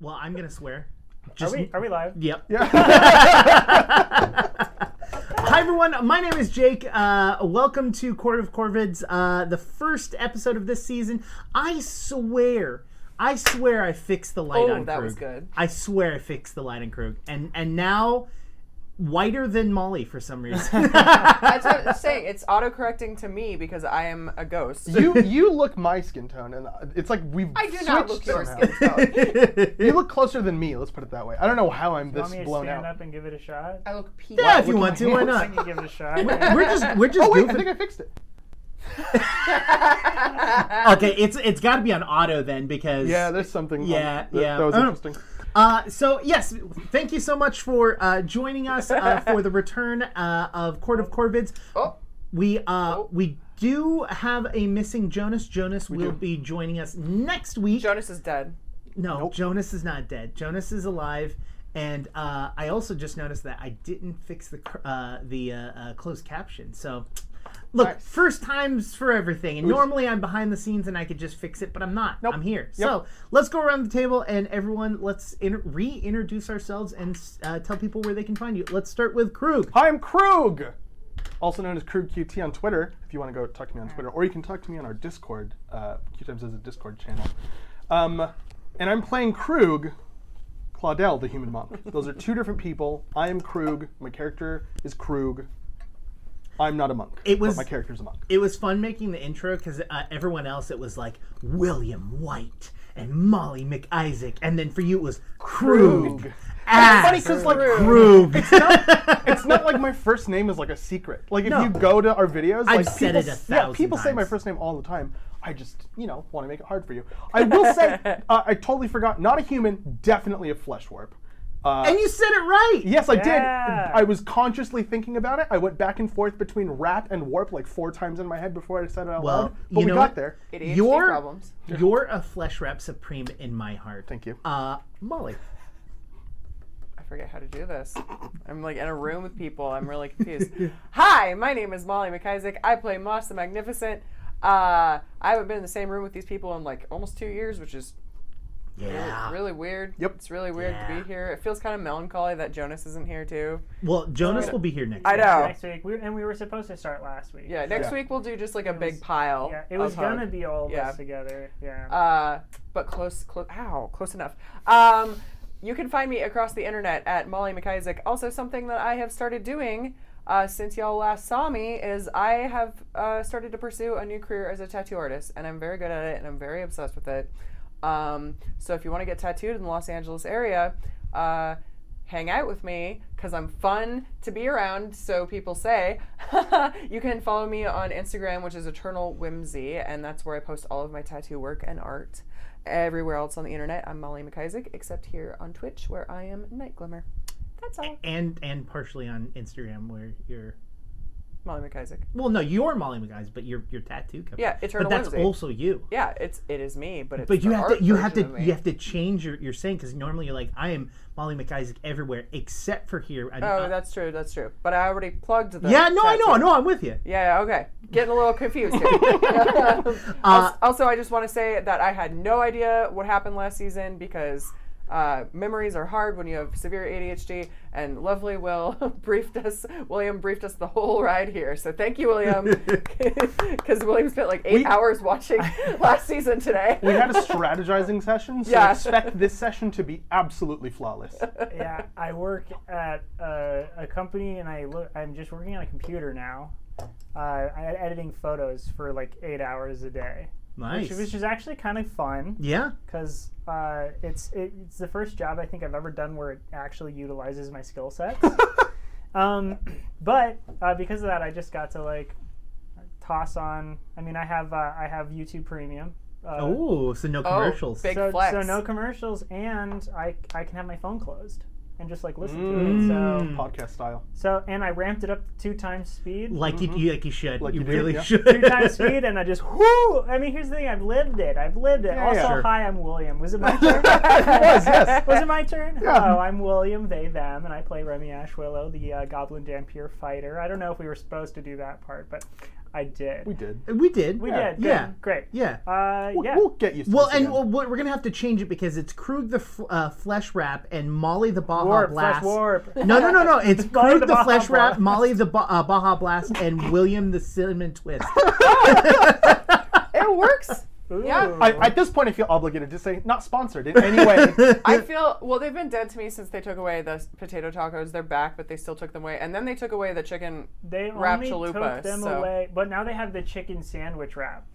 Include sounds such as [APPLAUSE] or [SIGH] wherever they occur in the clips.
well, I'm gonna swear. Are we, are we live? Yep. Yeah. [LAUGHS] Hi everyone, my name is Jake. Uh, welcome to Court of Corvids, uh, the first episode of this season. I swear, I swear, I fixed the light Oh, on that Krug. was good. I swear, I fixed the light on Krug, and and now whiter than Molly for some reason. [LAUGHS] That's what I'm saying. It's autocorrecting to me because I am a ghost. you [LAUGHS] you look my skin tone, and it's like we've. I do not look your somehow. skin tone. [LAUGHS] you look closer than me. Let's put it that way. I don't know how I'm You this want me to blown stand out. up and give it a shot? I look peachy. yeah, if you want to, why hands. I not? can give it a shot. We're just we're just Oh wait, I think I fixed it. okay, it's it's got to be on auto then because Yeah, there's something. on- Yeah, that, yeah. That was interesting. Uh, so yes, thank you so much for uh, joining us uh, for the return uh, of Court of Corvids. Oh, We uh, we do have a missing Jonas. Jonas will do. be joining us next week. Jonas is dead. no, Nope. Jonas is not dead. Jonas is alive. And uh, I also just noticed that I didn't fix the cr- uh, the uh, uh, closed caption. So, look, first times for everything. And normally I'm behind the scenes and I could just fix it, but I'm not. Nope. I'm here. Yep. So let's go around the table and everyone, let's in- reintroduce ourselves and uh, tell people where they can find you. Let's start with Krug. Hi, I'm Krug, also known as Krug QT on Twitter. If you want to go talk to me on Twitter, or you can talk to me on our Discord. Uh, QTimes has a Discord channel. Um, and I'm playing Krug, Claudel, the human monk. Those are two different people. I am Krug. My character is Krug. I'm not a monk. It was- my character's a monk. It was fun making the intro because uh, everyone else it was like William White and Molly McIsaac, and then for you it was Krug. Krug. Ah, funny 'cause, like, Krug. [LAUGHS] it's not like my first name is like a secret. Like if No. you go to our videos, I've like said people, it a s- yeah, thousand people say my first name all the time. I just, you know, want to make it hard for you. I will say, [LAUGHS] uh, I totally forgot. Not a human, definitely a flesh warp. Uh, and you said it right. yes, I Yeah. did. I was consciously thinking about it. I went back and forth between rap and warp like four times in my head before I said it out Well, loud. But you we know got what? there. ADHD You're problems. [LAUGHS] you're a flesh rep supreme in my heart. Thank you. Uh, Molly. I forget how to do this. I'm like in a room with people. I'm really confused. [LAUGHS] Hi, my name is Molly McIsaac. I play Moss the Magnificent. Uh, I haven't been in the same room with these people in like almost two years, which is Yeah. really weird. Yep. It's really weird to be here. It feels kind of melancholy that Jonas isn't here too. Well, Jonas will be here next. Week. I week. know. Next week, we, and we were supposed to start last week. Yeah, next Yeah. week we'll do just like a was- big pile. Yeah, it was gonna be all of Yeah. us together. Yeah. Uh, but close, close. Ow, close enough. Um, you can find me across the internet at Molly McIsaac. Also, something that I have started doing uh, since y'all last saw me is I have uh, started to pursue a new career as a tattoo artist, and I'm very good at it, and I'm very obsessed with it. Um, so if you want to get tattooed in the Los Angeles area, uh, hang out with me because I'm fun to be around. So people say [LAUGHS] you can follow me on Instagram, which is Eternal Whimsy, and that's where I post all of my tattoo work and art. Everywhere else on the internet, I'm Molly McIsaac, except here on Twitch, where I am Night Glimmer. That's all. And and partially on Instagram where you're. Molly McIsaac. Well, no, you're Molly McGuys, but your your tattoo company. Yeah, Eternal But that's Whimsy. also you. Yeah, it's it is me, but it's But you the have art to you have to version of me. you have to change your your saying because normally you're like I am Molly McIsaac everywhere except for here. I, Oh, that's true. That's true. But I already plugged the. yeah, no, I know, tattoo. I know, I'm with you. Yeah, okay. Getting a little confused here. [LAUGHS] [LAUGHS] Uh, also, I just want to say that I had no idea what happened last season because uh, memories are hard when you have severe ADHD. And lovely Will [LAUGHS] briefed us. William briefed us the whole ride here. So thank you, William, [LAUGHS] because William spent like eight We- hours watching [LAUGHS] last season today. We had a strategizing session, so Yeah. expect this session to be absolutely flawless. yeah, I work at uh, a company, and I look. I'm just working on a computer now. Uh, I editing photos for like eight hours a day, nice. which, which is actually kind of fun yeah. because uh, it's it, it's the first job I think I've ever done where it actually utilizes my skill sets. [LAUGHS] um, but uh, because of that, I just got to like toss on. I mean, I have uh, I have YouTube Premium. Uh, Oh, so no Oh, commercials. big so, flex. so no commercials, and I I can have my phone closed and just like listen to Mm. it. So Podcast style. so and I ramped it up to two times speed. like you, you like you should. Like you you do, really yeah. should. Two times speed, and I just whoo! I mean, here's the thing: I've lived it. I've lived it. Yeah, also, yeah. Sure. hi, I'm William. Was it my [LAUGHS] turn? It was, yes. [LAUGHS] Was it my turn? Yeah. Hello, I'm William, they, them, and I play Remy Ashwillow, the uh, Goblin Dhampir fighter. I don't know if we were supposed to do that part, but I did. We did. We did. We Yeah. did. Good. Yeah. Great. Yeah. Uh, We'll, yeah. we'll get you. Well, and well, we're gonna have to change it because it's Krug the f- uh, Flesh Wrap and Molly the Baja warp. Blast. Flesh warp. No, no, no, no. [LAUGHS] It's Molly Krug the the, Baja Flesh Wrap, Molly the ba- uh, Baja Blast, and William the Cinnamon Twist. [LAUGHS] It works. Yeah. I, at this point, I feel obligated to say not sponsored in any way. [LAUGHS] I feel well. They've been dead to me since they took away the potato tacos. They're back, but they still took them away. And then they took away the chicken, they wrap only chalupa, took them so- away, but now they have the chicken sandwich wrap.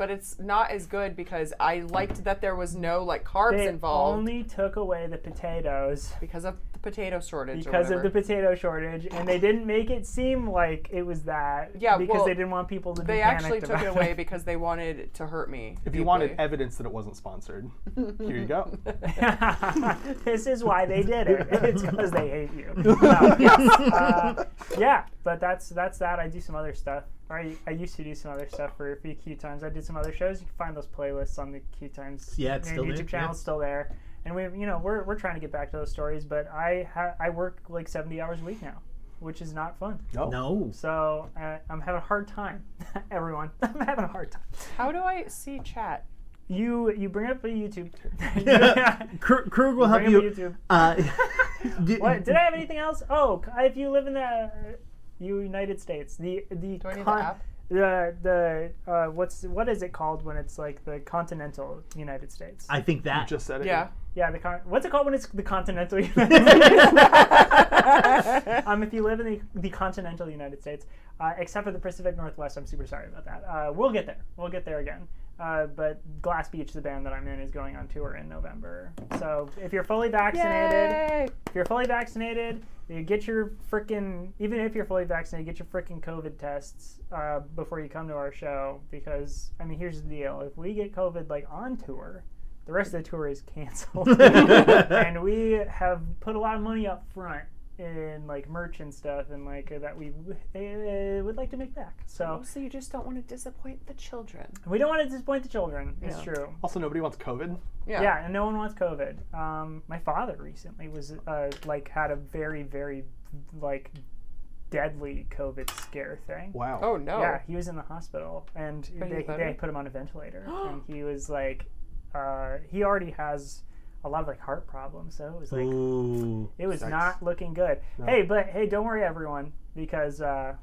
But it's not as good because I liked that there was no like carbs They involved only took away the potatoes because of the potato shortage. or because of the potato shortage, and they didn't make it seem like it was that. Yeah, because well, they didn't want people to. Do it. They be actually panicked took it away [LAUGHS] because they wanted to hurt me. If you wanted evidence that it wasn't sponsored, here you go. [LAUGHS] this is why they did it. [LAUGHS] It's because they hate you. No. Uh, yeah, but that's that's that. I do some other stuff. Or I, I used to do some other stuff for a few Q times. I did some other shows. You can find those playlists on the Q times. Yeah, it's main still there, YouTube channel yeah. still there. And we, you know, we're, we're trying to get back to those stories. But I ha- I work like seventy hours a week now, which is not fun. No. no. So uh, I'm having a hard time. [LAUGHS] Everyone, [LAUGHS] I'm having a hard time. How do I see chat? You you bring up a YouTube. [LAUGHS] Kr- Krug will help Bring up you. YouTube. Uh, d- What did I have anything else? Oh, if you live in the United States, the the Do I need the app? the the uh, what's what is it called when it's like the continental United States? I think You that. just said it. Yeah. yeah, the con- what's it called when it's the continental [LAUGHS] United States? um, if you live in the, the continental United States, uh, except for the Pacific Northwest, I'm super sorry about that. Uh, we'll get there. We'll get there again. Uh, but Glass Beach, the band that I'm in, is going on tour in November. So if you're fully vaccinated, Yay! if you're fully vaccinated, you get your freaking even if you're fully vaccinated, get your freaking COVID tests uh, before you come to our show. Because I mean, here's the deal: if we get COVID like on tour, the rest of the tour is canceled, [LAUGHS] and we have put a lot of money up front in like merch and stuff, and like that we uh, would like to make back. So Mostly, you just don't want to disappoint the children. we don't want to disappoint the children. It's true. Also, nobody wants COVID. Yeah. Yeah, and no one wants COVID. Um, my father recently was uh, like had a very very like deadly COVID scare thing. Wow. Oh no. Yeah, he was in the hospital and they, they put him on a ventilator [GASPS] and he was like uh, he already has a lot of like heart problems so it was like Ooh. it was Yikes. not looking good. No. Hey, but hey, don't worry everyone because uh,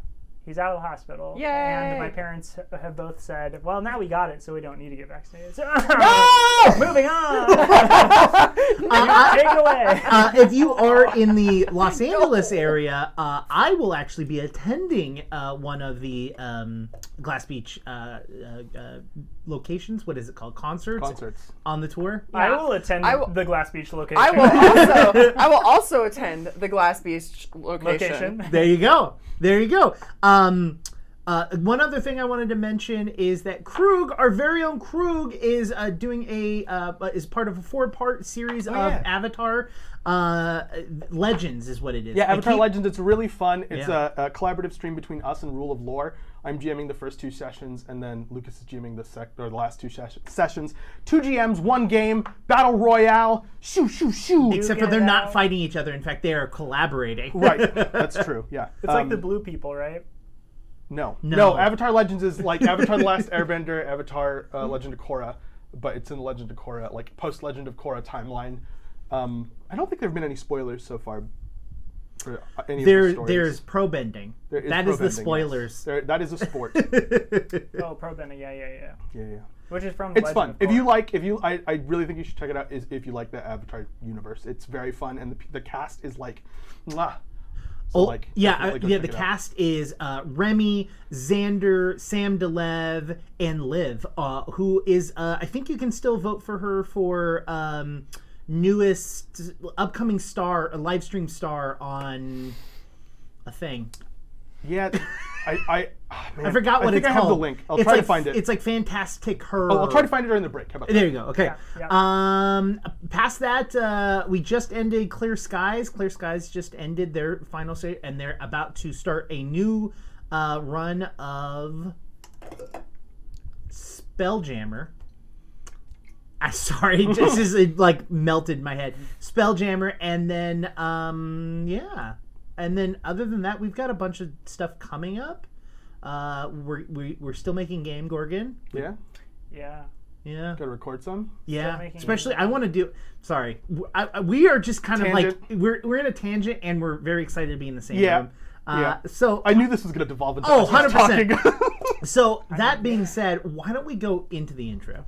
he's out of the hospital and my parents have both said, well, now we got it, so we don't need to get vaccinated. So, [LAUGHS] No! moving on. [LAUGHS] [LAUGHS] Uh, I- Take it away. uh, if you are in the Los Angeles area, uh, I will actually be attending uh, one of the um, Glass Beach uh, uh, uh, locations. What is it called? Concerts Concerts. on the tour. I will attend I will- the Glass Beach location. I will also I will also attend the Glass Beach location. location. There you go. There you go. Um, uh, one other thing I wanted to mention is that Krug, our very own Krug, is uh, doing a uh, is part of a four part series of yeah. Avatar uh, Legends, is what it is. Yeah, Avatar keep- Legends. It's really fun. It's Yeah. a, a collaborative stream between us and Rule of Lore. I'm GMing the first two sessions, and then Lucas is GMing the sec or the last two ses- sessions. Two GMs, one game, battle royale. Shoo shoo shoo. Except get for they're it not fighting each other. In fact, they are collaborating. right, [LAUGHS] that's true. Yeah, It's like Um, the blue people, right? No. No. no, Avatar Legends is like Avatar: The Last Airbender, Avatar: uh, Legend of Korra, but it's in the Legend of Korra, like post Legend of Korra timeline. Um, I don't think there have been any spoilers so far for uh, any There, of the there's pro bending. There is That is pro-bending, the yes. spoilers. There- that is a sport. [LAUGHS] Oh, Pro Bending, yeah, yeah, yeah. yeah, yeah. Which is from. It's Legend fun. of If you like, if you, I, I really think you should check it out. Is if you like the Avatar universe, it's very fun, and the, the cast is like, mwah. So Oh, like, yeah, uh, yeah. The it out. cast is uh, Remy, Xander, Sam Delev, and Liv, uh, who is. Uh, I think you can still vote for her for um, newest upcoming star, a live stream star on a thing. Yeah, I, I, ah, man, I forgot what I think it's I called. have the link. I'll it's try like, to find it. It's like Fantastic Her. I'll, I'll try to find it during the break. How about that? There you go. Okay. Yeah, Um, past that, uh, we just ended Clear Skies. Clear Skies just ended their final stage, and they're about to start a new uh, run of Spelljammer. I'm [LAUGHS] sorry, this is [LAUGHS] it, like melted my head. Spelljammer, and then um, yeah, and then other than that, we've got a bunch of stuff coming up. Uh, we're we, we're still making game Gorgon. Yeah. Yeah. Yeah. Got to record some. Yeah, especially game I want to do. Sorry, w- I- I- we are just kind of like we're we're in a tangent, and we're very excited to be in the same Yeah. room. Uh, Yeah. So, I knew this was going to devolve into Oh, 100%. talking. [LAUGHS] so that being said, why don't we go into the intro?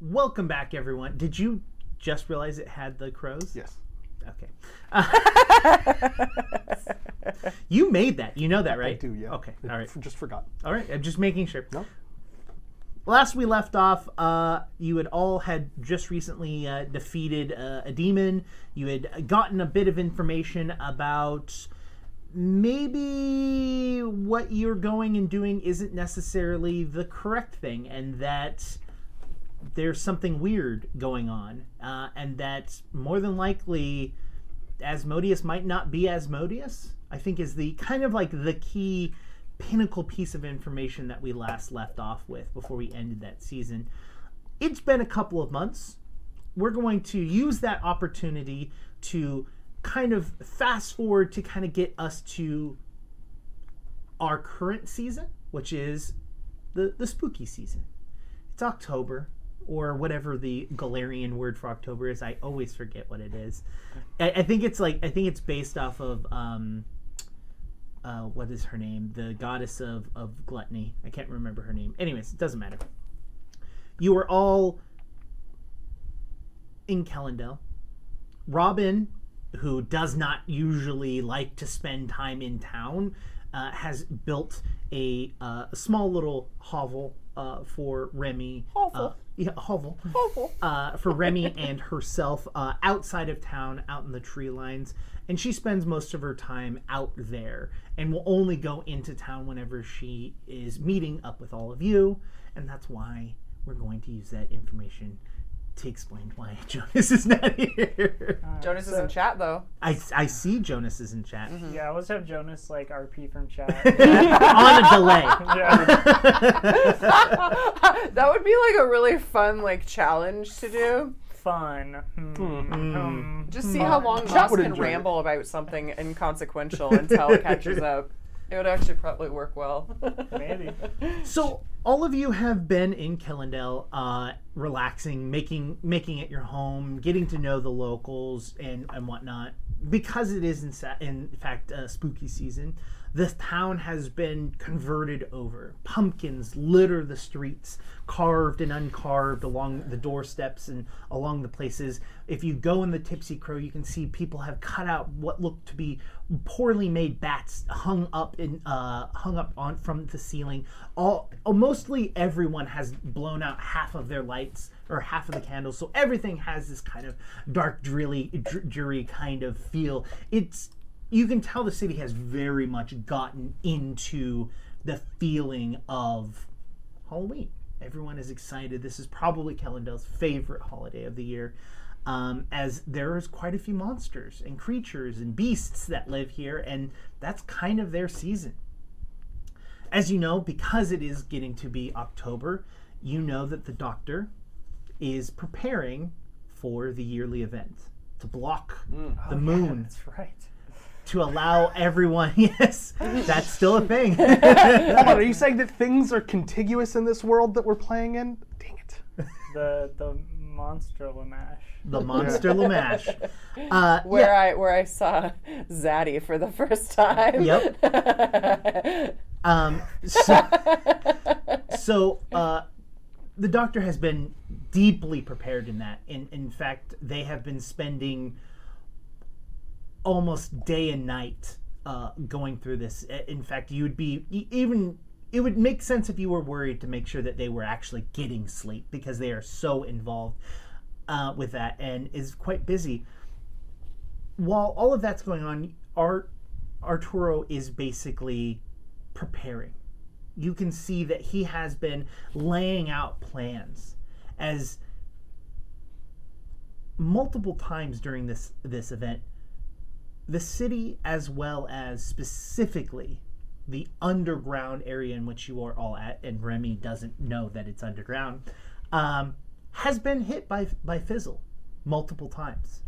Welcome back, everyone. Did you just realize it had the crows? yes. Okay. [LAUGHS] you made that. You know that, right? I do. Yeah. Okay. All right. Just forgot. All right. I'm just making sure. No. Last we left off, uh, you had all had just recently uh, defeated uh, a demon. You had gotten a bit of information about maybe what you're going and doing isn't necessarily the correct thing, and that there's something weird going on, uh, and that more than likely Asmodeus might not be Asmodeus. I think is the kind of like the key pinnacle piece of information that we last left off with before we ended that season. It's been a couple of months. We're going to use that opportunity to kind of fast forward to kind of get us to our current season, which is the the spooky season. It's October or whatever the Golarion word for October is. I always forget what it is. I, I think it's like I think it's based off of um, uh, what is her name? The goddess of of gluttony. I can't remember her name. Anyways, it doesn't matter. You are all in Kellendale. Robin, who does not usually like to spend time in town, uh, has built a, uh, a small little hovel uh, for Remy. Hovel. Uh, yeah, hovel. Uh, for Remy [LAUGHS] and herself uh, outside of town, out in the tree lines. And she spends most of her time out there and will only go into town whenever she is meeting up with all of you. And that's why we're going to use that information to explain why [LAUGHS] Jonas is not here. Jonas is in chat though. I, I see Jonas is in chat Yeah, let's have Jonas like RP from chat. [LAUGHS] on a delay. [LAUGHS] yeah. that would be like a really fun like challenge to do. Fun. Hmm. Hmm. Just see how long Chat Moss would can enjoy it. ramble about something inconsequential until it catches up. It would actually probably work well. Maybe. So all of you have been in Killendale, uh, relaxing, making making it your home, getting to know the locals and and whatnot. Because it is in, in fact uh, spooky season, the town has been converted over. Pumpkins litter the streets, carved and uncarved along the doorsteps and along the places. If you go in the Tipsy Crow, you can see people have cut out what look to be poorly made bats hung up in uh, hung up on from the ceiling. All oh, mostly everyone has blown out half of their lights or half of the candles, so everything has this kind of dark, dreary, dreary kind of feel. It's you can tell the city has very much gotten into the feeling of Halloween. Everyone is excited. This is probably Kellendale's favorite holiday of the year, um, as there is quite a few monsters and creatures and beasts that live here, and that's kind of their season. As you know, because it is getting to be October, you know that the doctor is preparing for the yearly event to block the moon That's right. to allow [LAUGHS] everyone. [LAUGHS] Yes, that's still a thing. [LAUGHS] Hold on, are you saying that things are contiguous in this world that we're playing in? Dang it. The the monster Lamash. the [LAUGHS] monster Lamash. [LAUGHS] Uh, where yeah, I where I saw Zaddy for the first time. Yep. [LAUGHS] um, so, so uh, the doctor has been deeply prepared in that. In in fact, they have been spending almost day and night uh, going through this. In fact, you would be even. It would make sense if you were worried to make sure that they were actually getting sleep because they are so involved uh, with that and is quite busy. While all of that's going on, Art Arturo is basically preparing. You can see that he has been laying out plans as multiple times during this this event the city as well as specifically the underground area in which you are all at and Remy doesn't know that it's underground um, has been hit by by fizzle multiple times.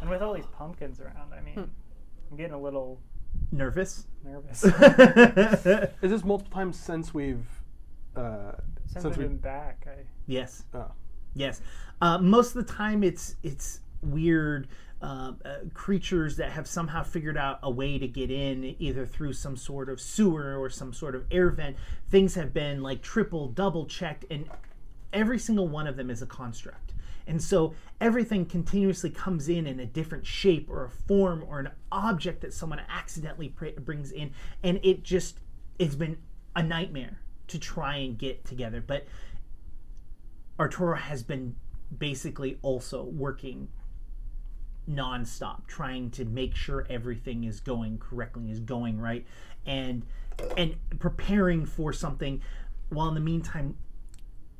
And with all these pumpkins around, I mean, I'm getting a little nervous? nervous. [LAUGHS] Is this multiple times since we've uh, Since since I've been back, I yes. Oh. Yes, uh, most of the time it's it's weird uh, uh, creatures that have somehow figured out a way to get in, either through some sort of sewer or some sort of air vent. Things have been like triple, double checked, and every single one of them is a construct. And so everything continuously comes in in a different shape or a form or an object that someone accidentally brings in, and it just it's been a nightmare to try and get together. But Arturo has been basically also working nonstop, trying to make sure everything is going correctly, is going right, and and preparing for something, while in the meantime,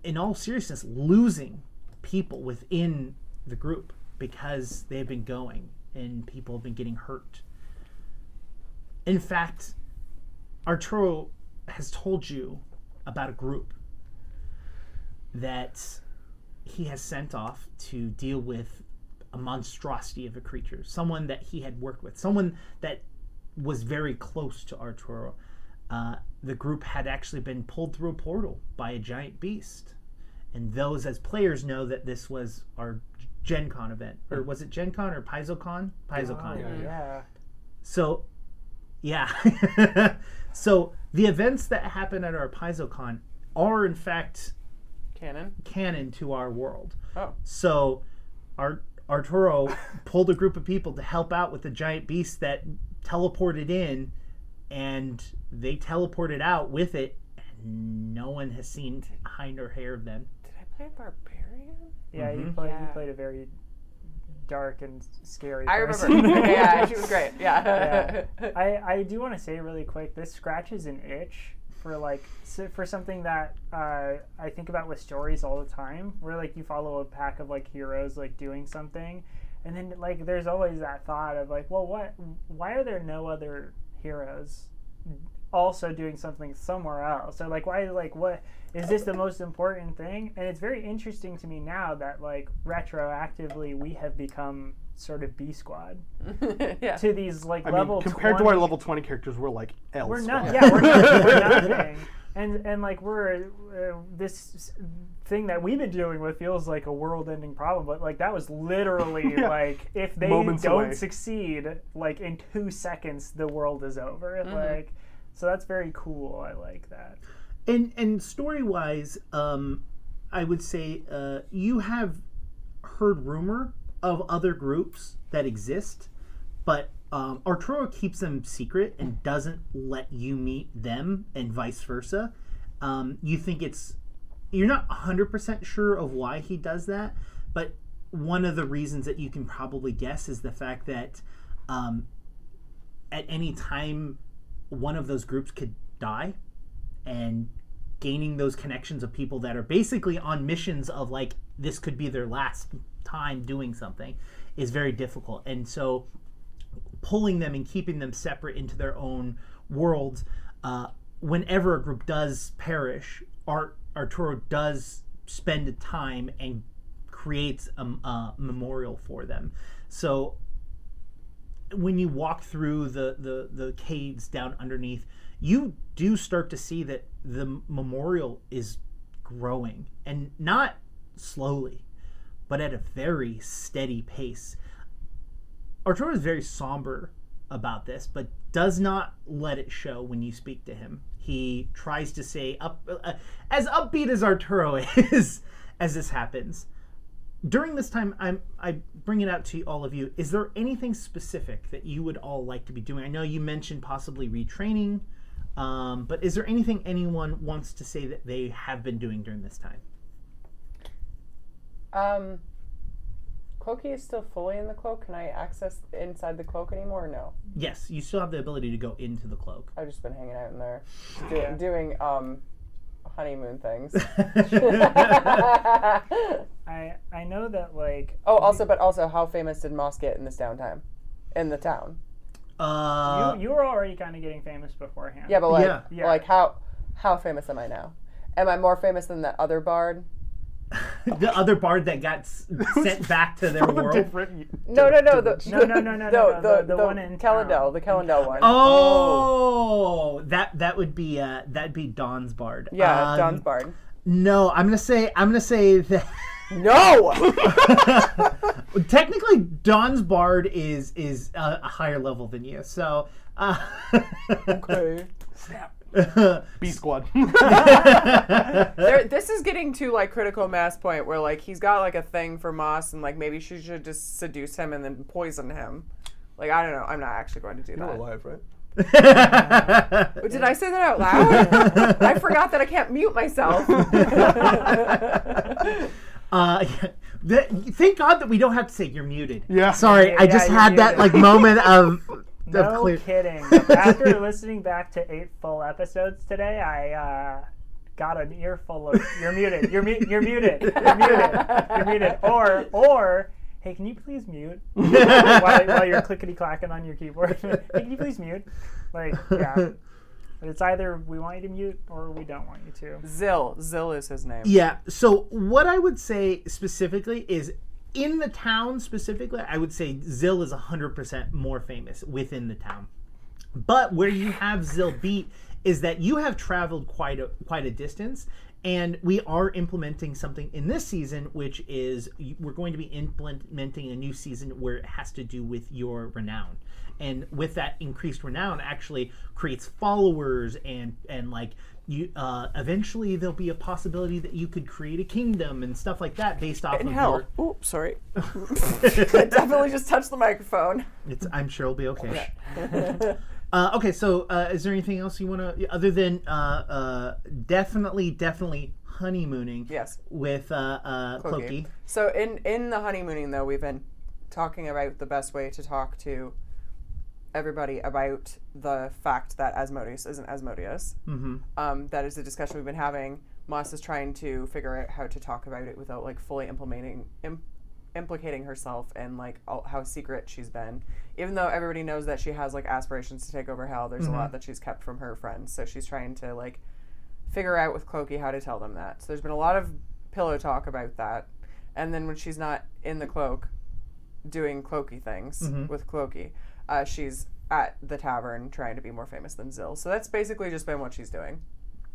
in all seriousness, losing people within the group because they've been going and people have been getting hurt. In fact, Arturo has told you about a group that he has sent off to deal with a monstrosity of a creature, someone that he had worked with, someone that was very close to Arturo. Uh, the group had actually been pulled through a portal by a giant beast. And those as players know that this was our Gen Con event. Or was it Gen Con or PaizoCon? PaizoCon. Oh, yeah. yeah. So, yeah. [LAUGHS] so the events that happen at our PaizoCon are in fact Canon. canon to our world. Oh. So, our Arturo pulled a group of people to help out with the giant beast that teleported in, and they teleported out with it. And no one has seen hind or hair of them. Did I play a barbarian? Yeah, you Mhm. played Yeah. you played a very dark and scary. I person. remember. [LAUGHS] yeah, she was [LAUGHS] great. Yeah. [LAUGHS] I, I do want to say really quick this scratches an itch for like for something that uh, I think about with stories all the time where like you follow a pack of like heroes like doing something and then like there's always that thought of like well what why are there no other heroes also doing something somewhere else? Or like why like what is this the most important thing? And it's very interesting to me now that like retroactively we have become sort of B squad [LAUGHS] yeah. to these like I level mean, compared to our level twenty characters, we're like L. we're squad. not yeah we're, not, we're [LAUGHS] nothing and and like we're uh, this thing that we've been dealing with feels like a world-ending problem but like that was literally [LAUGHS] Yeah. like if they Moments don't away. succeed like in two seconds the world is over like so that's very cool i like that and and story wise um i would say uh you have heard rumor of other groups that exist but um, Arturo keeps them secret and doesn't let you meet them, and vice versa. Um, you think it's you're not 100% sure of why he does that, but one of the reasons that you can probably guess is the fact that um, at any time one of those groups could die, and gaining those connections of people that are basically on missions of like this could be their last time doing something is very difficult. And so pulling them and keeping them separate into their own worlds. Uh, whenever a group does perish, Art Arturo does spend time and creates a, a memorial for them. So when you walk through the, the the caves down underneath, you do start to see that the memorial is growing and not slowly, but at a very steady pace. Arturo is very somber about this, but does not let it show when you speak to him. He tries to say up uh, as upbeat as Arturo [LAUGHS] is as this happens. during this time, I'm I bring it out to all of you. Is there anything specific that you would all like to be doing? I know you mentioned possibly retraining, um, but is there anything anyone wants to say that they have been doing during this time? Um, Cloaky is still fully in the cloak. Can I access inside the cloak anymore? Or no, Yes, you still have the ability to go into the cloak. I've just been hanging out in there, doing, doing um, honeymoon things. [LAUGHS] I I know that like oh, also, but also, how famous did Moss get in this downtime, in the town? Uh, you you were already kind of getting famous beforehand. Yeah, but like, Yeah. Yeah. like how how famous am I now? Am I more famous than that other bard? [LAUGHS] the other bard that got sent back to their world. different. No, no, no. The, No, no, no, no, no, no, the- the one in Calendel, the Calendel one. Oh, that that would be uh, that'd be Dawn's bard. yeah, Um, John's bard. No, I'm gonna say I'm gonna say that. [LAUGHS] No. [LAUGHS] Technically, Dawn's bard is is a, a higher level than you. So. Uh, okay. B squad. [LAUGHS] There, this is getting to like critical mass point where like he's got like a thing for Moss and like maybe she should just seduce him and then poison him. Like I don't know. I'm not actually going to do that. alive, right? But Did I say that out loud? [LAUGHS] I forgot that I can't mute myself. [LAUGHS] Uh, th- thank God that we don't have to say you're muted. Yeah. Sorry, I just you're had that muted. like moment of, of No clear. kidding. [LAUGHS] After listening back to eight full episodes today, I uh, got an earful of "You're muted. You're, mu- you're muted. You're muted. You're muted." Or or Hey, can you please mute [LAUGHS] while, while you're clickety clacking on your keyboard? [LAUGHS] hey, can you please mute? Like, yeah. But it's either we want you to mute or we don't want you to. Zill. Zill is his name. Yeah. So what I would say specifically is in the town specifically, I would say Zill is 100% more famous within the town. But where you have Zill beat is that you have traveled quite a quite a distance and we are implementing something in this season which is we're going to be implementing a new season where it has to do with your renown and with that increased renown actually creates followers and and like you uh, eventually there'll be a possibility that you could create a kingdom and stuff like that based off In of hell. your Oops, sorry. [LAUGHS] I definitely just touched the microphone. it's i'm sure it'll be okay [LAUGHS] Uh, okay, so uh, is there anything else you want to, other than uh, uh, definitely, definitely honeymooning Yes. with uh, uh, Clokey? So in in the honeymooning though, we've been talking about the best way to talk to everybody about the fact that Asmodeus isn't Asmodeus. Mm-hmm. Um, that is a discussion we've been having. Moss is trying to figure out how to talk about it without like fully implementing im- implicating herself and like all, how secret she's been. Even though everybody knows that she has like aspirations to take over hell, there's a lot that she's kept from her friends. So she's trying to like figure out with Clokey how to tell them that. So there's been a lot of pillow talk about that. And then when she's not in the cloak doing cloaky things with Clokey, uh, she's at the tavern trying to be more famous than Zill. So that's basically just been what she's doing.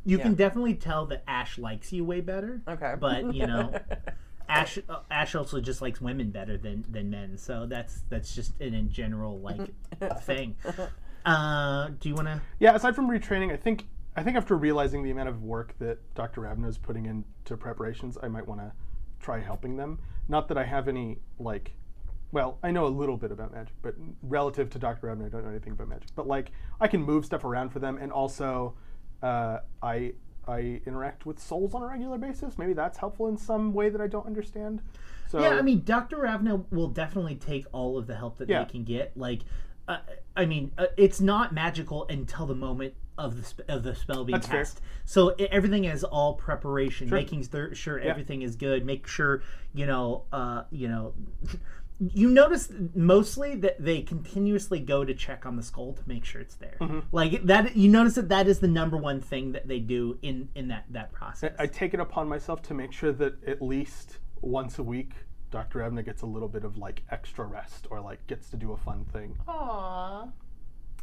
You can definitely tell that Ash likes you way better, Okay. but you know, [LAUGHS] Ash uh, Ash also just likes women better than than men. So that's that's just an in general like [LAUGHS] thing. Uh, do you want to? Yeah, aside from retraining, I think I think after realizing the amount of work that Dr. Ravna is putting into preparations, I might want to try helping them. Not that I have any like, well, I know a little bit about magic, but relative to Dr. Ravna, I don't know anything about magic. But like, I can move stuff around for them, and also, uh, I I interact with souls on a regular basis. Maybe that's helpful in some way that I don't understand. So Yeah, I mean, Dr. Ravna will definitely take all of the help that Yeah. they can get. Like, uh, I mean, uh, it's not magical until the moment of the sp- of the spell being That's fair. cast. So i everything is all preparation, making th- sure Yeah. everything is good. Make sure you know, uh, you know. You notice mostly that they continuously go to check on the skull to make sure it's there. Mm-hmm. Like that, you notice that that is the number one thing that they do in in that that process. I take it upon myself to make sure that at least once a week, Dr. Ravna gets a little bit of like extra rest or like gets to do a fun thing. Aww.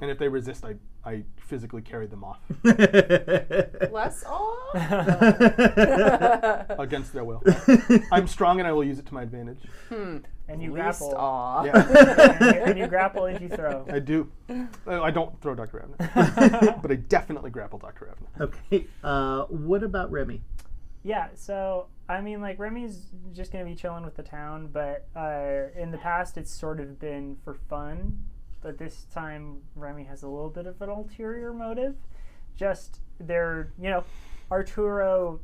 And if they resist, I, I physically carry them off [LAUGHS] Less aw? [LAUGHS] against their will. [LAUGHS] I'm strong and I will use it to my advantage. And you Least grapple. aw. Yeah, and, you, and you grapple and you throw. I do. I don't throw Dr. Ravna, but I definitely grapple Dr. Ravna. okay. Uh, what about Remy? Yeah, so I mean, like Remy's just gonna be chilling with the town, but uh, in the past it's sort of been for fun. But this time Remy has a little bit of an ulterior motive. Just they're, you know, Arturo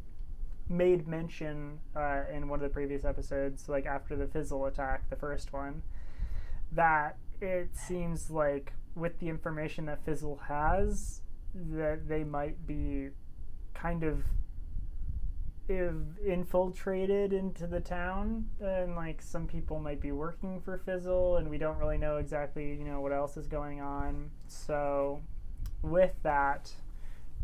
made mention uh, in one of the previous episodes, like after the Fizzle attack, the first one, that it seems like with the information that Fizzle has, that they might be kind of infiltrated into the town and like some people might be working for Fizzle and we don't really know exactly you know what else is going on. So with that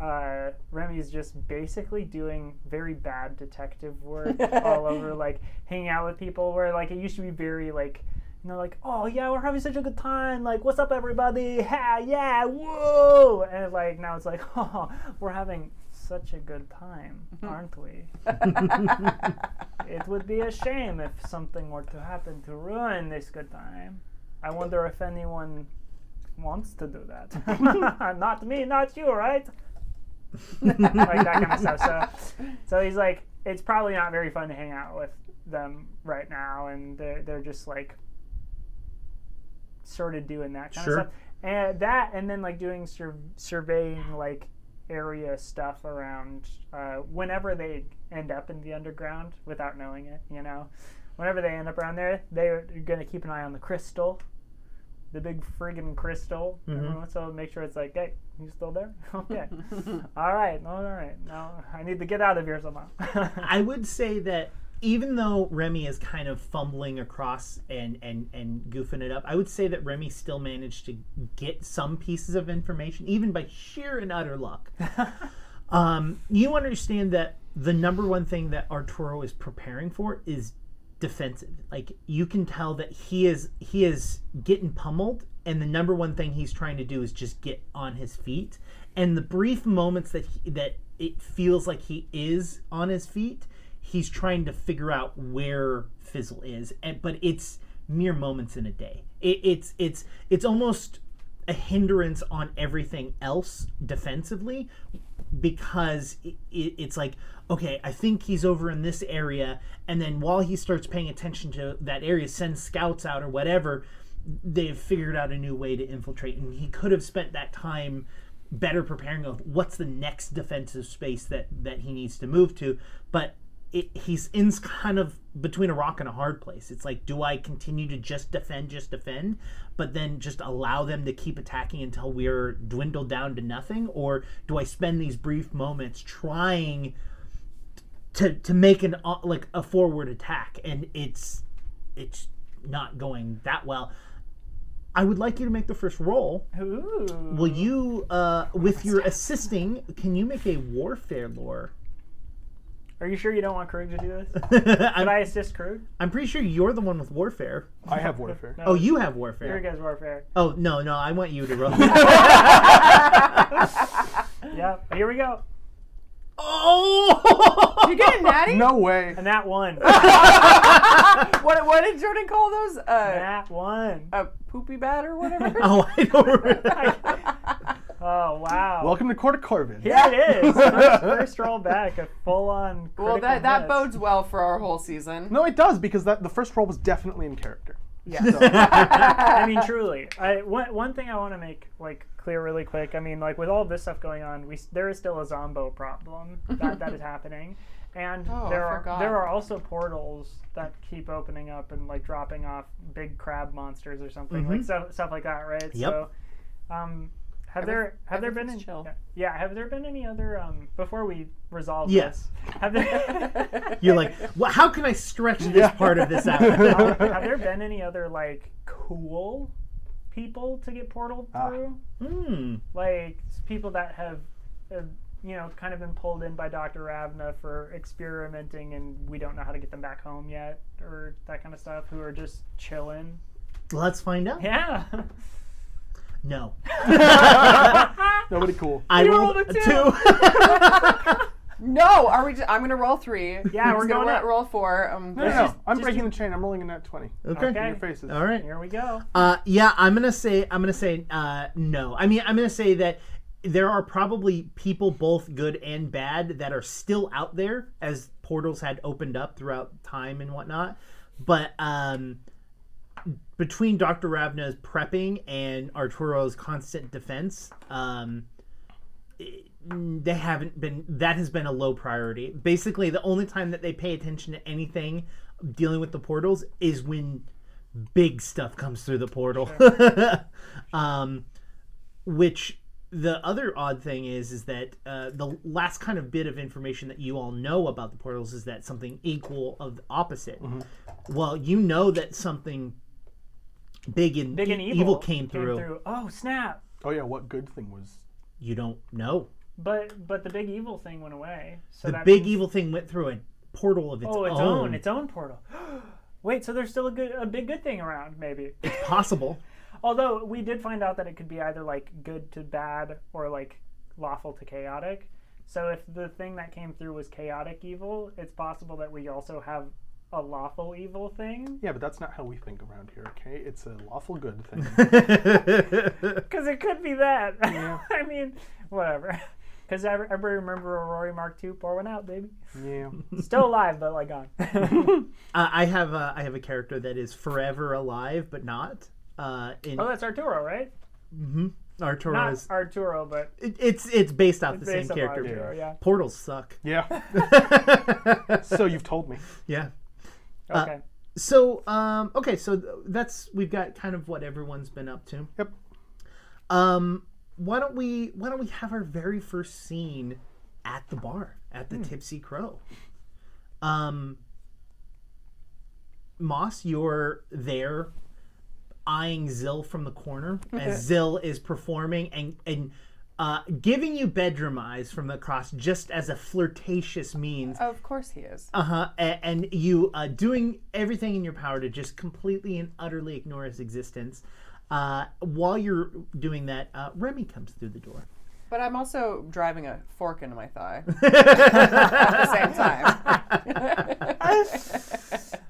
uh, Remy's just basically doing very bad detective work [LAUGHS] all over like hanging out with people where like it used to be very like you know like oh yeah we're having such a good time. Like what's up everybody? Ha yeah whoa! And like now it's like [LAUGHS] oh we're having such a good time, mm-hmm. aren't we? [LAUGHS] it would be a shame if something were to happen to ruin this good time. I wonder if anyone wants to do that. [LAUGHS] not me, not you, right? [LAUGHS] like that kind of stuff. So, so he's like, it's probably not very fun to hang out with them right now, and they're they're just like sort of doing that kind Sure. of stuff, and that, and then like doing sur- surveying like area stuff around uh, whenever they end up in the underground without knowing it. You know, whenever they end up around there, they're going to keep an eye on the crystal, the big friggin' crystal. Mhm. every once in a while, make sure it's like, hey, you still there? [LAUGHS] okay, [LAUGHS] all right, all right. Now I need to get out of here somehow. [LAUGHS] I would say that even though Remy is kind of fumbling across and, and, and goofing it up, I would say that Remy still managed to get some pieces of information, even by sheer and utter luck. [LAUGHS] um, you understand that the number one thing that Arturo is preparing for is defensive. Like you can tell that he is he is getting pummeled, and the number one thing he's trying to do is just get on his feet. And the brief moments that he, that it feels like he is on his feet, he's trying to figure out where Fizzle is. And but it's mere moments in a day. It, it's it's it's almost a hindrance on everything else defensively because it, it, it's like okay i think he's over in this area and then while he starts paying attention to that area sends scouts out or whatever they've figured out a new way to infiltrate and he could have spent that time better preparing of what's the next defensive space that that he needs to move to but it, he's in kind of between a rock and a hard place. It's like, do I continue to just defend, just defend, but then just allow them to keep attacking until we're dwindled down to nothing, or do I spend these brief moments trying to to make an uh, like a forward attack, and it's it's not going that well. I would like you to make the first roll. Ooh. Will you, uh, with your assisting, can you make a warfare lore? Are you sure you don't want Krug to do this? Could [LAUGHS] I'm, assist Krug? I'm pretty sure you're the one with warfare. I have warfare. No, Oh, you have Here warfare. goes warfare. Oh no, no, I want you to [LAUGHS] roll. [LAUGHS] Yeah, here we go. oh! Did you get a natty? No way. And that one. What, what did Jordan call those? Uh, that one. a poopy bat or whatever? oh, I don't. remember. Oh wow. Welcome to Court of Corvin. Here it is. [LAUGHS] First, first roll back, a full on. well, that, that bodes well for our whole season. No, it does because that the first roll was definitely in character. Yeah. [LAUGHS] [LAUGHS] I mean, truly. I, one, one thing I want to make like clear really quick. I mean, like with all this stuff going on, we there is still a zombo problem that, that is happening, and Oh, I there are forgot. there are also portals that keep opening up and like dropping off big crab monsters or something like stuff stuff like that, right? Yep. So, um, have there have there been any, chill. yeah, yeah have there been any other um before we resolve Yes. this? Have there [LAUGHS] You're like, well, how can I stretch this Yeah. part of this [LAUGHS] out? have, have there been any other like cool people to get portaled Ah. through? Hmm. Like people that have, have, you know, kind of been pulled in by Dr. Ravna for experimenting, and we don't know how to get them back home yet, or that kind of stuff. Who are just chilling. Let's find out. Yeah. [LAUGHS] No. [LAUGHS] Nobody cool. I You rolled rolled a a two. two. [LAUGHS] No, are we? Just, I'm gonna roll three. Yeah, I'm we're gonna going roll, four. Um, No, no, Let's no. just- I'm just breaking keep- the chain. I'm rolling in that 20. okay. Okay. In your faces. All right. Here we go. Uh, yeah, I'm gonna say I'm gonna say uh, no. I mean, I'm gonna say that there are probably people both good and bad that are still out there as portals had opened up throughout time and whatnot. But um, between Dr. Ravna's prepping and Arturo's constant defense, um, they haven't been that has been a low priority. Basically, the only time that they pay attention to anything dealing with the portals is when big stuff comes through the portal. [LAUGHS] um, which the other odd thing is is that uh, the last kind of bit of information that you all know about the portals is that something equal of the opposite. Well, you know that something big and, Big and e- evil, came, through. Oh snap! Oh yeah, what good thing was? You don't know. But but the big evil thing went away. So The that big means- evil thing went through a portal of its, Oh, its own. own, its own portal. [GASPS] Wait, so there's still a good, a big good thing around, maybe. it's possible. [LAUGHS] Although we did find out that it could be either like good to bad or like lawful to chaotic. So if the thing that came through was chaotic evil, it's possible that we also have a lawful evil thing. Yeah, but that's not how we think around here. Okay, it's a lawful good thing. [LAUGHS] [LAUGHS] Because it could be that. [LAUGHS] I mean, whatever. Because everybody remember a Rory Mark II pour one out, baby. yeah. Still alive, but like gone. Uh, I have a I have a character that is forever alive but not. Uh, in oh, that's Arturo, right? Mm-hmm. Arturo Not is Arturo, but it, it's it's based off the based same on character. Arturo, yeah. Portals suck. Yeah. so you've told me. Yeah. Okay. So um okay, so that's we've got kind of what everyone's been up to. Yep. Um why don't we why don't we have our very first scene at the bar at the Tipsy Crow? Um Moss, you're there eyeing Zill from the corner as Zill is performing and and uh, giving you bedroom eyes from across just as a flirtatious means Of course he is. uh huh. And, and you uh, doing everything in your power to just completely and utterly ignore his existence. Uh, while you're doing that, uh, Remy comes through the door. But I'm also driving a fork into my thigh [LAUGHS] at the same time.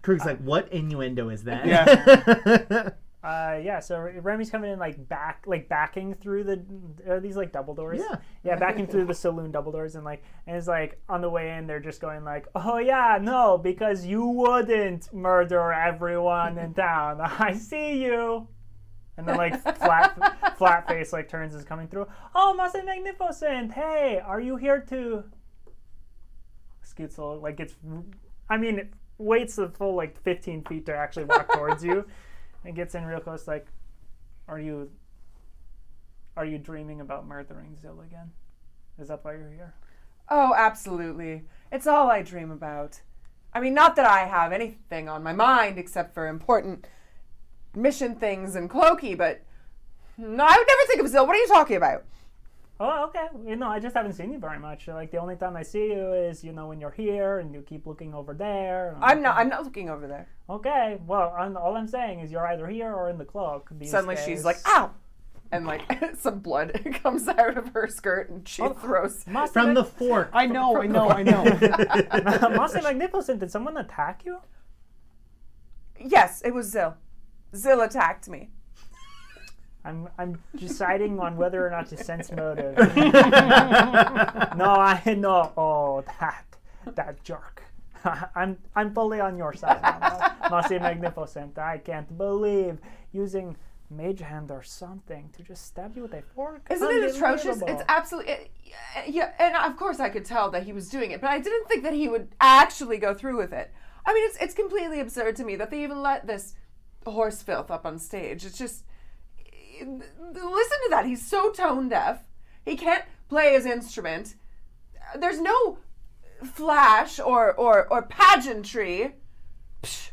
Krug's like, "What innuendo is that?" Yeah. [LAUGHS] Uh, yeah, so Remy's coming in like back, like backing through the are these like double doors? Yeah. yeah, backing through the saloon double doors, and like, and it's like on the way in, they're just going like, oh yeah, no, because you wouldn't murder everyone in town. [LAUGHS] I see you. And then like flat, [LAUGHS] flat face like turns is coming through. Oh, Master Magnificent! Hey, are you here to? Little, like gets, I mean, waits the full like 15 feet to actually walk towards you [LAUGHS] and gets in real close like are you are you dreaming about murdering Zill again is that why you're here Oh, absolutely. It's all I dream about. I mean, not that I have anything on my mind except for important mission things and Clokey, but no, I would never think of Zill. What are you talking about? Oh okay you know i just haven't seen you very much like the only time i see you is you know when you're here and you keep looking over there and I'm not. I'm not looking over there. okay well I'm, all i'm saying is you're either here or in the cloak Suddenly, days. she's like, "Ow!" and like [LAUGHS] some blood [LAUGHS] comes out of her skirt, and she oh, throws. Master From the [LAUGHS] fork. I know, I know, I know. Master magnificent did someone attack you Yes, it was Zill. Zill attacked me. I'm I'm deciding on whether or not to sense motive. [LAUGHS] no, I know. Oh, that that jerk. [LAUGHS] I'm I'm fully on your side, now. Master Magnificent. I can't believe using mage hand or something to just stab you with a fork. Isn't it atrocious? It's absolutely eh, it, yeah, and of course I could tell that he was doing it, but I didn't think that he would actually go through with it. I mean, it's it's completely absurd to me that they even let this horse filth up on stage. It's just listen to that. He's so tone deaf. He can't play his instrument. There's no flash or or or pageantry. Psh.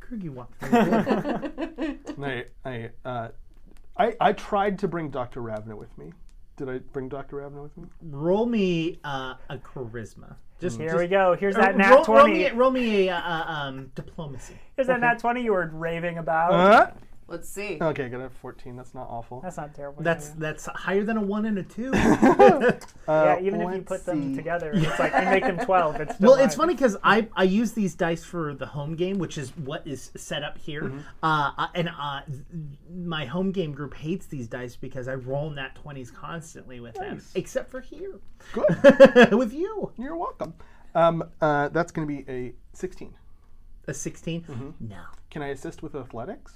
Krug, you walk through the door. [LAUGHS] I, I, uh, I, I tried to bring Dr. Ravna with me. Did I bring Dr. Ravna with me? roll me uh, a charisma. Just Here just, we go. Here's uh, that nat roll, roll me, roll me a uh, um, diplomacy. Here's that nat 20 you were raving about. Uh, Let's see. Okay, I got a 14. That's not awful. That's not terrible. That's yeah. that's higher than a one and a two. [LAUGHS] [LAUGHS] Uh, yeah, even if you put them see. together, [LAUGHS] it's like you make them twelve. It's still well, it's funny because I I use these dice for the home game, which is what is set up here. Mm-hmm. Uh, uh, and uh, my home game group hates these dice because I roll nat twenties constantly with them, except for here Good. with you. You're welcome. Um, uh, that's going to be a 16. A 16 Mm-hmm. No. Can I assist with athletics?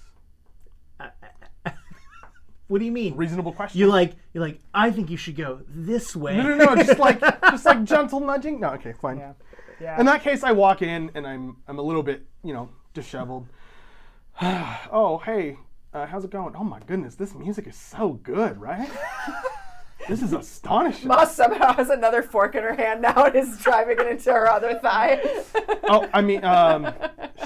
What do you mean? Reasonable question. You like you're like I think you should go this way. no, no, no. Just like, [LAUGHS] just like gentle nudging. No, okay, fine. Yeah. Yeah. In that case, I walk in and I'm, I'm a little bit, you know, disheveled. [SIGHS] oh, hey, uh, how's it going? Oh my goodness, this music is so good, right? [LAUGHS] this is astonishing. Moss somehow has another fork in her hand now and is driving it into her other thigh. oh, I mean, um,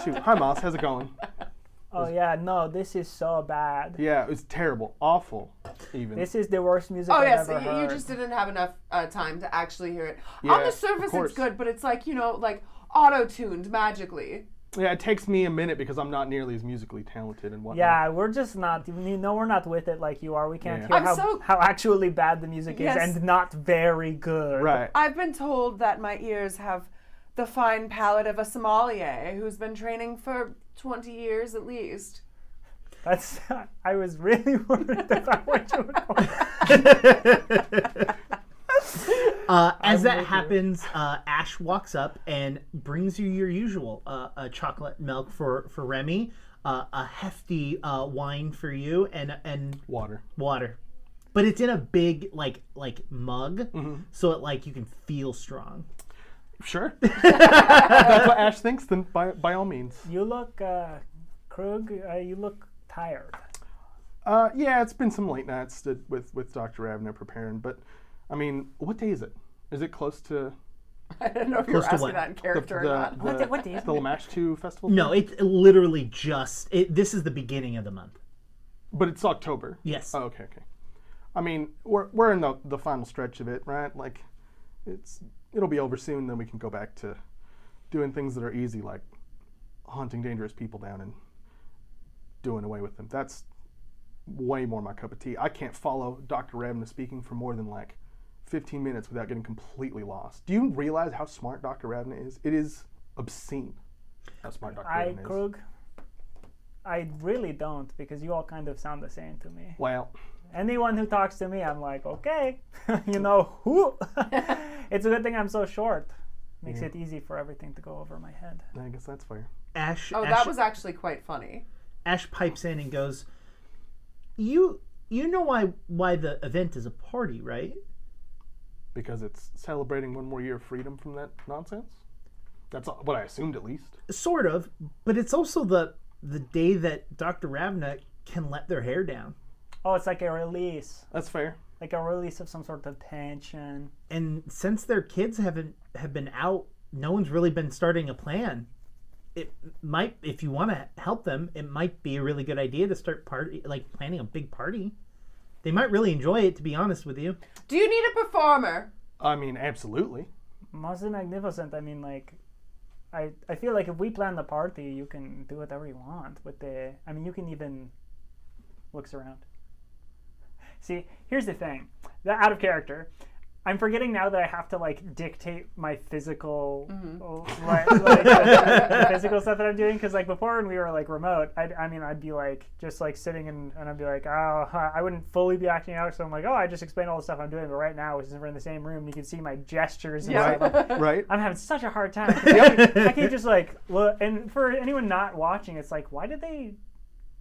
shoot. Hi, Moss. How's it going? [LAUGHS] oh yeah, no, this is so bad. Yeah, it's terrible, awful, even. This is the worst music Oh I've yes, ever you, you just didn't have enough uh, time to actually hear it. Yeah, On the surface, it's good, but it's like you know, like auto-tuned magically. yeah, it takes me a minute because I'm not nearly as musically talented and whatnot. Yeah, we're just not. You know, we're not with it like you are. We can't Yeah. hear I'm how, so- how actually bad the music Yes. is and not very good. Right. I've been told that my ears have the fine palate of a sommelier who's been training for 20 years at least. That's. I was really [LAUGHS] worried about what [LAUGHS] you were going. Uh, as I'm that happens, uh, Ash walks up and brings you your usual uh, uh, chocolate milk for for Remy, uh, a hefty uh, wine for you, and and Water. water. But it's in a big like like mug, Mm-hmm. so it like you can feel strong. Sure. [LAUGHS] If That's what Ash thinks. Then by by all means. You look, uh, Krug. Uh, you look tired. Uh, yeah, it's been some late nights to, with with Dr. Ravna preparing, but I mean, what day is it? Is it close to [LAUGHS] I don't know if you're asking what? that in character the, or not. the, What day- what day is the it? Lamashtu festival? No, it literally just it, this is the beginning of the month. but it's October. Yes. Oh, okay, okay. I mean, we're we're in the the final stretch of it, right? Like, it's it'll be over soon. Then we can go back to doing things that are easy, like hunting dangerous people down and doing away with them. That's way more my cup of tea. I can't follow Dr. Ravna speaking for more than like 15 minutes without getting completely lost. Do you realize how smart Dr. Ravna is? It is obscene how smart Dr. I Ravna is. I Krug. I really don't because you all kind of sound the same to me. Well, Anyone who talks to me, I'm like, okay, [LAUGHS] you know who. [LAUGHS] it's a good thing I'm so short. Makes it easy for everything to go over my head. I guess that's fair. Ash. Oh, Ash, that was actually quite funny. Ash pipes in and goes, "You you know why why the event is a party, right?" because it's celebrating one more year of freedom from that nonsense. That's what I assumed, at least. Sort of, but it's also the the day that Dr. Ravna can let their hair down. Oh, it's like a release, That's fair. like a release of some sort of tension. And since their kids haven't have been out, no one's really been starting a plan. It might, if you want to help them, it might be a really good idea to start party, like planning a big party. They might really enjoy it, to be honest with you. Do you need a performer? I mean, absolutely. Most magnificent. I mean, like, I I feel like if we plan the party, you can do whatever you want with the. I mean, you can even looks around. See, here's the thing. That out of character. I'm forgetting now that I have to like dictate my physical, mm-hmm. like, like, the physical stuff that I'm doing. Because like before when we were like remote, I'd, I mean I'd be like just like sitting and, and I'd be like, oh, I wouldn't fully be acting out. So I'm like, oh, I just explained all the stuff I'm doing. But right now, since we're in the same room, you can see my gestures. And Yeah. stuff. [LAUGHS] I'm- Right? I'm having such a hard time. [LAUGHS] I, can't, I can't just like look. And for anyone not watching, it's like, why did they?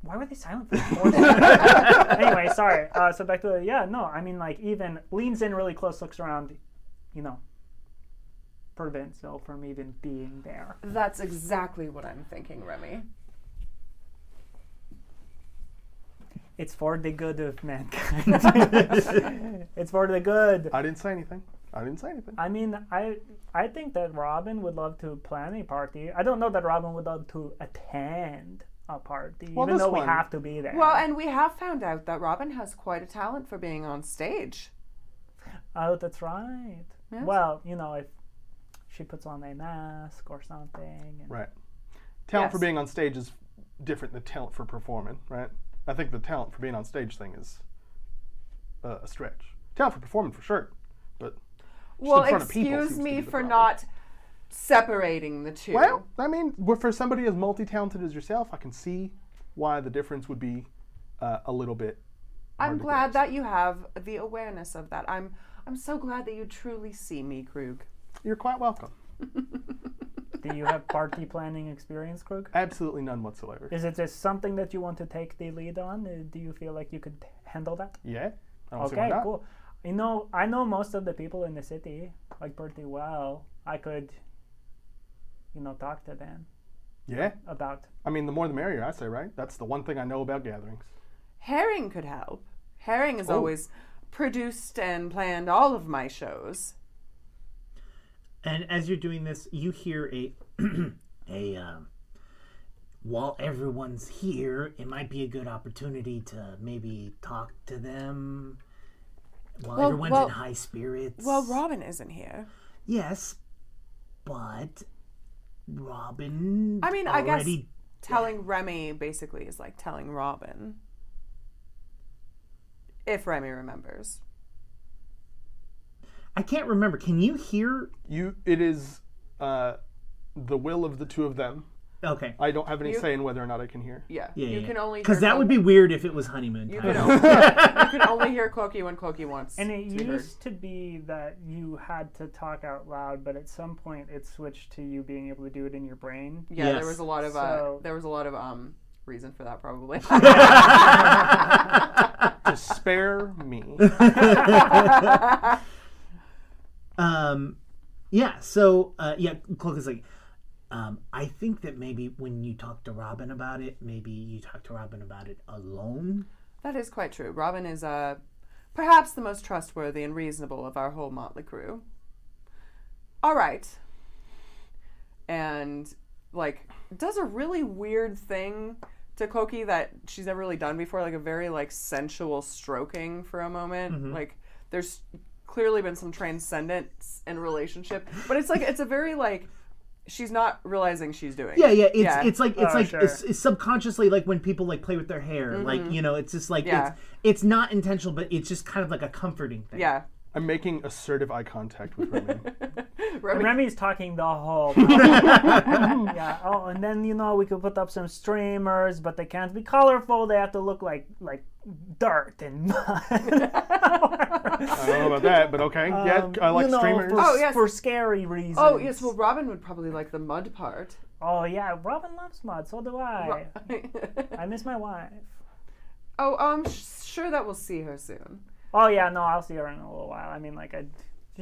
Why were they silent for four seconds? [LAUGHS] anyway, sorry. Uh, so back to the yeah. No, I mean like even leans in really close, looks around. You know, prevents Phil from even being there. That's exactly what I'm thinking, Remy. It's for the good of mankind. [LAUGHS] it's for the good. I didn't say anything. I didn't say anything. I mean, I I think that Robin would love to plan a party. I don't know that Robin would love to attend a party, Well, even this though we have to be there. Well, and we have found out that Robin has quite a talent for being on stage. Oh, that's right. Yes. Well, you know, if she puts on a mask or something. And Right. Talent for being on stage is different than talent for performing, right? I think the talent for being on stage thing is uh, a stretch. Talent for performing for sure, but well, in front of people excuse me for problem. not separating the two. well, I mean, for somebody as multi-talented as yourself, I can see why the difference would be uh, a little bit. I'm to glad grasp. that you have the awareness of that. I'm I'm so glad that you truly see me, Krug. You're quite welcome. [LAUGHS] Do you have party planning experience, Krug? Absolutely none whatsoever. Is it just something that you want to take the lead on? Uh, Do you feel like you could handle that? Yeah. I don't Okay, not. cool. You know, I know most of the people in the city like pretty well. I could, you know, talk to them Yeah. about. I mean, the more the merrier, I say, right? That's the one thing I know about gatherings. Herring could help. Herring has Oh. always produced and planned all of my shows. And as you're doing this, you hear a [CLEARS THROAT] a um, while everyone's here, it might be a good opportunity to maybe talk to them while Well- everyone's well- in high spirits. Well, Robin isn't here. yes, but Robin. I mean, I guess already telling Remy basically is like telling Robin. If Remy remembers. I can't remember. Can you hear? You, it is uh, the will of the two of them. Okay. I don't have any You- say in whether or not I can hear. Yeah. Yeah, you yeah. can only because hear that would be weird if it was honeymoon you time. can, [LAUGHS] only, you can only hear Cloaky when Cloaky wants And it to be heard. used to be that you had to talk out loud, but at some point it switched to you being able to do it in your brain. Yeah, Yes. there was a lot of uh, So- there was a lot of um reason for that probably. [LAUGHS] To spare me. [LAUGHS] um, yeah. So uh, yeah, Cloak is like, um, I think that maybe when you talk to Robin about it, maybe you talk to Robin about it alone. that is quite true. Robin is uh perhaps the most trustworthy and reasonable of our whole motley crew. All right. And like does a really weird thing to Cloaky that she's never really done before, like a very like sensual stroking for a moment. Like there's clearly been some transcendence in relationship, but it's like it's a very like she's not realizing she's doing. Yeah, it. yeah. It's Yeah. it's like it's Oh, like sure. it's, it's subconsciously like when people like play with their hair, like you know, it's just like Mm-hmm. Yeah. it's it's not intentional, but it's just kind of like a comforting thing. Yeah. I'm making assertive eye contact with Remy. [LAUGHS] Remy- Remy's talking the whole [LAUGHS] time. yeah. Oh, and then you know we could put up some streamers, but they can't be colorful. They have to look like like dirt and mud. [LAUGHS] I don't know about that, but okay. yeah, Um, I like you know, streamers. For, Oh, yes. for scary reasons. Oh yes, well Robin would probably like the mud part. Oh yeah, Robin loves mud. So do I. I miss my wife. oh, I'm sh- sure that we'll see her soon. Oh yeah, no, I'll see her in a little while. I mean, like, I,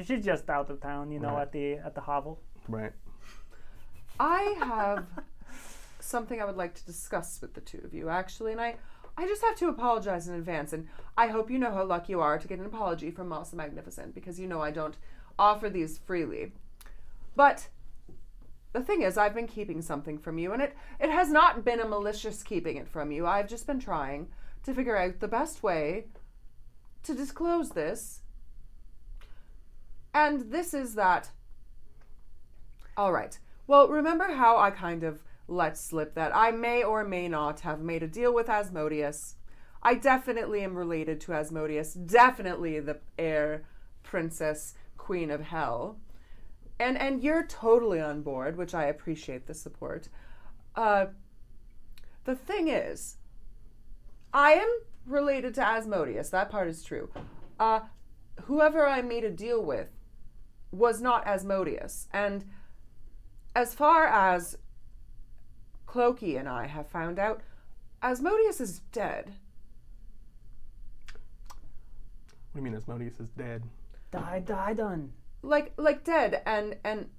she's just out of town, you know, Right. at the at the hovel. Right. I have something I would like to discuss with the two of you actually, and I I just have to apologize in advance, and I hope you know how lucky you are to get an apology from Moss the Magnificent because you know I don't offer these freely. But the thing is, I've been keeping something from you, and it, it has not been a malicious keeping it from you. I've just been trying to figure out the best way to disclose this. And this is that. All right. Well, remember how I kind of let slip that I may or may not have made a deal with Asmodeus? I definitely am related to Asmodeus, definitely the heir, princess, queen of hell. And and you're totally on board, which I appreciate the support. Uh, the thing is, I am related to Asmodeus. That part is true. Uh, whoever I made a deal with was not Asmodeus. And as far as Clokey and I have found out, Asmodeus is dead. What do you mean Asmodeus is dead? Die, die, done. Like like dead and and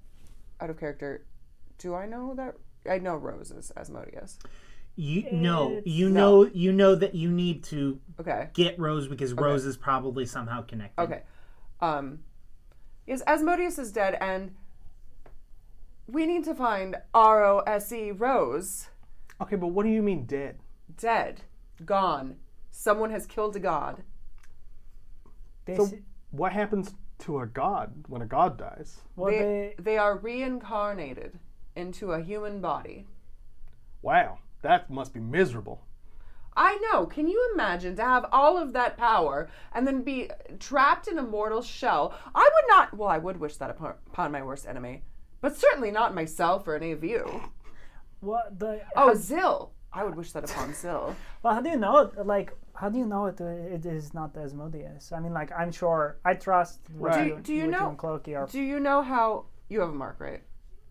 out of character. Do I know that I know Rose is Asmodeus. You no, you No. know, you know that you need to Okay. get Rose because Rose is probably somehow connected. Okay. Um yes, Asmodeus is dead and we need to find R O S E Rose. Okay, but what do you mean dead? Dead. Gone. Someone has killed a god. This, So what happens to a god when a god dies? well, they, they, they are reincarnated into a human body. Wow, that must be miserable. I know. Can you imagine to have all of that power and then be trapped in a mortal shell? I would not. Well, I would wish that upon, upon my worst enemy, but certainly not myself or any of you. What the? Oh, Zill. I would wish that upon Zill. [LAUGHS] Well, how do you know? it- Like, how do you know it? It is not Asmodeus. I mean, like, I'm sure. I trust. What Right. you, Do- do you know- and Clokey are. Do you know how you have a mark, right?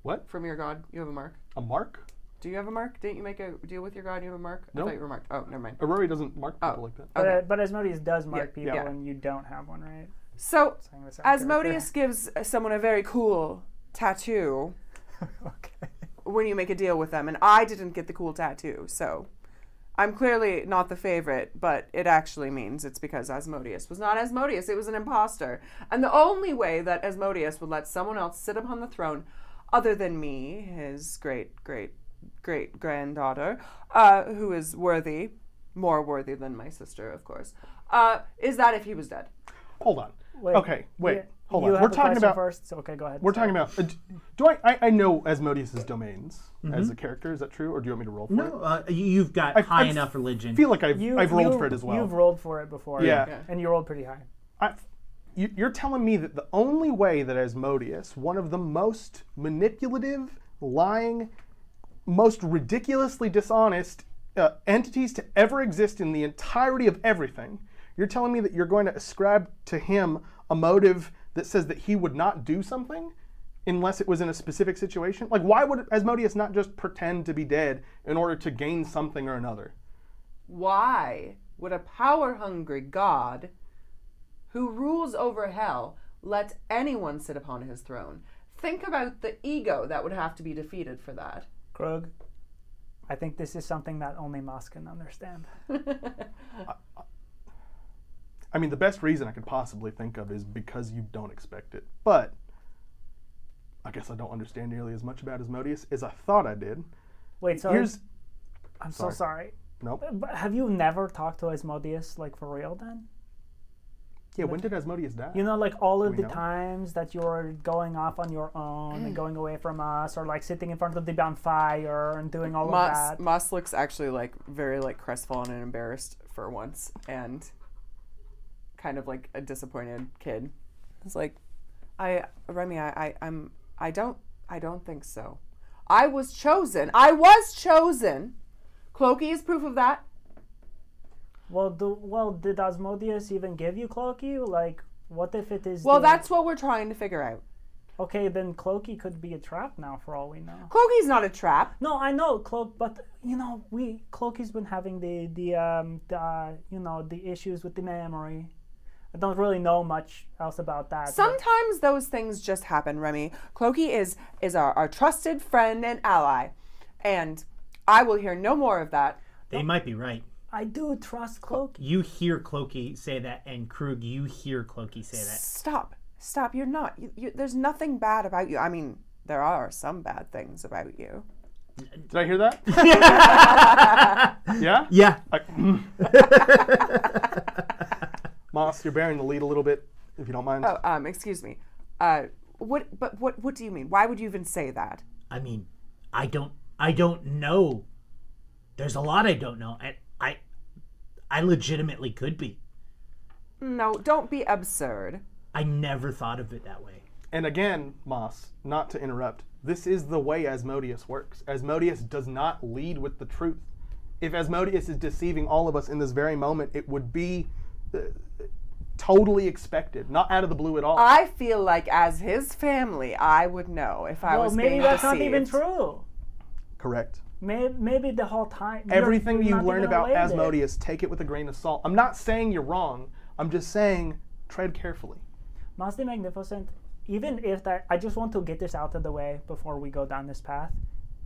What? From your god, you have a mark. A mark? Do you have a mark? Didn't you make a deal with your god? You have a mark. I Nope. thought you were marked. Oh, never mind. Aurori doesn't mark people Oh. like that. But, Okay. uh, but Asmodeus does mark Yeah, people, yeah. and you don't have one, right? So Saying this out of Asmodeus gives someone a very cool tattoo [LAUGHS] okay. when you make a deal with them, and I didn't get the cool tattoo, so I'm clearly not the favorite, but it actually means it's because Asmodeus was not Asmodeus, it was an imposter. And the only way that Asmodeus would let someone else sit upon the throne, other than me, his great, great, great granddaughter, uh, who is worthy, more worthy than my sister, of course, uh, is that if he was dead. Hold on. Wait, okay, wait. you- hold you on. have We're the talking about first. So, okay, go ahead. we're Sorry. talking about. Uh, do I, I I know Asmodeus's domains as a character? Is that true, or do you want me to roll for it? No, uh, you- you've got I- high I enough religion. I feel like I've You, I've rolled you- for it as well. You've rolled for it before. Yeah. Yeah. And you rolled pretty high. I, you, you're telling me that the only way that Asmodeus, one of the most manipulative, lying, most ridiculously dishonest uh, entities to ever exist in the entirety of everything, you're telling me that you're going to ascribe to him a motive that says that he would not do something unless it was in a specific situation? Like, why would Asmodeus not just pretend to be dead in order to gain something or another? Why would a power hungry god who rules over hell let anyone sit upon his throne? Think about the ego that would have to be defeated for that. Krug, I think this is something that only Moss can understand. [LAUGHS] I mean, the best reason I could possibly think of is because you don't expect it. But I guess I don't understand nearly as much about Asmodeus as I thought I did. Wait, so Here's I'm so sorry. nope. But have you never talked to Asmodeus like for real then? Yeah, when did Asmodeus die? You know, like all of the know? times that you're going off on your own Mm. and going away from us, or like sitting in front of the bonfire and doing all of that. Moss looks actually like very like crestfallen and embarrassed for once, and kind of like a disappointed kid. It's like, I Remy, I, I I'm I don't I don't think so. I was chosen. I was chosen. Clokey is proof of that. Well, do, well, did Asmodeus even give you Clokey? Like, what if it is? Well, the- that's what we're trying to figure out. okay. Then Clokey could be a trap now, for all we know. Clokey's not a trap. No, I know Cloak, but you know, we Clokey's been having the the um the uh, you know the issues with the memory. I don't really know much else about that. but- Sometimes those things just happen, Remy. Clokey is is our, our trusted friend and ally, and I will hear no more of that. they might be right. I do trust Clokey. You hear Clokey say that, and Krug, you hear Clokey say that. Stop, stop! You're not. You, you, there's nothing bad about you. I mean, there are some bad things about you. Did I hear that? [LAUGHS] yeah? Yeah. I, Moss, you're bearing the lead a little bit, if you don't mind. Oh, um, excuse me. Uh, what? But what? What do you mean? Why would you even say that? I mean, I don't, I don't know. There's a lot I don't know, and I, I legitimately could be. No, don't be absurd. I never thought of it that way. And again, Moss, not to interrupt, this is the way Asmodeus works. Asmodeus does not lead with the truth. If Asmodeus is deceiving all of us in this very moment, it would be uh, totally expected, not out of the blue at all. I feel like as his family, I would know if I was. being deceived. Well, maybe being that's not even true. Correct. Maybe, maybe the whole time. Everything you're you not learn about related. Asmodeus, take it with a grain of salt. I'm not saying you're wrong. I'm just saying tread carefully. Must the Magnificent, even if that, I just want to get this out of the way before we go down this path.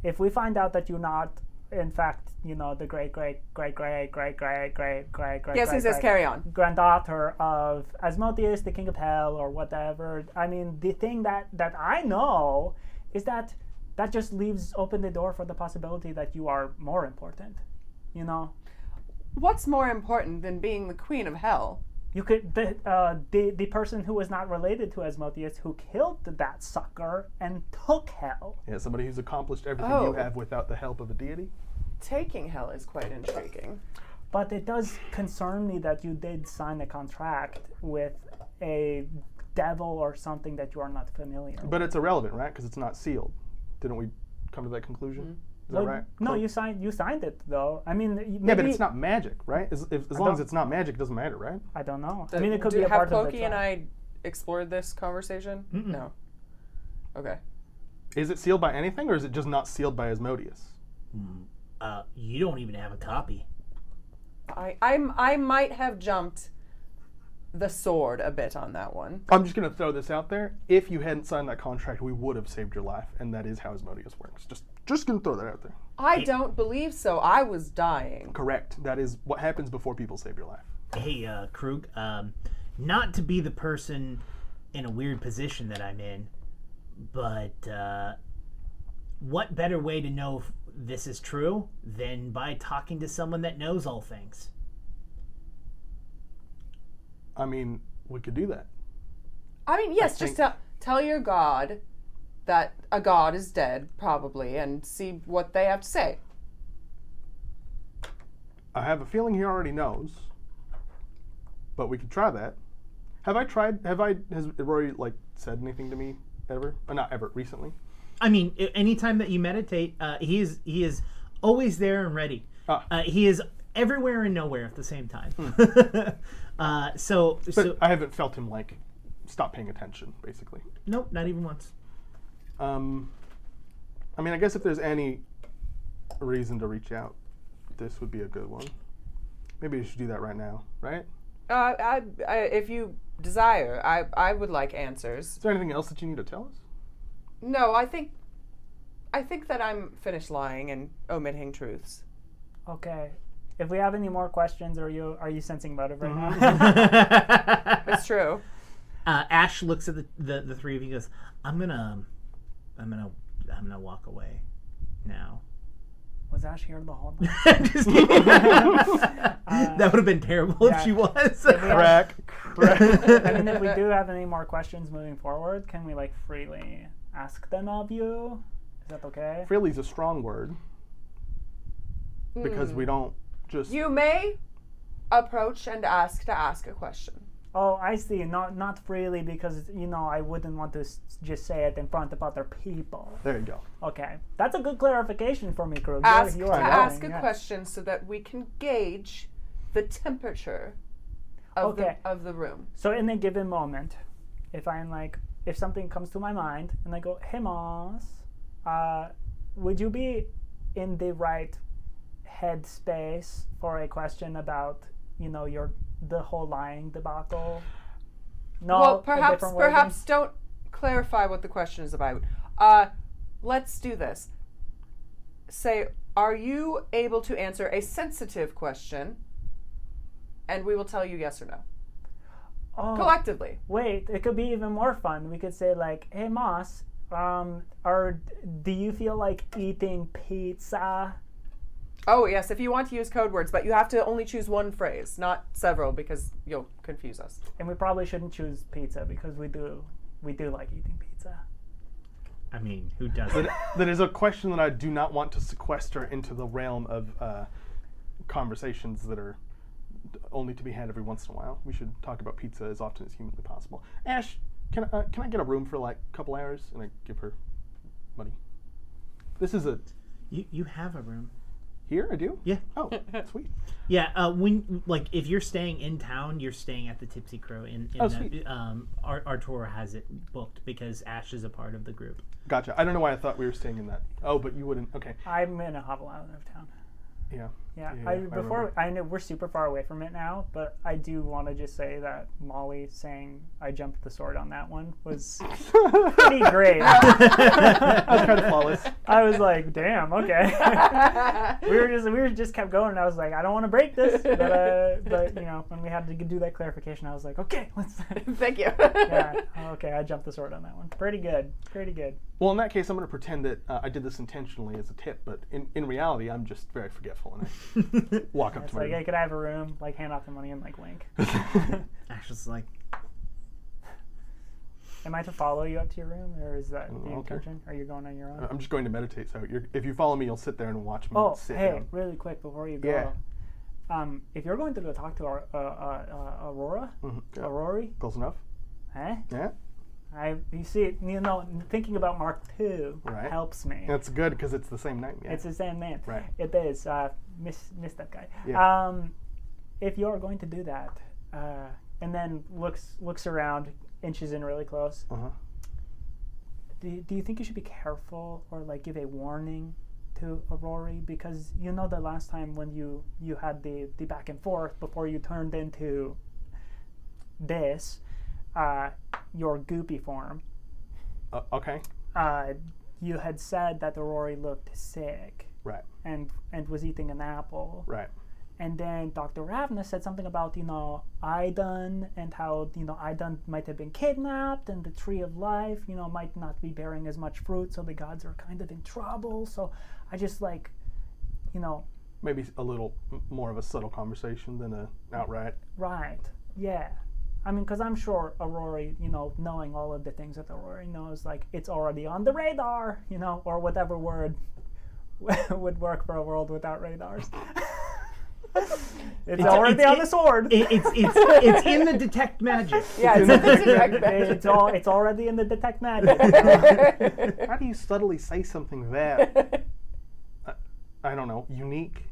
If we find out that you're not, in fact, you know, the great, great, great, great, great, great, great, great, great, Yes, great, says great carry on. granddaughter of Asmodeus, the king of hell, or whatever. I mean, the thing that that I know is that that just leaves open the door for the possibility that you are more important. You know, What's more important than being the queen of hell? you could the uh, the the person who was not related to Asmodeus who killed that sucker and took hell. Yeah, somebody who's accomplished everything Oh. you have without the help of a deity. Taking hell is quite intriguing. But it does concern me that you did sign a contract with a devil or something that you are not familiar with. But it's irrelevant, right? Because it's not sealed. Didn't we come to that conclusion? Mm-hmm. Is that right? No, Cool. you signed you signed it though. I mean, maybe, Yeah, but it's not magic, right? As, if, as long as it's not magic, it doesn't matter, right? I don't know. I mean, it could Do- be a have part of the Clokey and. I explored this conversation? No. Okay. Is it sealed by anything, or is it just not sealed by Asmodeus? Uh, you don't even have a copy. I I'm, I might have jumped the sword a bit on that one. I'm just gonna throw this out there. If you hadn't signed that contract, we would have saved your life, and that is how Asmodeus works. Just, just gonna throw that out there. I don't believe so. I was dying. Correct. That is what happens before people save your life. Hey, uh, Krug, um, not to be the person in a weird position that I'm in, but uh, what better way to know if this is true than by talking to someone that knows all things? I mean, we could do that. I mean, yes, think- just tell tell your god that a god is dead, probably, and see what they have to say. I have a feeling he already knows, but we could try that. Have I tried? Have I? Has Rory like said anything to me ever? Uh, not ever. Recently. I mean, a- anytime that you meditate, uh, he is he is always there and ready. Ah. Uh, he is everywhere and nowhere at the same time. [LAUGHS] uh, so, But so I haven't felt him like stop paying attention. Basically. nope, not even once. Um, I mean, I guess if there's any reason to reach out, this would be a good one. Maybe you should do that right now, right? Uh, I, I, if you desire, I, I would like answers. Is there anything else that you need to tell us? No, I think, I think that I'm finished lying and omitting truths. Okay. If we have any more questions, are you are you sensing motive right Mm-hmm. now? It's true. [LAUGHS] uh, Ash looks at the, the the three of you. and Goes, I'm gonna, I'm gonna, I'm gonna walk away now. Was Ash here in the whole time? [LAUGHS] Just kidding. [LAUGHS] that would have been terrible yeah. if she was. Crack. Crack. I mean, if we do have any more questions moving forward, can we like freely ask them of you? Is that okay? Freely is a strong word because we don't just. You may approach and ask to ask a question. Oh, I see. Not not freely because you know I wouldn't want to s- just say it in front of other people. there you go. Okay, that's a good clarification for me, Krug. Ask you to ask a yes. question so that we can gauge the temperature of Okay. the of the room. So in a given moment, if I'm like, if something comes to my mind and I go, "Hey, Moss, uh, would you be in the right headspace for a question about, you know, your the whole lying debacle?" No, well, perhaps perhaps don't clarify what the question is about. Uh, let's do this. Say, are you able to answer a sensitive question? And we will tell you yes or no Oh, collectively. wait, it could be even more fun. We could say like, "Hey, Moss, um, are do you feel like eating pizza?" Oh yes, if you want to use code words, but you have to only choose one phrase, not several, because you'll confuse us. And we probably shouldn't choose pizza because we do we do like eating pizza. I mean, who doesn't? That, that is a question that I do not want to sequester into the realm of uh, conversations that are only to be had every once in a while. We should talk about pizza as often as humanly possible. Ash, can I, uh, can I get a room for like a couple hours and I give her money? This is a you you have a room. Here. I do. Yeah. Oh, [LAUGHS] sweet. Yeah, uh, when like if you're staying in town, you're staying at the Tipsy Crow. In, in Oh, the- sweet. um, Ar- Artur has it booked because Ash is a part of the group. Gotcha. I don't know why I thought we were staying in that. Oh, but you wouldn't. Okay. I'm in a hovel out of town. Yeah. Yeah, Yeah, I, I before remember. I know we're super far away from it now, but I do want to just say that Molly saying I jumped the sword on that one was [LAUGHS] pretty great. That was [LAUGHS] kind of flawless. I was like, damn, okay. [LAUGHS] we were just we were just kept going. And I was like, I don't want to break this, but uh, but you know when we had to do that clarification, I was like, okay, let's. Thank you. yeah, okay, I jumped the sword on that one. Pretty good, pretty good. Well, in that case, I'm going to pretend that uh, I did this intentionally as a tip, but in, in reality, I'm just very forgetful and I [LAUGHS] walk up It's to my like, room. hey, could I have a room? Like hand off the money and like wink. [LAUGHS] [LAUGHS] Ash is like, Am I to follow you up to your room, or is that the okay. intention? Are you going on your own? I'm just going to meditate, so you're, if you follow me, you'll sit there and watch me Oh, sit hey, down. really quick before you go. Yeah. um, if you're going to go talk to our, uh, uh, uh, Aurora, Mhm, yeah. Aurori, Close enough. eh? Yeah. I you see, it you know, thinking about Mark two Right. helps me. That's good because it's the same name. Yeah. It's the same name. Right. It is. Uh, miss miss that guy. Yeah. Um, if you're going to do that, uh, and then looks looks around, inches in really close. uh-huh. Do you, do you think you should be careful or like give a warning to Aurori because you know the last time when you you had the the back and forth before you turned into this, uh, your goopy form. Uh, okay. Uh, you had said that the Rory looked sick Right. and and was eating an apple. Right. And then Dr. Ravna said something about, you know, Idun and how, you know, Idun might have been kidnapped and the tree of life, you know, might not be bearing as much fruit, so the gods are kind of in trouble. So I just like, you know, Maybe a little more of a subtle conversation than a outright. right, yeah. I mean, because I'm sure Aurori, you know, knowing all of the things that Aurori knows, like, it's already on the radar, you know, or whatever word [LAUGHS] would work for a world without radars. [LAUGHS] it's already it's- on the sword. It, it's it's it's in the detect magic. [LAUGHS] Yeah, it's, it's a direct it's all it's already in the detect magic. How do you subtly say something that uh, I don't know unique?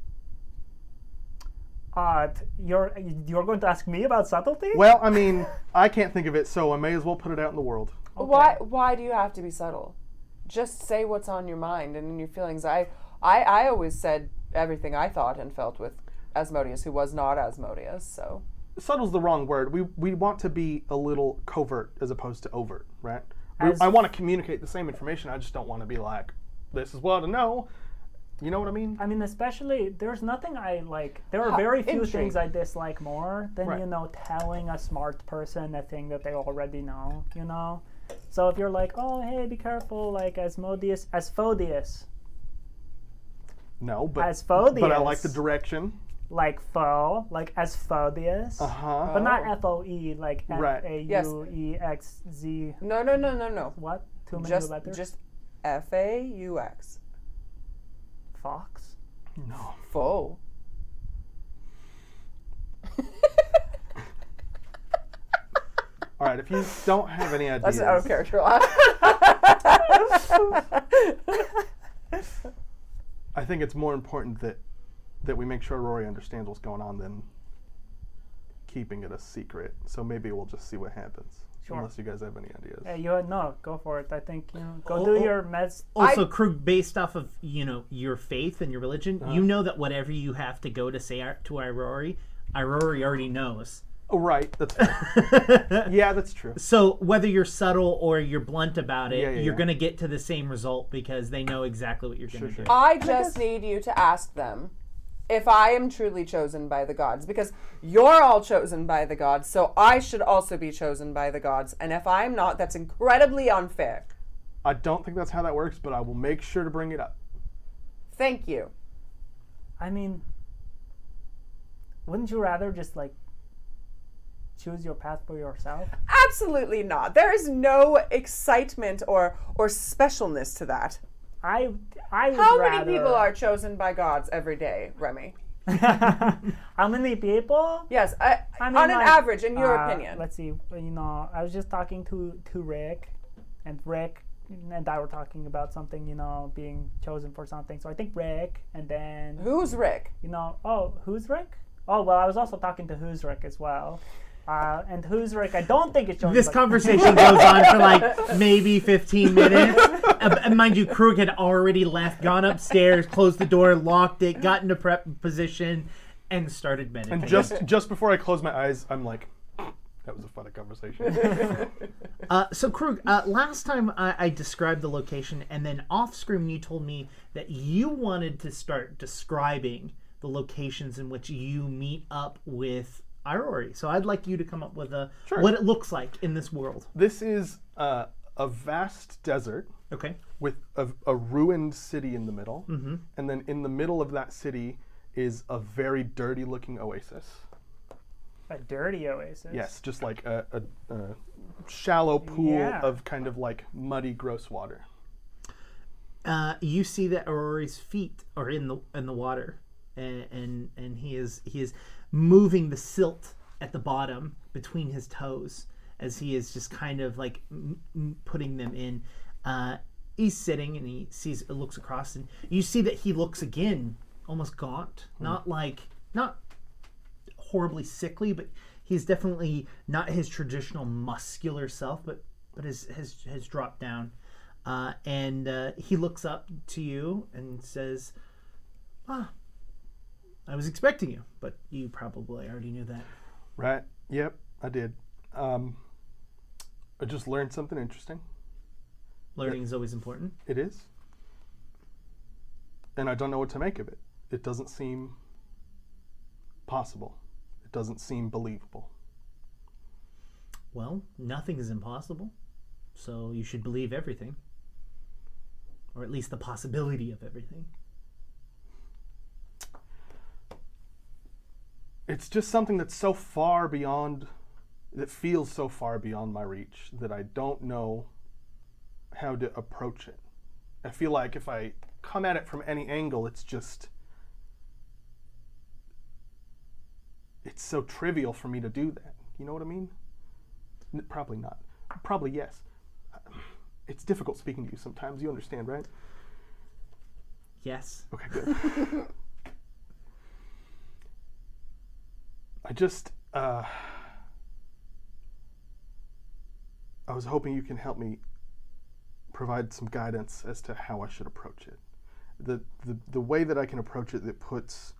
Uh, you're you're going to ask me about subtlety? Well, I mean, I can't think of it, so I may as well put it out in the world. Why why do you have to be subtle? Just say what's on your mind and in your feelings. I I, I always said everything I thought and felt with Asmodeus, who was not Asmodeus, so Subtle's the wrong word. We we want to be a little covert as opposed to overt, right? We, As- I want to communicate the same information. I just don't want to be like, this is well to know. You know what I mean? I mean, especially there's nothing I like. There are very few intrigue. things I dislike more than Right. you know telling a smart person a thing that they already know. You know, so if you're like, oh hey, be careful, like Asmodeus, Asphodius, No, but Asphodius, but I like the direction. like foe, like Asphodius, Uh huh. but not Oh. F O E, like F Right. A Yes. U E X Z. no no no no no. What? Too many Just letters. just F A U X. Fox. no. Foe. All right. If you don't have any [LAUGHS] That's ideas, an out of character. [LAUGHS] I think it's more important that that we make sure Rory understands what's going on than keeping it a secret. So maybe we'll just see what happens. Sure. Unless you guys have any ideas. Hey, you no, go for it. I think you know, go Oh, do oh. your meds. Also, Krug, based off of you know your faith and your religion, Uh-huh. you know that whatever you have to go to say to Irori, Irori already knows. Oh, right. That's fair. [LAUGHS] yeah, that's true. So whether you're subtle or you're blunt about it, Yeah, yeah, you're yeah. gonna get to the same result because they know exactly what you're Sure, gonna sure. do. I just need you to ask them if I am truly chosen by the gods, because you're all chosen by the gods, so I should also be chosen by the gods. And if I'm not, that's incredibly unfair. I don't think that's how that works, but I will make sure to bring it up. Thank you. I mean, wouldn't you rather just like choose your path for yourself? Absolutely not. There is no excitement or or specialness to that. I I How rather. many people are chosen by gods every day, Remy? [LAUGHS] How many people? Yes, I, I mean, on an like, average, in your uh, opinion. Let's see. You know, I was just talking to to Rick, and Rick and I were talking about something. You know, being chosen for something. So I think Rick, and then Who's Rick? you know, oh, who's Rick? Oh well, I was also talking to who's Rick as well. Uh, and who's Rick? I don't think it's chosen. This by- conversation goes on for like maybe 15 minutes. Uh, and mind you, Krug had already left, gone upstairs, closed the door, locked it, got into prep position, and started meditating. And just just before I close my eyes, I'm like, that was a funny conversation. [LAUGHS] Uh, so Krug, uh, last time I, I described the location, and then off screen you told me that you wanted to start describing the locations in which you meet up with Irori. So I'd like you to come up with a Sure. what it looks like in this world. this is uh, a vast desert Okay. with a, a ruined city in the middle, and then in the middle of that city is a very dirty-looking oasis. a dirty oasis. Yes, just like a, a, a shallow pool Yeah. of kind of like muddy, gross water. Uh, you see that Irori's feet are in the in the water. and and, and he is he is moving the silt at the bottom between his toes as he is just kind of like m- m- putting them in. Uh, he's sitting and he sees it looks across and you see that he looks again almost gaunt, not like not horribly sickly, but he's definitely not his traditional muscular self, but but has has, has dropped down. Uh, and uh, he looks up to you and says, "Ah, I was expecting you, but you probably already knew that." Right. Yep, I did. Um, I just learned something interesting. Learning is always important. It is. And I don't know what to make of it. It doesn't seem possible. It doesn't seem believable. Well, nothing is impossible, so you should believe everything, or at least the possibility of everything. It's just something that's so far beyond, that feels so far beyond my reach that I don't know how to approach it. I feel like if I come at it from any angle, it's just. It's so trivial for me to do that. You know what I mean? N- Probably not. Probably yes. It's difficult speaking to you sometimes. You understand, right? Yes. Okay, good. [LAUGHS] I just, uh, I was hoping you can help me provide some guidance as to how I should approach it. The, the, the way that I can approach it that puts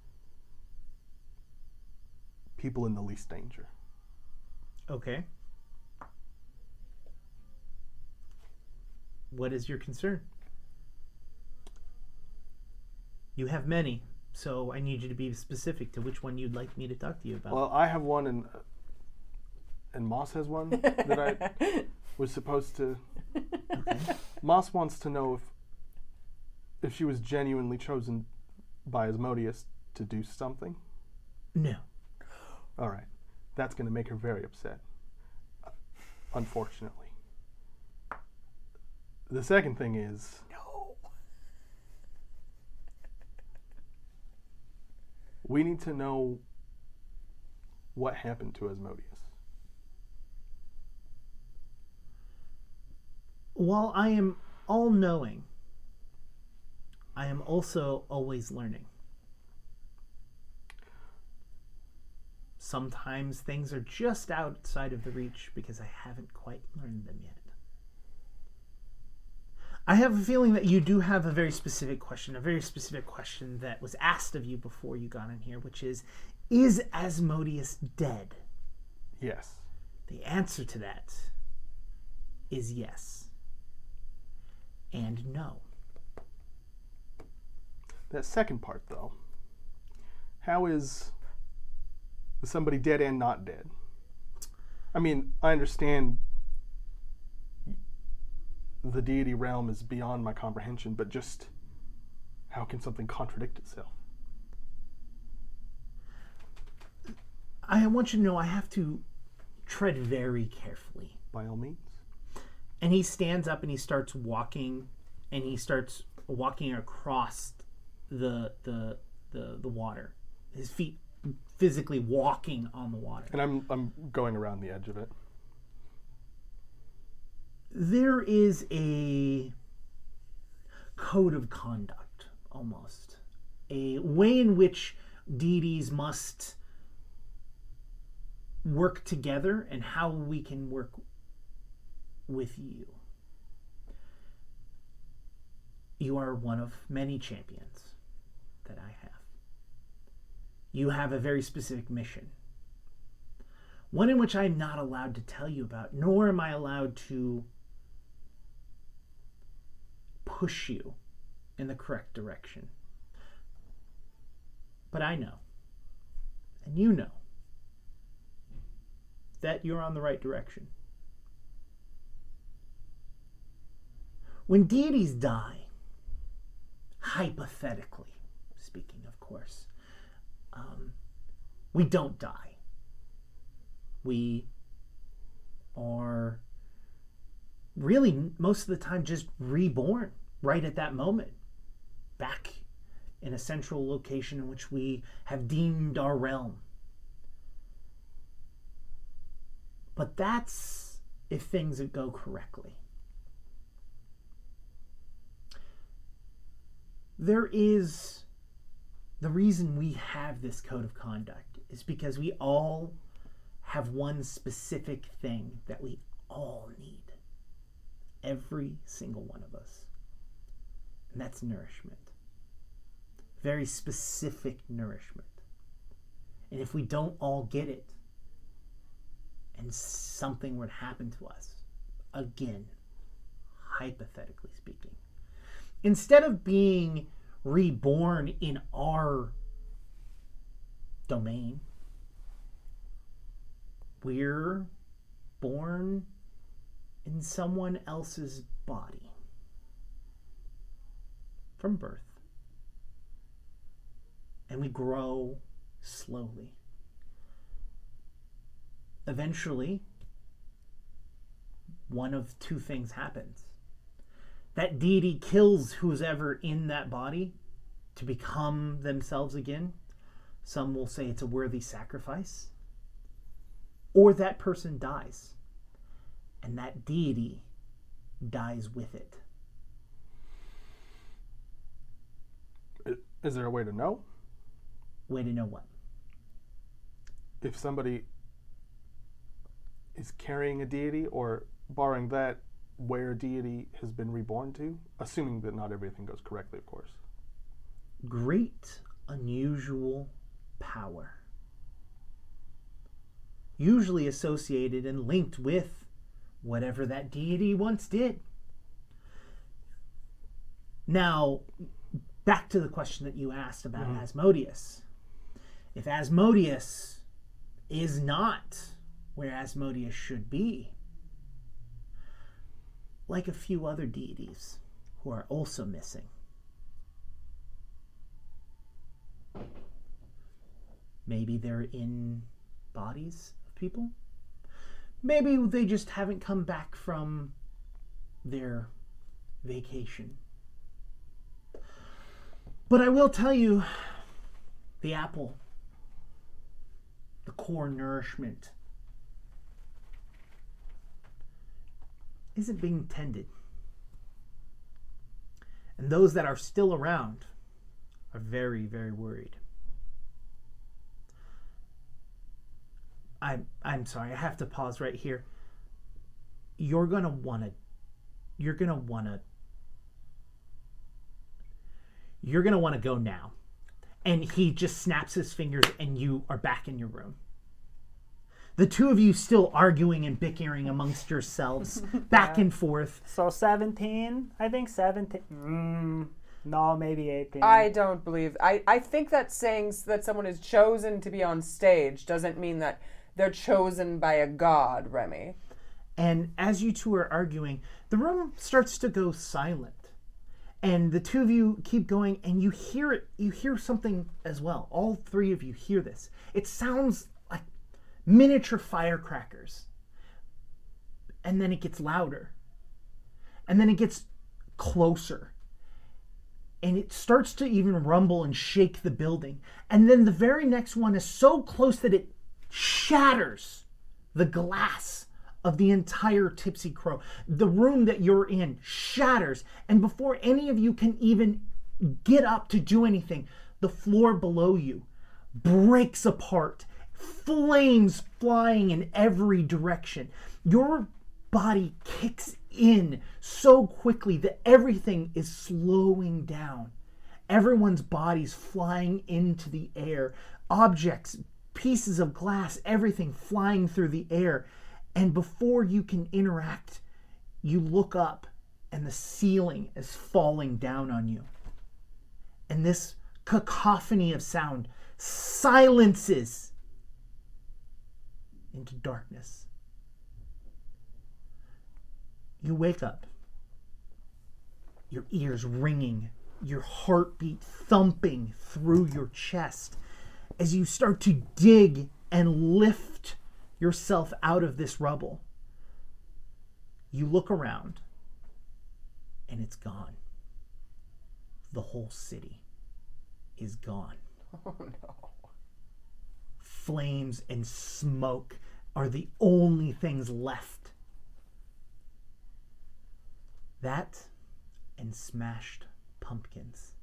people in the least danger. Okay. What is your concern? You have many, so I need you to be specific to which one you'd like me to talk to you about. Well, I have one, and and Moss has one that I [LAUGHS] was supposed to. [LAUGHS] Moss wants to know if if she was genuinely chosen by Asmodeus to do something. no. All right, that's going to make her very upset. uh, Unfortunately. The second thing is we need to know what happened to Asmodeus. While I am all knowing, I am also always learning. Sometimes things are just outside of the reach because I haven't quite learned them yet. I have a feeling that you do have a very specific question, a very specific question that was asked of you before you got in here, which is Is Asmodeus dead? Yes. The answer to that is yes and no. That second part, though, how is somebody dead and not dead? I mean, I understand the deity realm is beyond my comprehension, but just how can something contradict itself? I want you to know I have to tread very carefully. By all means. And he stands up and he starts walking and he starts walking across the the the, the water. His feet physically walking on the water. And I'm I'm going around the edge of it. There is a code of conduct almost a way in which deities must work together and how we can work with you. You are one of many champions that i have. You have a very specific mission. One in which i'm not allowed to tell you about nor am i allowed to push you in the correct direction. But I know, and you know, that you're on the right direction. When deities die, hypothetically speaking, of course, um, we don't die. We are really most of the time just reborn right at that moment back in a central location in which we have deemed our realm. But that's if things go correctly. There is the reason we have this code of conduct is because we all have one specific thing that we all need. Every single one of us. And that's nourishment. Very specific nourishment. And if we don't all get it, and something would happen to us, again, hypothetically speaking, instead of being reborn in our domain, we're born in someone else's body from birth. And we grow slowly. Eventually, one of two things happens. That deity kills who's ever in that body to become themselves again. Some will say it's a worthy sacrifice. Or that person dies and that deity dies with it. Is there a way to know Way to know what? if somebody is carrying a deity or barring that where a deity has been reborn to? Assuming that not everything goes correctly, of course. Great, unusual power. Usually associated and linked with whatever that deity once did. Now, back to the question that you asked about mm-hmm. Asmodeus. If Asmodeus is not where Asmodeus should be, like a few other deities who are also missing, maybe they're in bodies of people. Maybe they just haven't come back from their vacation. But I will tell you the apple, the core nourishment, isn't being tended. And those that are still around are very, very worried. I'm I'm sorry, I have to pause right here. You're gonna wanna you're gonna wanna you're gonna wanna go now. And he just snaps his fingers and you are back in your room. The two of you still arguing and bickering amongst yourselves, [LAUGHS] back and forth. So 17, I think 17. Mm, no, maybe 18. I don't believe. I, I think that saying that someone is chosen to be on stage doesn't mean that they're chosen by a god, Remy. And as you two are arguing, the room starts to go silent. And the two of you keep going, and you hear it. You hear something as well. All three of you hear this. It sounds like miniature firecrackers. And then it gets louder. And then it gets closer. And it starts to even rumble and shake the building. And then the very next one is so close that it shatters the glass of the entire Tipsy Crow. The room that you're in shatters, and before any of you can even get up to do anything, the floor below you breaks apart, flames flying in every direction. Your body kicks in so quickly that everything is slowing down. Everyone's body's flying into the air. Objects, pieces of glass, everything flying through the air. And before you can interact, you look up and the ceiling is falling down on you. And this cacophony of sound silences into darkness. You wake up, your ears ringing, your heartbeat thumping through your chest as you start to dig and lift yourself out of this rubble. You look around and it's gone. The whole city. is gone. [LAUGHS] Oh no. Flames and smoke are the only things left. That and smashed pumpkins.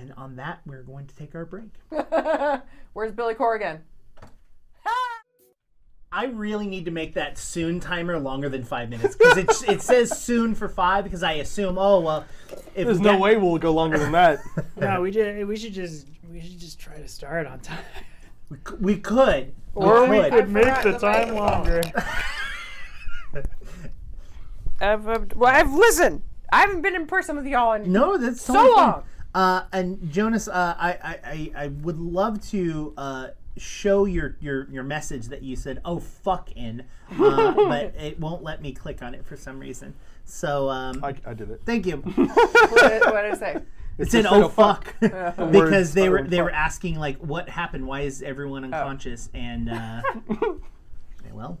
And on that, we're going to take our break. [LAUGHS] Where's Billy Corgan? [LAUGHS] I really need to make that soon timer longer than five minutes because it, it says [LAUGHS] soon for five because I assume oh well if There's we no got- way we'll go longer than that. No, we just we should just we should just try to start on time. we, c- we could Or we could. could make the the time longer. I've, uh, well, I've listened. I haven't been in person with y'all in no that's So totally fine. long. Uh, and Jonas, uh, I, I, I, I would love to uh, show your, your your message that you said oh fuck in, uh, [LAUGHS] but it won't let me click on it for some reason. So um, I, I did it. thank you. [LAUGHS] what, what did it say? It said just oh "Oh, fuck fuck." [LAUGHS] because words they were spelling they were asking like what happened? Why is everyone Oh. unconscious? And uh, well,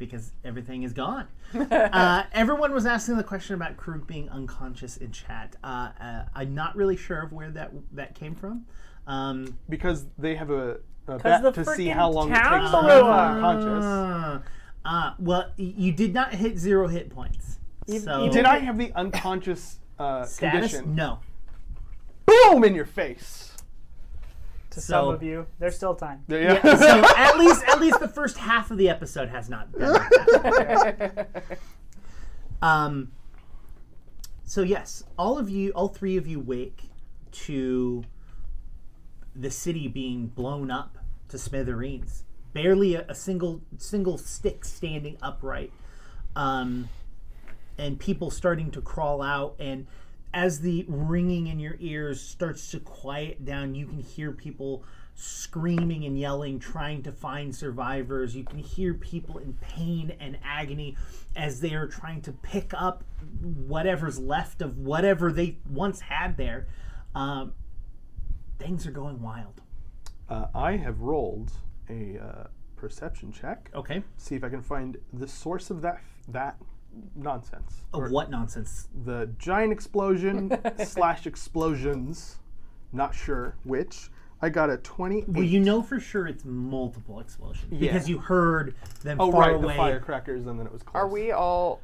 because everything is gone. [LAUGHS] uh, everyone was asking the question about Krug being unconscious in chat. Uh, uh, I'm not really sure of where that that came from. Um, Because they have a, a the bet to see how long it takes to blew be up. unconscious. uh, uh, well, you did not hit zero hit points. You- So you Did I have the unconscious uh, status? condition? No. Boom in your face. To So- some of you, there's still time. Yeah. So [LAUGHS] at least at least the first half of the episode has not been like. [LAUGHS] Um, so yes, all of you, all three of you, wake to the city being blown up to smithereens. Barely a, a single single stick standing upright, um, and people starting to crawl out. And as the ringing in your ears starts to quiet down, you can hear people screaming and yelling, trying to find survivors. You can hear people in pain and agony as they are trying to pick up whatever's left of whatever they once had there. Um, things are going wild. Uh, I have rolled a uh, perception check. Okay. See if I can find the source of that that nonsense. Of Or what nonsense? The giant explosion [LAUGHS] slash explosions. Not sure which. I got a 20. Well, you know for sure it's multiple explosions because you heard them oh far right, away. the firecrackers, and then it was close. Are we all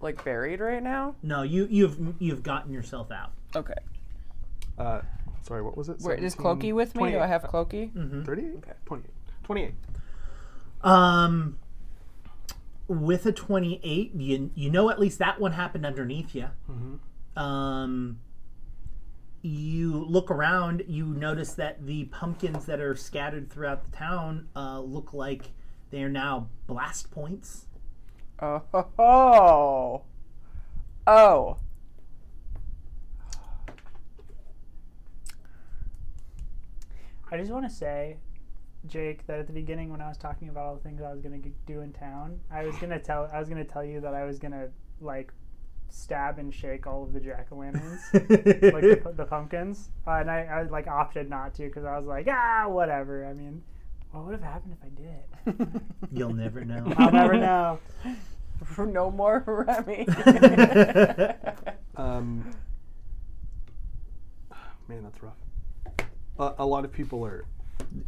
like buried right now? No, you you've you've gotten yourself out. Okay. Uh, sorry, what was it? Wait, is Clokey with me? Do I have Clokey? Mm-hmm. 38? 28. 28. Um, with a twenty-eight, you you know at least that one happened underneath you. Um, you look around, you notice that the pumpkins that are scattered throughout the town uh, look like they are now blast points. Oh. Oh. Oh. I just want to say, Jake, that at the beginning when I was talking about all the things I was gonna g- do in town, I was gonna tell I was gonna tell you that I was gonna like stab and shake all of the jack o' lanterns, [LAUGHS] like the, the pumpkins, uh, and I, I like opted not to because I was like, ah, whatever. I mean, what would have happened if I did? [LAUGHS] You'll never know. [LAUGHS] I'll never know. no more Remy. Um, man, that's rough. Uh, a lot of people are.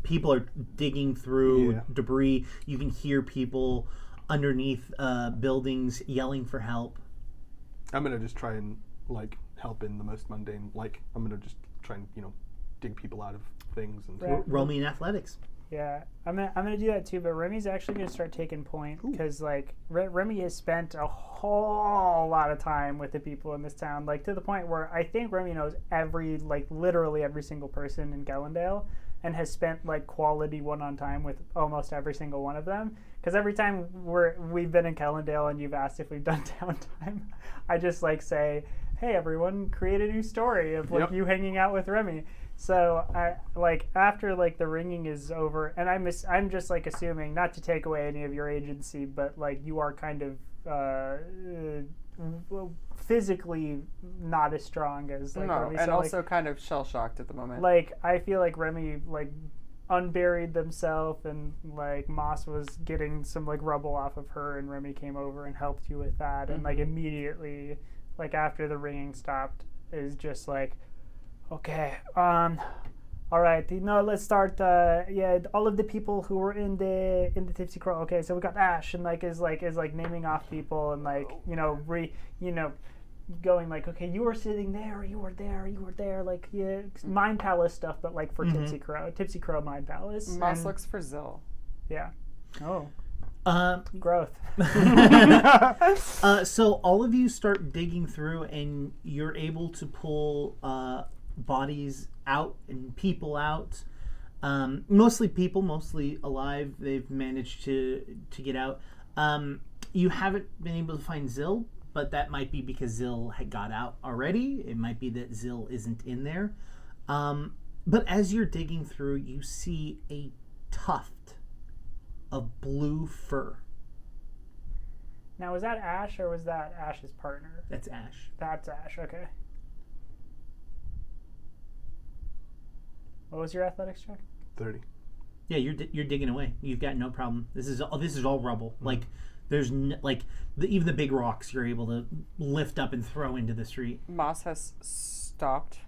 People are digging through Yeah. debris. You can hear people underneath uh, buildings yelling for help. I'm gonna just try and like help in the most mundane. Like I'm gonna just try and you know dig people out of things and. Right. Roll me in athletics. Yeah, I'm gonna I'm gonna do that too. But Remy's actually gonna start taking point because like Re- Remy has spent a whole lot of time with the people in this town, like to the point where I think Remy knows every like literally every single person in Gellendale, and has spent like quality one on time with almost every single one of them. Because every time we're we've been in Gellendale and you've asked if we've [LAUGHS] done downtime, I just like say, "Hey everyone, create a new story of like Yep. you hanging out with Remy." So I like after like the ringing is over, and I'm I'm just like assuming not to take away any of your agency, but like you are kind of uh, uh, physically not as strong as like no, Remy. and so, like- also kind of shell shocked at the moment. like I feel like Remy like unburied themselves and like Moss was getting some like rubble off of her and Remy came over and helped you with that and like immediately like after the ringing stopped is just like Okay. Um. All right. You know, let's start. Uh, yeah, all of the people who were in the in the Tipsy Crow. Okay, so we got Ash, and like is like is like naming off people, and like you know re you know going like okay, you were sitting there, you were there, you were there, like yeah, Mind Palace stuff, but like for Tipsy Crow, Tipsy Crow Mind Palace. Moss and- looks for Zill. Yeah. Oh, Uh, growth. [LAUGHS] [LAUGHS] uh, so all of you start digging through, and you're able to pull uh, bodies out and people out. Um, mostly people, mostly alive. They've managed to to get out. Um, you haven't been able to find Zill, but that might be because Zill had got out already. It might be that Zill isn't in there. Um, but as you're digging through, you see a tuft of blue fur. Now was that Ash or was that Ash's partner? That's Ash. That's Ash. Okay. What was your athletics check? Thirty. Yeah, you're di- you're digging away. You've got no problem. This is all this is all rubble. Like there's n- like the, even the big rocks you're able to lift up and throw into the street. Moss has stopped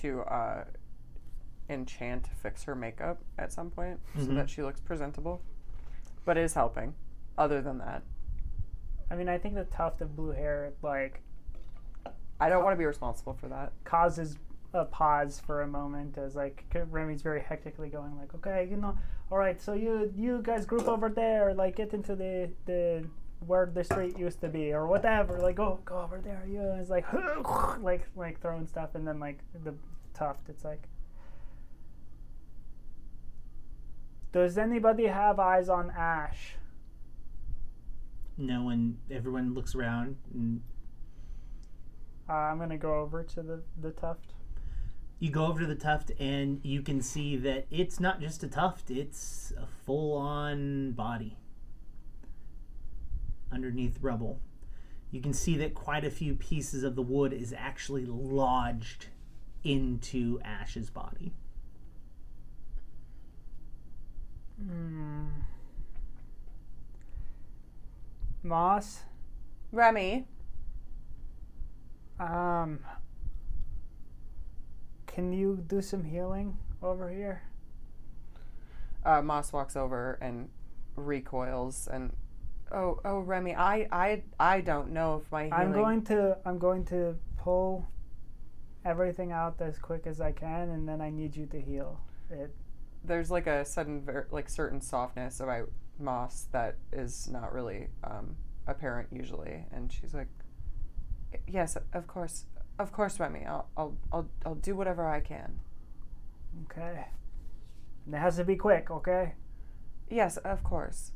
to uh, enchant fix her makeup at some point so Mhm. that she looks presentable, but is helping. Other than that, I mean, I think the tuft of blue hair like I don't want to be responsible for that. causes a pause for a moment as like Remy's very hectically going like, okay, you know, all right, so you you guys group over there, like get into the the where the street used to be or whatever, like go go over there. You know, it's like [LAUGHS] like like throwing stuff and then like the tuft, it's like. Does anybody have eyes on Ash? No one, everyone looks around. And Uh, I'm gonna go over to the the tuft. You go over to the tuft, and you can see that it's not just a tuft; it's a full-on body underneath rubble. You can see that quite a few pieces of the wood is actually lodged into Ash's body. Hmm. Moss. Remy, Um, can you do some healing over here? uh, Moss walks over and recoils and. Oh, oh, Remy, I, I, I don't know if my healing. I'm going to I'm going to pull everything out as quick as I can, and then I need you to heal it. there's like a sudden ver- like certain softness about moss that is not really um, apparent usually and she's like yes of course of course remy I'll, I'll i'll i'll do whatever i can Okay. And it has to be quick, okay? yes of course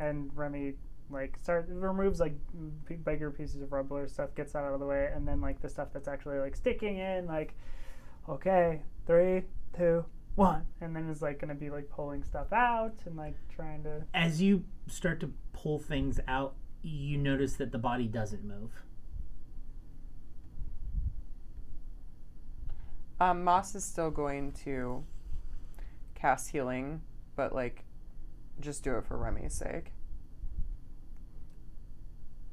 And Remy like start removes like p- bigger pieces of rubble or stuff, gets that out of the way, and then like the stuff that's actually like sticking in, like, okay, three, two, one, and then is like gonna be like pulling stuff out and like trying to. as you start to pull things out, you notice that the body doesn't move. Um, moss is still going to cast healing but like just do it for remy's sake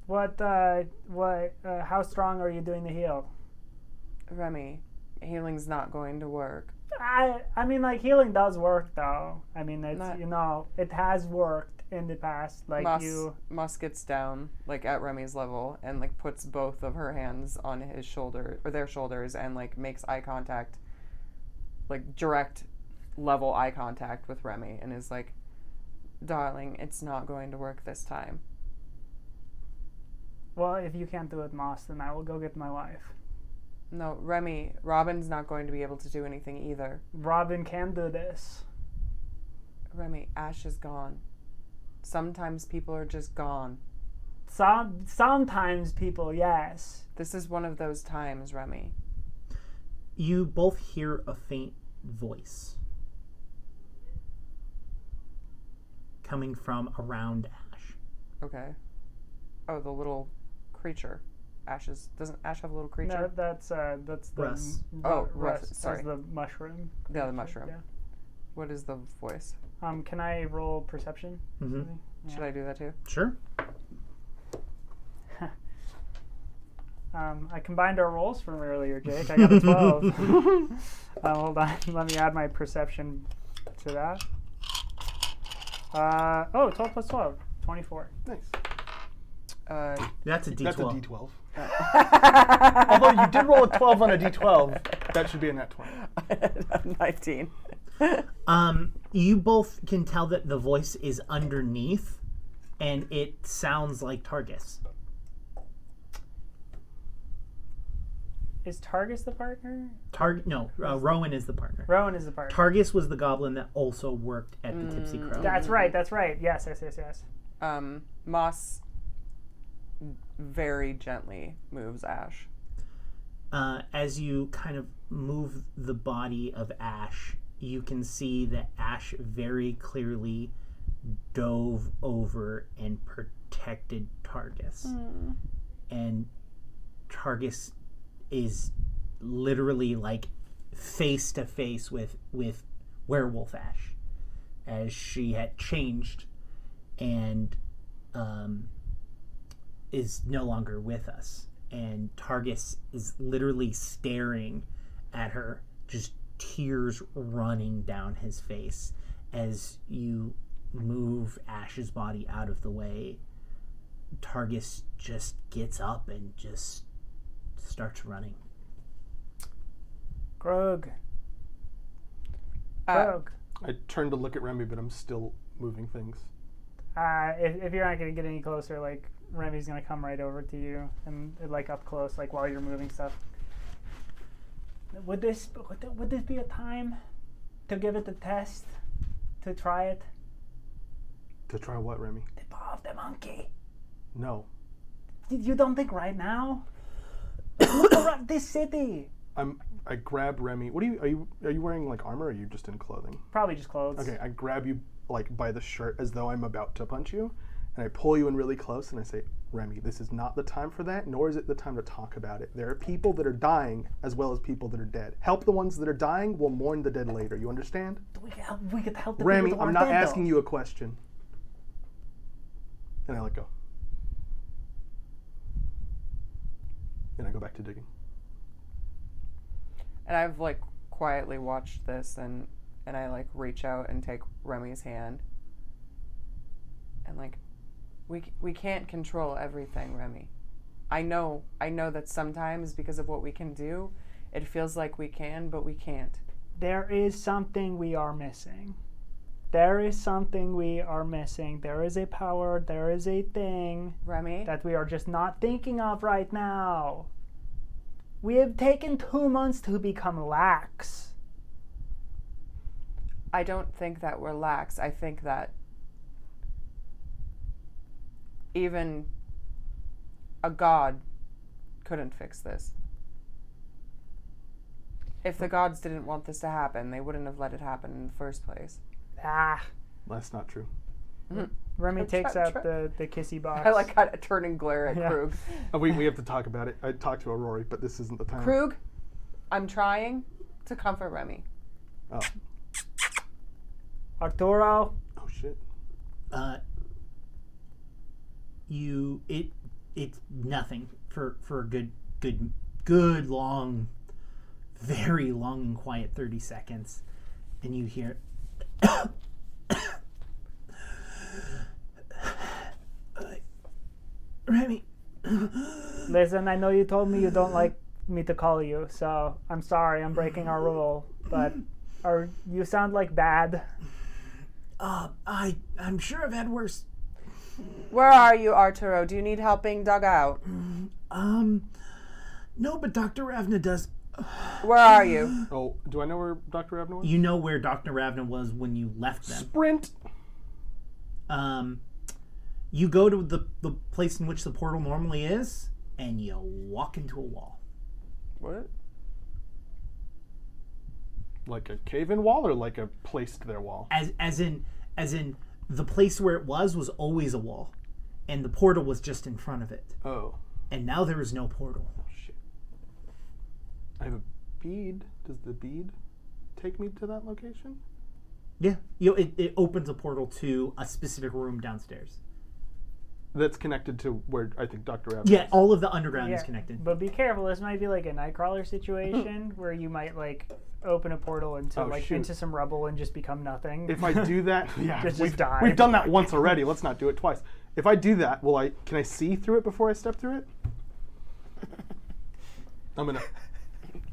What uh what uh, how strong are you doing the heal? remy healing's not going to work I I mean like healing does work though. I mean it's Not- you know it has worked in the past. Like Moss, you Moss gets down, like at Remy's level, and like puts both of her hands on his shoulder or their shoulders, and like makes eye contact, like direct level eye contact with Remy, and is like, "Darling, it's not going to work this time." well if you can't do it, Moss, then I will go get my wife. No, Remy, Robin's not going to be able to do anything either. Robin can do this. Remy, Ash is gone. Sometimes people are just gone. Some sometimes people, yes. This is one of those times, Remy. You both hear a faint voice coming from around Ash. Okay. Oh, the little creature. Ash is doesn't Ash have a little creature? No, that's uh that's the Russ. m- Oh, Ru- Russ, Russ sorry. the mushroom. Yeah, the creature, mushroom. Yeah. What is the voice? Um, can I roll perception? Mm-hmm. Yeah. Should I do that too? Sure. [LAUGHS] Um, I combined our rolls from earlier, Jake. I got a 12. [LAUGHS] uh, hold on. [LAUGHS] Let me add my perception to that. Uh, oh, 12 plus 12. 24. Nice. Uh, That's a D12. That's a D12. Although you did roll a 12 on a D12, that should be a net 20. 19. [LAUGHS] Um, you both can tell that the voice is underneath, and it sounds like Targus. Is Targus the partner? Targ no, uh, Rowan is the partner. Rowan is the partner. Targus was the goblin that also worked at the Tipsy Crow. That's right. That's right. Yes, yes, yes, yes. Um, Moss very gently moves Ash. uh, as you kind of move the body of Ash, you can see that Ash very clearly dove over and protected Targus. And Targus is literally like face to face with with werewolf Ash as she had changed and um, is no longer with us. And Targus is literally staring at her, just tears running down his face as you move Ash's body out of the way. Targus just gets up and just starts running. Grog. Uh, I turned to look at Remy, but I'm still moving things. Uh, if, if you're not going to get any closer, like, Remy's going to come right over to you and, like, up close, like, while you're moving stuff. Would this, would, this be a time to give it a test? To try it? To try what, Remy? The paw of the monkey. No. You- You don't think right now? Look around this city. I'm. I grab Remy. What are you? Are you? Are you wearing like armor? or Are you just in clothing? Probably just clothes. Okay. I grab you like by the shirt as though I'm about to punch you, and I pull you in really close and I say, Remy, this is not the time for that, nor is it the time to talk about it. There are people that are dying as well as people that are dead. Help the ones that are dying. We'll mourn the dead later. You understand? We could help, we could help the Remy, people that I'm not dead, asking though. you a question. And I let go. And I go back to digging. and I've like quietly watched this and and I like reach out and take Remy's hand. And like we we can't control everything, Remy. I know. I know that sometimes because of what we can do, it feels like we can, but we can't. There is something we are missing. There is something we are missing. There is a power, there is a thing Remy, that we are just not thinking of right now. We have taken two months to become lax. I don't think that we're lax. I think that even a god couldn't fix this. If the gods didn't want this to happen, they wouldn't have let it happen in the first place. Ah. That's not true. Remy Try- takes try- out the, the kissy [LAUGHS] box. I like how to turn and glare at Yeah. Krug. [LAUGHS] Uh, we, we have to talk about it. I talked to Arturo, but this isn't the time. Krug, I'm trying to comfort Remy. Oh, Arturo, oh shit. uh, you it it's nothing for for a good good good long very long and quiet 30 seconds and you hear [COUGHS] Remy listen, I know you told me you don't like me to call you, so I'm sorry, I'm breaking our rule, but are you sound like bad. uh, I I'm sure I've had worse Where are you, Arturo? Do you need help being dug out? um no but Dr. Ravna does Where are you? Oh, do I know where Dr. Ravna was? you know where Dr. Ravna was when you left them Sprint. um, you go to the, the place in which the portal normally is, and you walk into a wall. What? Like a cave-in wall or like a placed there wall? As as in as in the place where it was was always a wall, and the portal was just in front of it. Oh, And now there is no portal. Oh, shit. I have a bead. Does the bead take me to that location? Yeah, you know, it, it opens a portal to a specific room downstairs. that's connected to where I think Doctor Ravna. Yeah, is. all of the underground is connected. But be careful. This might be like a Nightcrawler situation [LAUGHS] where you might like open a portal into Oh, like shoot. into some rubble and just become nothing. If I do that, [LAUGHS] yeah, Just- just we've, die. we've done that once already. Let's not do it twice. If I do that, will I? Can I see through it before I step through it? [LAUGHS] I'm gonna.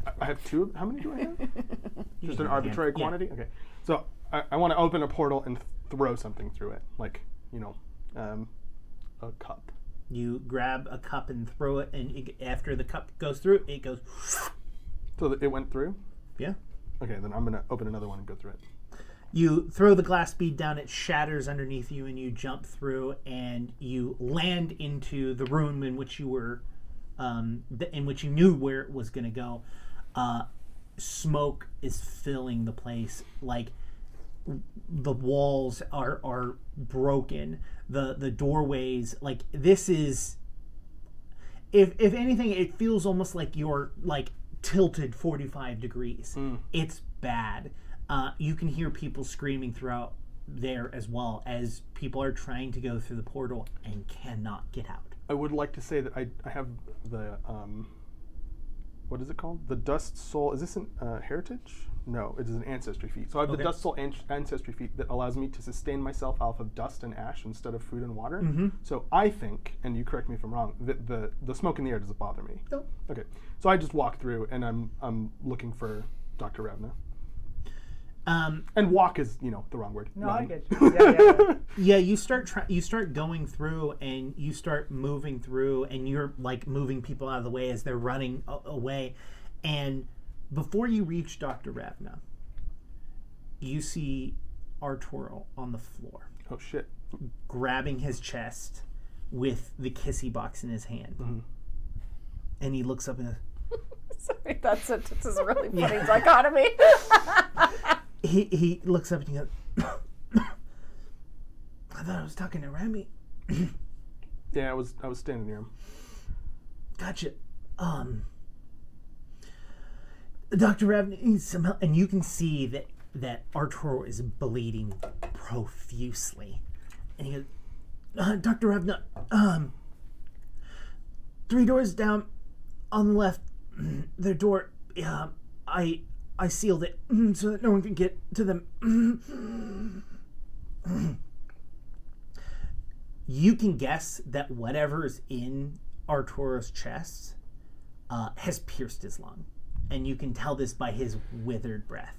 I- I have two. How many do I have? [LAUGHS] Just an arbitrary yeah. quantity. Okay, so I, I want to open a portal and throw something through it, like you know, um, a cup. You grab a cup and throw it, and it, after the cup goes through, it goes. So it went through. Yeah. Okay, then I'm gonna open another one and go through it. You throw the glass bead down, it shatters underneath you, and you jump through, and you land into the room in which you were, um, in which you knew where it was going to go. Uh, smoke is filling the place, like the walls are are broken. The the doorways, like this is. If if anything, it feels almost like you're like tilted forty five degrees. It's bad. Uh, you can hear people screaming throughout there as well as people are trying to go through the portal and cannot get out. I would like to say that I, I have the um, what is it called? The Dust Soul. Is this an uh, heritage? No, it is an ancestry feat. So I have Okay. the Dust Soul an- ancestry feat that allows me to sustain myself off of dust and ash instead of food and water. So I think, and you correct me if I'm wrong, that the the smoke in the air doesn't bother me. No. Okay, so I just walk through and I'm I'm looking for Dr. Ravna. Um, And walk is you know the wrong word. No, I get you. Yeah, yeah, yeah. [LAUGHS] yeah, you start try- you start going through and you start moving through and you're like moving people out of the way as they're running a- away, and before you reach Doctor Ravna, you see Arturo on the floor. oh shit. grabbing his chest with the kissy box in his hand. Mm-hmm. And he looks up and [LAUGHS] Sorry, that sentence is really funny dichotomy. [LAUGHS] he, he looks up and he goes, [COUGHS] I thought I was talking to Remy. [COUGHS] Yeah, I was I was standing near him. Gotcha. Um, Dr. Ravna needs some help. And you can see that, that Arturo is bleeding profusely. And he goes, uh, Dr. Ravna, um, three doors down on the left, [CLEARS THROAT] their door, I, I sealed it [CLEARS THROAT] so that no one can get to them. [CLEARS THROAT] you can guess that whatever's in Arturo's chest uh, has pierced his lung. And you can tell this by his withered breath.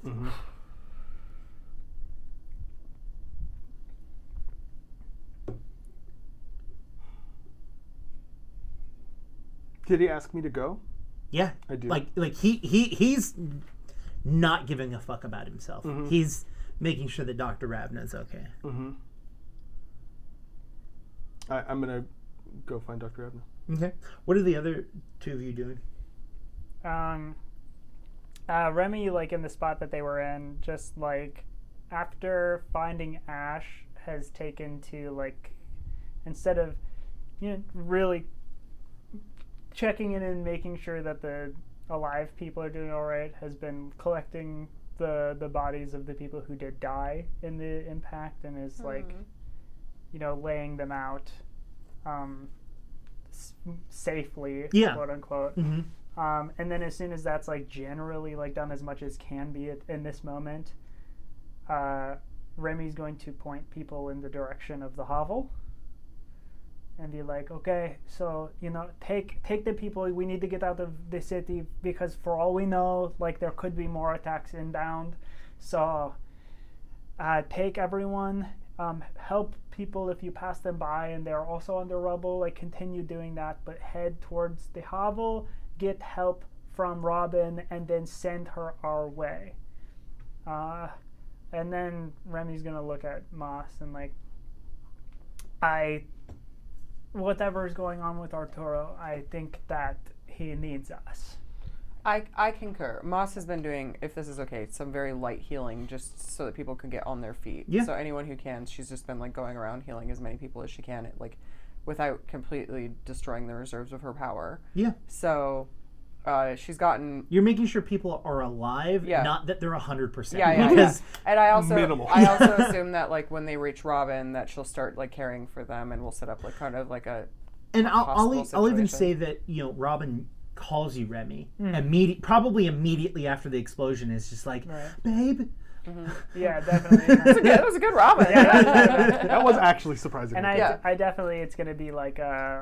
Did he ask me to go? Yeah, I do. Like, like he he he's not giving a fuck about himself. Mm-hmm. He's making sure that Doctor Ravna's okay. I, I'm gonna go find Dr. Ravna. Okay. What are the other two of you doing? um, uh, Remy, like in the spot that they were in, just like after finding Ash, has taken to like instead of you know really checking in and making sure that the alive people are doing all right, has been collecting the the bodies of the people who did die in the impact, and is like you know laying them out um, s- safely, Yeah. quote unquote. Mm-hmm. Um, and then as soon as that's like generally like done as much as can be at, in this moment, uh, Remy's going to point people in the direction of the hovel and be like, okay, so you know, take take the people. We need to get out of the city because for all we know, like there could be more attacks inbound. So uh, take everyone. Um, help people if you pass them by and they're also under rubble. Like continue doing that, but head towards the hovel. Get help from Robin and then send her our way. Uh, and then Remy's gonna look at Moss and like, I, whatever is going on with Arturo, I think that he needs us. I, I concur. Moss has been doing, if this is okay, some very light healing just so that people can get on their feet. Yeah. So anyone who can, she's just been like going around healing as many people as she can, like without completely destroying the reserves of her power. Yeah. So uh, she's gotten You're making sure people are alive, Yeah. not that they're hundred percent. yeah, yeah, yeah. [LAUGHS] And I also Minimal. I also [LAUGHS] assume that like when they reach Robin, that she'll start like caring for them, and we'll set up like kind of like a And I'll, I'll, possible e- I'll even say that you know Robin calls you Remy immediate, probably immediately after the explosion is just like, Right. babe. Yeah, definitely. [LAUGHS] yeah, that was a good Robin. that was actually surprising. and I, Yeah. I definitely it's gonna be like uh,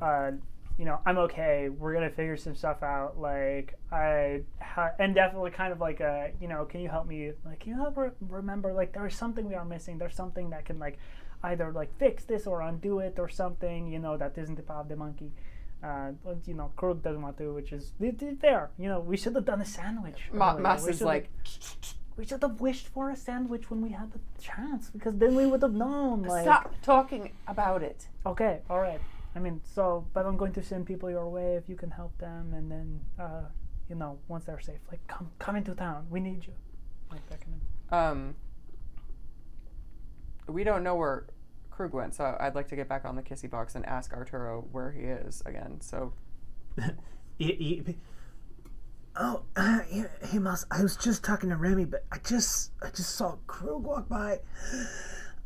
uh, you know, I'm okay. We're gonna figure some stuff out. Like I ha- and definitely kind of like a you know, can you help me? Like can you help re- remember like there's something we are missing. There's something that can like either like fix this or undo it or something. You know that isn't the power of the monkey. Uh, you know, Krug doesn't want to, which is it- it's fair. You know, we should have done a sandwich. Ma- earlier. Moss is like, [LAUGHS] we should have wished for a sandwich when we had the chance, because then we would have known. Like, stop talking about it. Okay, all right. I mean, so, but I'm going to send people your way if you can help them, and then, uh, you know, once they're safe, like, come, come into town. We need you. Like that kind of. Um, we don't know where Krug went, so I'd like to get back on the kissy box and ask Arturo where he is again. So [LAUGHS] Y- y- Oh, uh, hey, hey, Moss. I was just talking to Remy, but I just, I just saw Krug walk by.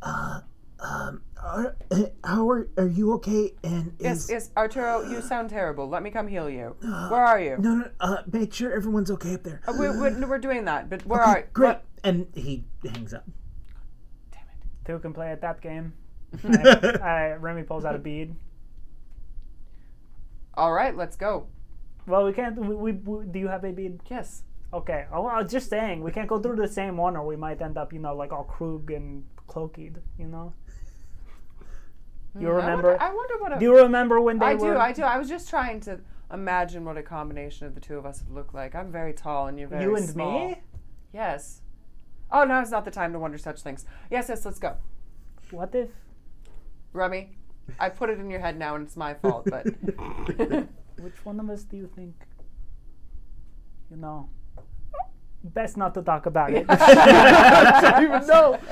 Uh, um, are, how are, are you okay? And yes, is, yes, Arturo, you sound terrible. Let me come heal you. Where are you? no, no, uh, make sure everyone's okay up there. Uh, we, we, we're doing that, but where Okay, are great. what- And he hangs up. Damn it. Two can play at that game. [LAUGHS] I, I, Remy pulls out a bead. All right, let's go. Well, we can't. We, we, we, do you have a bead? Yes. Okay. Oh, I was just saying, we can't go through the same one, or we might end up, you know, like all Krug and cloakied. You know. You mm, I remember? wonder, I wonder what a, do you remember when they I were? I do, I do. I was just trying to imagine what a combination of the two of us would look like. I'm very tall and you're very you and small. me. Yes. Oh, now is not the time to wonder such things. Yes, yes, let's go. What if? Remy, I put it in your head now and it's my fault, but [LAUGHS] [LAUGHS] Which one of us do you think? You know. Best not to talk about it. [LAUGHS] [LAUGHS] I don't even know. [LAUGHS]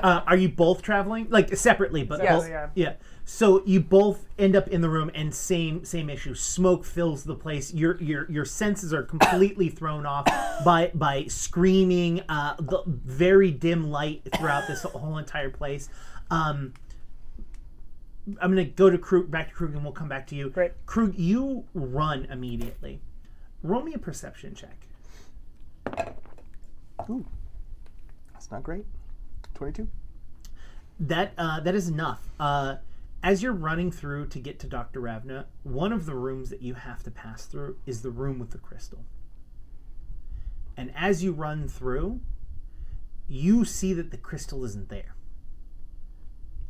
Uh, are you both traveling like separately, but Yes. both? Yeah. Yeah. So you both end up in the room, and same same issue. Smoke fills the place. Your your your senses are completely thrown off by by screaming. Uh, the very dim light throughout this whole entire place. Um, I'm gonna go to Krug, back to Krug, and we'll come back to you. Great. Krug, you run immediately. Roll me a perception check. Ooh, that's not great. Twenty-two. That uh, that is enough. Uh, as you're running through to get to Dr. Ravna, one of the rooms that you have to pass through is the room with the crystal. And as you run through, you see that the crystal isn't there.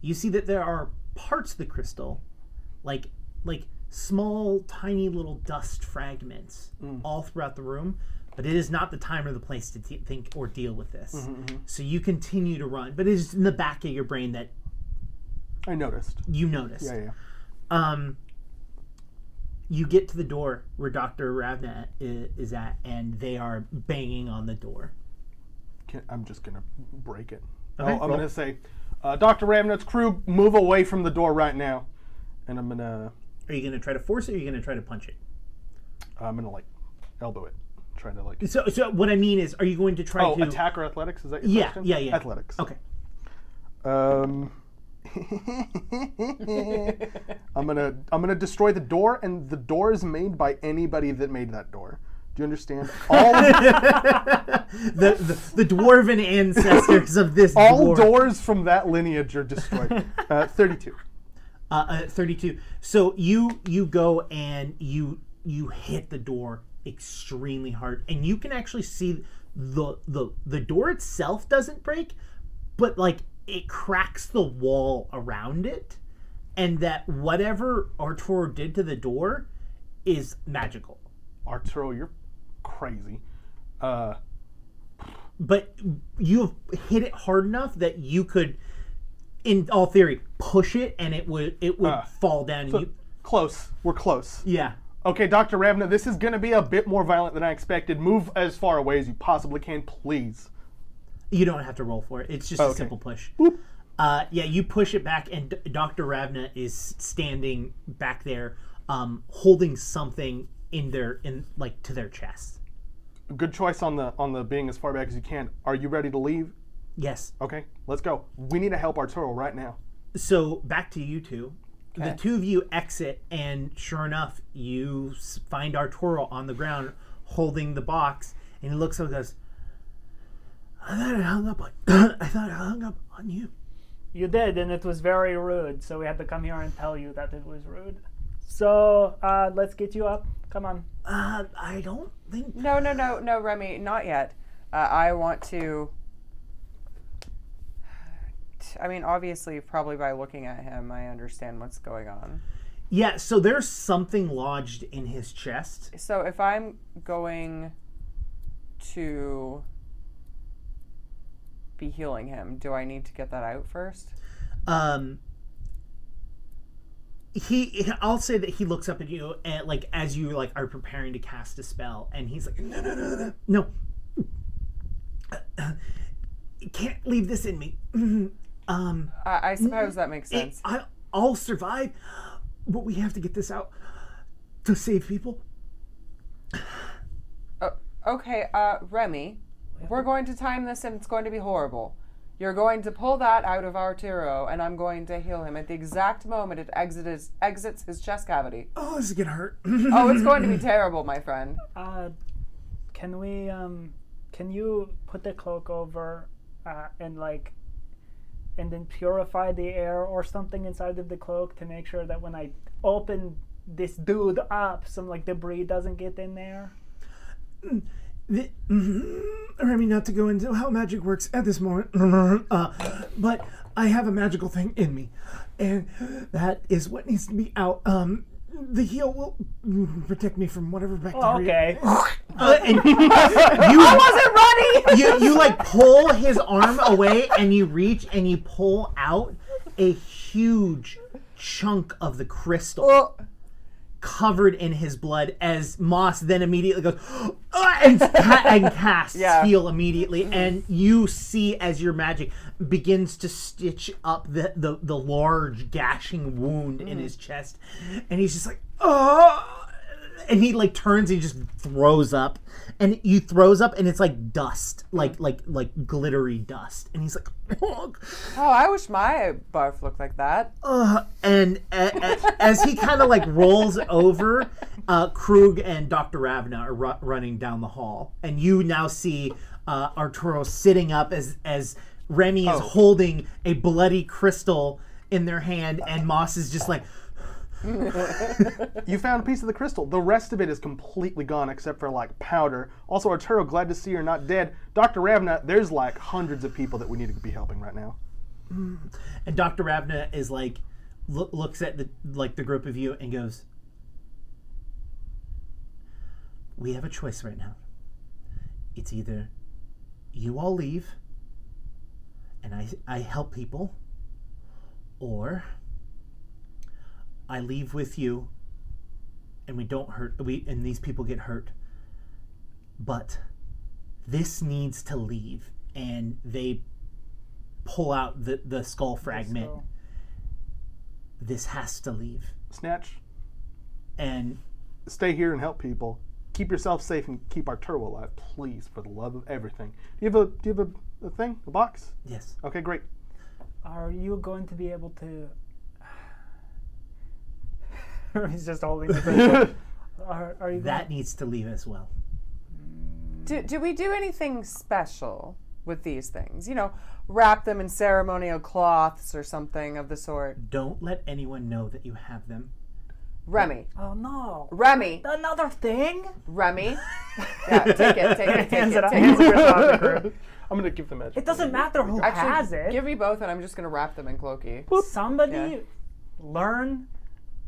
You see that there are parts of the crystal, like like small, tiny little dust fragments, mm. all throughout the room. But it is not the time or the place to think or deal with this. Mm-hmm, mm-hmm. So you continue to run, but it is in the back of your brain that I noticed. you noticed. Yeah, yeah. Um, you get to the door where Doctor Ravna is at, and they are banging on the door. Can, I'm just gonna break it. Okay, Oh, I'm roll. gonna say, uh, Doctor Ramnut's crew, move away from the door right now, and I'm gonna, Are you going to try to force it, or are you going to try to punch it? I'm gonna like, elbow it, Trying to like. So, so what I mean is, are you going to try Oh, to attack or athletics? Is that your Yeah, question? yeah, yeah. Athletics. Okay. Um, [LAUGHS] I'm gonna I'm gonna destroy the door, and the door is made by anybody that made that door. Do you understand? All [LAUGHS] the, the the dwarven ancestors of this all dwarf. doors from that lineage are destroyed. [LAUGHS] Uh, Thirty-two. uh, uh, 32 so you you go and you you hit the door extremely hard and you can actually see the the the door itself doesn't break but like it cracks the wall around it and that whatever arturo did to the door is magical Arturo, you're crazy. Uh, but you have hit it hard enough that you could in all theory push it and it would it would Ah. fall down and you close. We're close. yeah Okay, Dr. Ravna, this is going to be a bit more violent than I expected. Move as far away as you possibly can, please. You don't have to roll for it. It's just a simple push. Boop. Uh, yeah, you push it back, and Dr. Ravna is standing back there, um, holding something in their in like to their chest. Good choice on the on the being as far back as you can. Are you ready to leave? Yes. Okay, let's go. We need to help Arturo right now. So back to you two. The two of you exit, and sure enough, you find Arturo on the ground holding the box, and he looks up and goes, "I thought I hung up on. [COUGHS] I thought I hung up on you." You did, and it was very rude. So we had to come here and tell you that it was rude. So uh, let's get you up. Come on. Uh, I don't think. No, no, no, no, Remy, not yet. Uh, I want to. I mean, obviously, probably by looking at him, I understand what's going on. Yeah. So there's something lodged in his chest. So if I'm going to be healing him, do I need to get that out first? um he i'll say that he looks up at you and like as you like are preparing to cast a spell and he's like no no no no no [CLEARS THROAT] can't leave this in me [CLEARS THROAT] um I, I suppose that makes it, sense. I, i'll survive but we have to get this out to save people Uh, okay, uh, Remy, we're going to time this and it's going to be horrible. You're going to pull that out of Arturo, and I'm going to heal him at the exact moment it exits, exits his chest cavity. oh this is gonna hurt [LAUGHS] Oh, it's going to be terrible, my friend. Uh, can we? Um, can you put the cloak over uh, and like, and then purify the air or something inside of the cloak to make sure that when I open this dude up, some like debris doesn't get in there. [CLEARS THROAT] the, Remy, not to go into how magic works at this moment, [LAUGHS] uh, but I have a magical thing in me, and that is what needs to be out. Um, the heal will mm, protect me from whatever bacteria. Oh, okay. [LAUGHS] Uh, and you, I wasn't ready! you you like pull his arm away, and you reach and you pull out a huge chunk of the crystal Well, covered in his blood as Moss then immediately goes "Ah," and, and [LAUGHS] casts Yeah. heal immediately. And you see as your magic begins to stitch up the, the, the large gashing wound in his chest. And he's just like oh and he like turns and he just throws up and he throws up and it's like dust like like like glittery dust and he's like oh, [LAUGHS] oh, I wish my barf looked like that. uh, and a, a- as he kind of like rolls over, uh, Krug and Dr. Ravna are ru- running down the hall, and you now see uh, Arturo sitting up as as Remy is Oh. holding a bloody crystal in their hand, and Moss is just like, [LAUGHS] You found a piece of the crystal. The rest of it is completely gone except for like powder. Also, Arturo, glad to see you're not dead. Dr. Ravna, there's like hundreds of people that we need to be helping right now. Mm. and Dr. Ravna is like, loo- looks at the like the group of you and goes, "We have a choice right now. It's either you all leave, and I I help people, or I leave with you, and we don't hurt we and these people get hurt. But this needs to leave, and they." pull out the, the skull fragment. So, This has to leave. Snatch, And stay here and help people. Keep yourself safe and keep Arturo alive, please, for the love of everything. Do you have a do you have a, a thing, a box? yes, Okay, great. are you going to be able to? [LAUGHS] He's just holding the [LAUGHS] crystal. Are, are you that needs to leave as well. Do, do we do anything special with these things? You know, wrap them in ceremonial cloths or something of the sort. Don't let anyone know that you have them. Remy, Oh no! Remy, Another thing? Remy. [LAUGHS] Yeah, take it, take it, take Hands it, it up. take Hands it. the crystal off the crew. I'm gonna give the magic. It doesn't matter who Actually, has it. give me both, and I'm just gonna wrap them in cloaky. Somebody Yeah. learn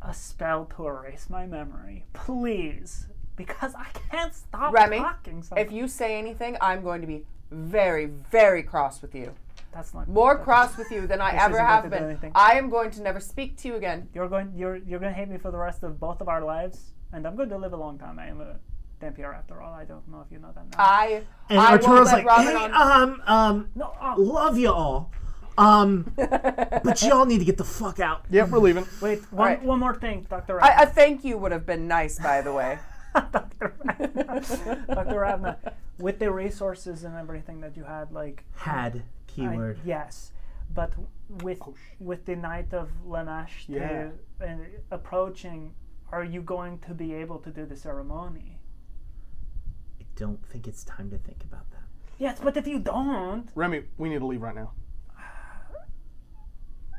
a spell to erase my memory, please, because I can't stop Remy, talking. Sometimes. If you say anything, I'm going to be very, very cross with you. that's not More that's- cross with you than I ever have going to do been. I am going to never speak to you again. You're going. You're you're going to hate me for the rest of both of our lives, and I'm going to live a long time. I am a Dhampir after all. I don't know if you know that. Now. I, And I won't Arturo's let like, Robin hey, on. um, um, no. Oh, love you all. Um, [LAUGHS] but y'all need to get the fuck out. Yep, we're leaving. wait. One, right. one more thing, Doctor. I, a thank you would have been nice, by the way. [LAUGHS] Dr. Ravna, Dr. Ravna, with the resources and everything that you had, like Had I- keyword. yes, but with Oh, with the Knight of Lamashtu Yeah. to, uh, approaching, are you going to be able to do the ceremony? I don't think it's time to think about that. Yes, but if you don't, Remy, we need to leave right now.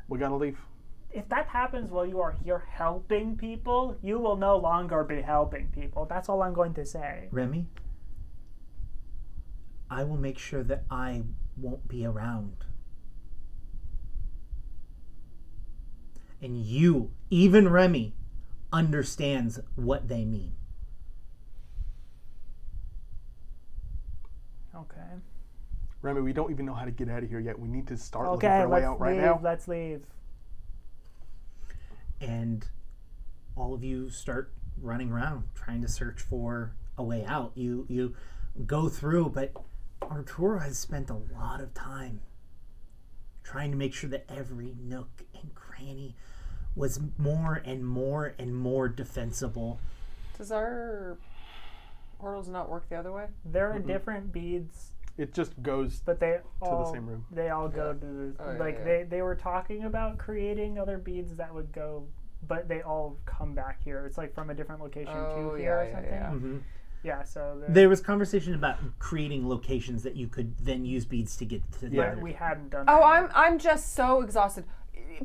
We gotta leave. if that happens while you are here helping people, you will no longer be helping people. That's all I'm going to say. Remy, I will make sure that I won't be around. And you, even Remy, understands what they mean. Okay. Remy, we don't even know how to get out of here yet. We need to start looking for a way out right leave. now. Let's leave. and all of you start running around trying to search for a way out. You you go through, but Arturo has spent a lot of time trying to make sure that every nook and cranny was more and more and more defensible. Does our portals not work the other way? There are different beads, It just goes but they all to the same room. They all go to the, Oh, yeah, like yeah. they they were talking about creating other beads that would go, but they all come back here. It's like from a different location Oh, to yeah, here or yeah, something. yeah. Mhm. Yeah, so the, There was conversation about creating locations that you could then use beads to get to the Yeah. we hadn't done. Oh, that I'm yet. I'm just so exhausted.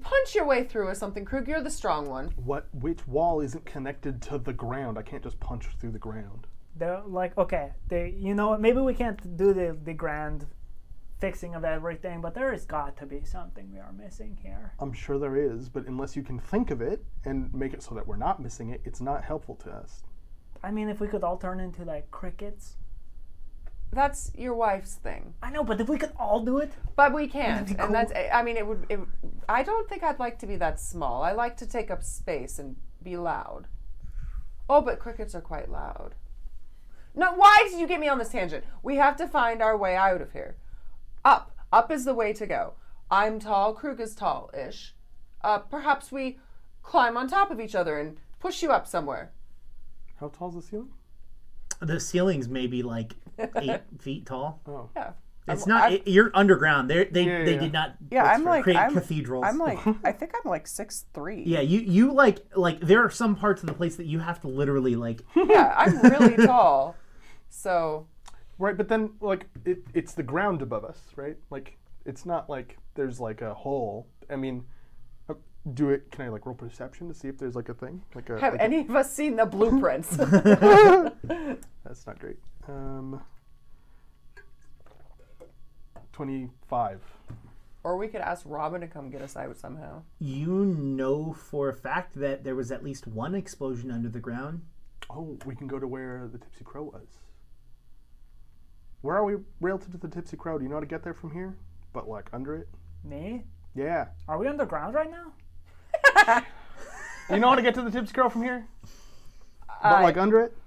Punch your way through or something, Krug. You're the strong one. what which wall isn't connected to the ground. I can't just punch through the ground. They're like, okay, they, you know what? Maybe we can't do the the grand fixing of everything, but there has got to be something we are missing here. I'm sure there is, but unless you can think of it and make it so that we're not missing it, it's not helpful to us. I mean, if we could all turn into like crickets. That's your wife's thing, I know, but if we could all do it, but we can't, be and that's. I mean, it would. It, I don't think I'd like to be that small. I like to take up space and be loud. Oh, but crickets are quite loud. No, why did you get me on this tangent? We have to find our way out of here. Up, up is the way to go. I'm tall. Krug is tall-ish. Uh, perhaps we climb on top of each other and push you up somewhere. How tall is the ceiling? The ceilings may be like [LAUGHS] eight feet tall. Oh, Yeah. It's I'm- not. I'm- it- you're underground. They they Yeah, they yeah. did not. Yeah, I'm like create I'm, cathedrals. I'm like [LAUGHS] I think I'm like six three. Yeah, you you like like there are some parts of the place that you have to literally like. Yeah, I'm really [LAUGHS] tall. So right. But then, like, it, it's the ground above us, right? Like, it's not like there's like a hole. I mean, uh, do it. Can I like roll perception to see if there's like a thing? Like a. have like a- any of us seen the blueprints? [LAUGHS] [LAUGHS] That's not great. Um, Twenty-five. or we could ask Robin to come get us out somehow. You know for a fact that there was at least one explosion under the ground. Oh, we can go to where the Tipsy Crow was. Where are we relative to the Tipsy Crow? Do you know how to get there from here? But like under it? me? Yeah. Are we underground right now? [LAUGHS] You know how to get to the Tipsy Crow from here? But I- like under it?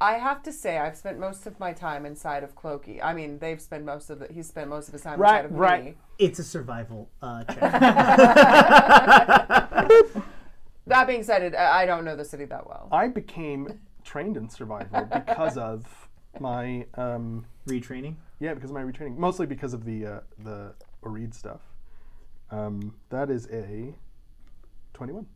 I have to say, I've spent most of my time inside of Clokey. I mean, they've spent most of the, he's spent most of his time Right, inside of right. me. It's a survival uh, [LAUGHS] check. That being said, I don't know the city that well. I became trained in survival because of my um Retraining. yeah, because of my retraining. Mostly because of the uh, the Oreed stuff. Um, that is a twenty-one.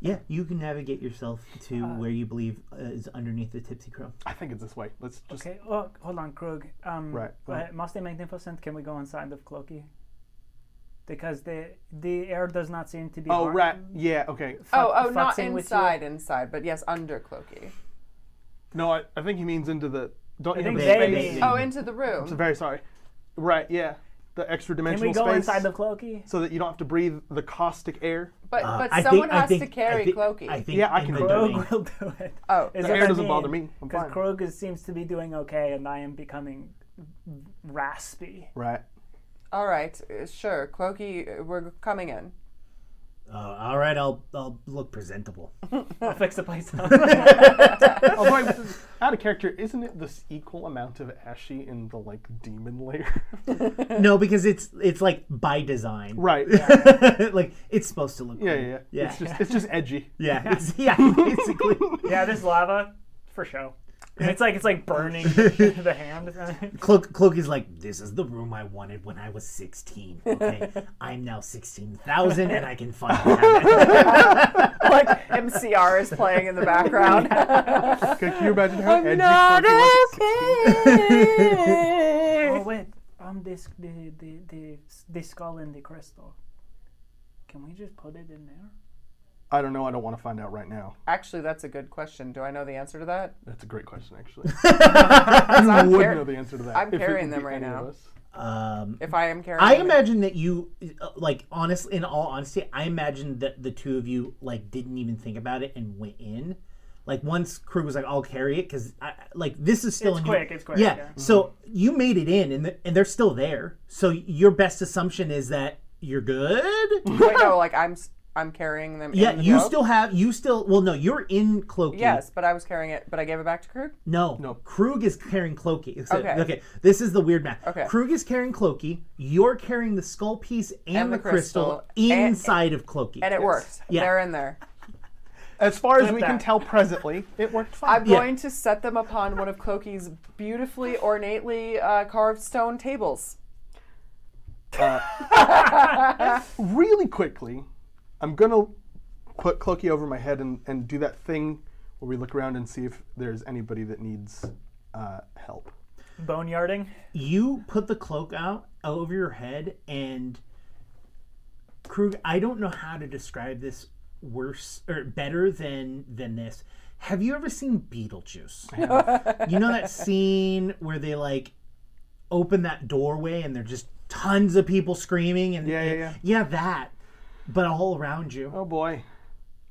Yeah, you can navigate yourself to Uh, where you believe uh, is underneath the Tipsy Crow. I think it's this way. Let's just Okay. Oh, hold on, Krug. Um, Right, go Uh, ahead. Musty Magnificent, can we go inside of Cloaky? Because the the air does not seem to be. Oh har- right. Yeah, okay. oh, oh, not futzing with you. inside, inside, but yes, under Clokey. No, I, I think he means into the don't I you have think a they space? mean- Oh, into the room. I'm room. very sorry. Right, yeah. The extra Can dimensional we go space inside the Cloaky? so that you don't have to breathe the caustic air. But Uh, but I someone think- I has think- to carry I think, Clokey. I think Yeah, I in can the do it. Krug domain- will do it. oh, Is The what air I doesn't mean. bother me. I'm Because fine. Krug is, seems to be doing okay, and I am becoming raspy. Right. all right, uh, sure, Clokey, uh, we're coming in. Uh, all right, I'll I'll look presentable. [LAUGHS] I'll fix the place up. [LAUGHS] Although, I, [LAUGHS] out of character, isn't it this equal amount of ashy in the like demon layer? no, because it's it's like by design. right. like it's supposed to look. Yeah, cool. yeah, yeah. Yeah. It's just it's just edgy. Yeah, it's, yeah, basically. yeah, this lava for show. And it's like it's like burning [LAUGHS] the, the hand. Cloak, Cloak is like, this is the room I wanted when I was 16. Okay, [LAUGHS] I'm now 16,000 and I can finally [LAUGHS] have it. like MCR is playing in the background. Okay, can you imagine how edgy Not Cloaky was? oh okay. wait, um, this the the the the skull and the crystal. Can we just put it in there? I don't know. I don't want to find out right now. Actually, that's a good question. Do I know the answer to that? [LAUGHS] That's a great question, actually. [LAUGHS] I'm, would car- know the answer to that. I'm if carrying them right now. Um, if I am carrying. I them. imagine that you, uh, like, honestly, in all honesty, I imagine that the two of you, like, didn't even think about it and went in. Like, once Krug was like, I'll carry it, because, like, this is still It's in quick, Your, it's quick, Yeah. yeah. So you made it in, and, th- and they're still there. So your best assumption is that you're good? Wait, no, like I'm s- I'm carrying them. Yeah, in the you boat? still have you still well no, you're in Cloaky. Yes, but I was carrying it, but I gave it back to Krug. No. No. Krug is carrying Cloaky. So- Okay. Okay. This is the weird math. Okay. Krug is carrying Cloaky, you're carrying the skull piece and, And the, the crystal, crystal, and- inside of Cloaky. And it works. Yeah. They're in there. As far as Flip we can tell presently, it worked fine. I'm Yeah. going to set them upon one of Cloaky's beautifully ornately uh, carved stone tables. [LAUGHS] really quickly, I'm gonna put Cloaky over my head and, and do that thing where we look around and see if there's anybody that needs uh, help. Boneyarding. you put the cloak out over your head and Krug, I don't know how to describe this worse or better than than this. Have you ever seen Beetlejuice? you know that scene where they like open that doorway and there's just tons of people screaming and Yeah, yeah, and- yeah. yeah, that, but all around you. Oh boy.